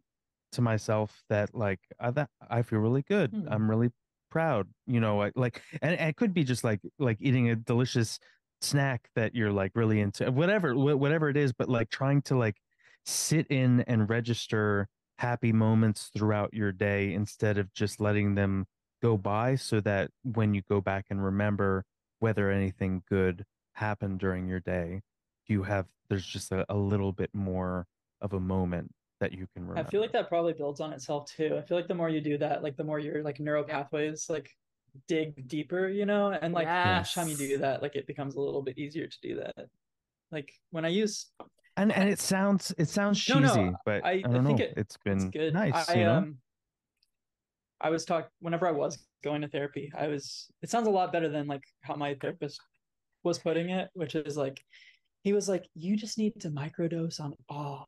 to myself that like i, that, I feel really good Hmm. i'm really proud you know I, like and, and it could be just like like eating a delicious snack that you're like really into whatever wh- whatever it is but like trying to like sit in and register happy moments throughout your day instead of just letting them go by so that when you go back and remember whether anything good happened during your day you have there's just a, a little bit more of a moment that you can remember I feel like that probably builds on itself too. I feel like the more you do that, like the more your like neural pathways like dig deeper, you know, and like each time you do that, like it becomes a little bit easier to do that. Like when I use and and it sounds it sounds No, cheesy no, but I- i, I don't think know it- it's it's been good. nice I you know um I was talking whenever I was going to therapy, I was it sounds a lot better than like how my therapist was putting it, which is like he was like, you just need to microdose on awe.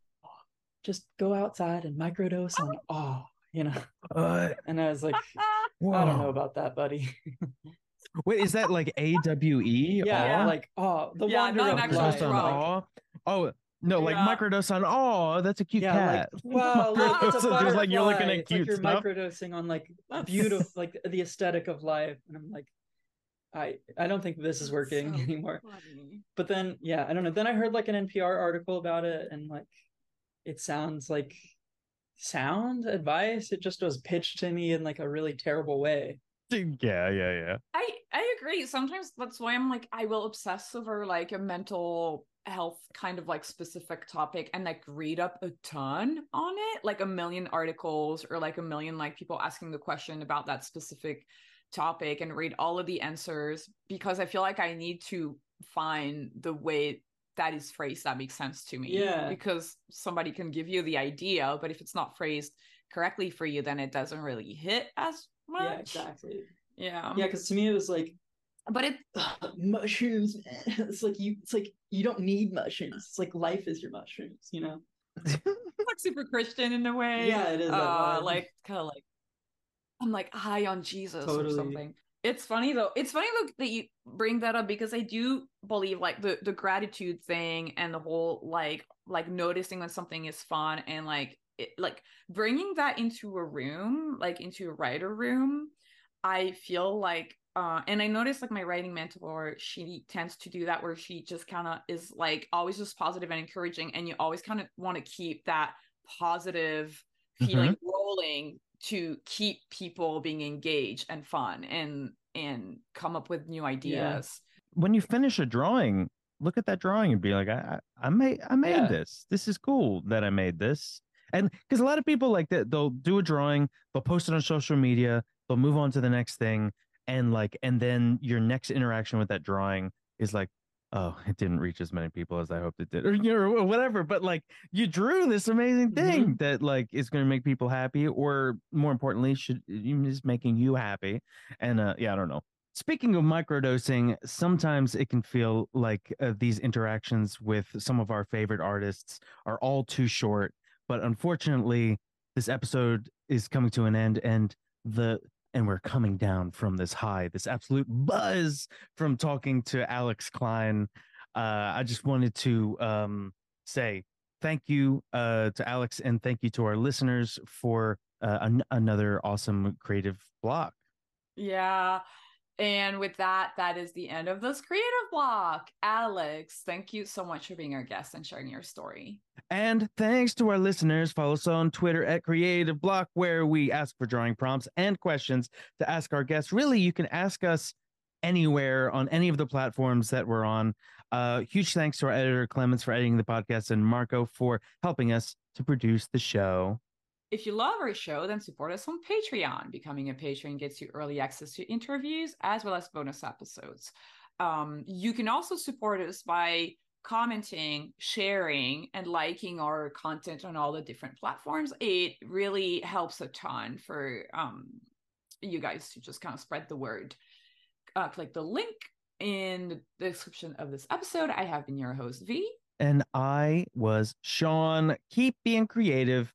Just go outside and microdose on awe, you know. uh, And I was like, I don't know about that, buddy. Wait, is that like A W E? yeah, Awe? like oh, the Yeah, wonder not of an actual life. on awe. Oh no, like Yeah. microdose on awe. That's a cute Yeah, cat. like wow, look, it's a Microdose, just like you're looking butterfly. at It's like cute you're stuff. microdosing on like beautiful, like the aesthetic of life, and I'm like, I I don't think this is working So anymore. funny. But then, yeah, I don't know. Then I heard like an NPR article about it, and like, it sounds like sound advice. It just was pitched to me in like a really terrible way. Yeah, yeah, yeah. I I agree. Sometimes that's why I'm like I will obsess over like a mental health kind of like specific topic and like read up a ton on it, like a million articles or like a million like people asking the question about that specific topic and read all of the answers because I feel like I need to find the way that is phrased that makes sense to me. Yeah. Because somebody can give you the idea, but if it's not phrased correctly for you, then it doesn't really hit as much. Yeah, exactly. Yeah. Yeah, because to me it was like But it mushrooms, man. It's like you. It's like you don't need mushrooms. It's like life is your mushrooms. You know. like super Christian in a way. Yeah, it is Uh, like kind of like I'm like high on Jesus or something. It's funny though. It's funny though that you bring that up because I do believe like the the gratitude thing and the whole like like noticing when something is fun and like it, like bringing that into a room, like into a writer room. I feel like uh and I noticed like my writing mentor, she tends to do that where she just kind of is like always just positive and encouraging and you always kind of want to keep that positive feeling rolling to keep people being engaged and fun and and come up with new ideas. When you finish a drawing, look at that drawing and be like, I I, I made I made Yeah. this. This is cool that I made this. And because a lot of people like that, they'll do a drawing, they'll post it on social media, they'll move on to the next thing, and like, and then your next interaction with that drawing is like, oh, it didn't reach as many people as I hoped it did, or you know, whatever. But like, you drew this amazing thing that like is going to make people happy, or more importantly, should is making you happy. And uh, yeah, I don't know. Speaking of microdosing, sometimes it can feel like uh, these interactions with some of our favorite artists are all too short. But unfortunately, this episode is coming to an end, and the and we're coming down from this high, this absolute buzz from talking to Alex Cline. Uh, I just wanted to um, say thank you uh, to Alex, and thank you to our listeners for uh, an- another awesome creative block. Yeah. And with that, that is the end of this creative block. Alex, thank you so much for being our guest and sharing your story. And thanks to our listeners, follow us on Twitter at Creative Block, where we ask for drawing prompts and questions to ask our guests. Really, you can ask us anywhere on any of the platforms that we're on. Uh, huge thanks to our editor, Clemens, for editing the podcast, and Marco for helping us to produce the show. If you love our show, then support us on Patreon. Becoming a patron gets you early access to interviews as well as bonus episodes. Um, you can also support us by commenting, sharing, and liking our content on all the different platforms. It really helps a ton for um, you guys to just kind of spread the word. Uh, click the link in the description of this episode. I have been your host, Vee. And I was Sean. Keep being creative,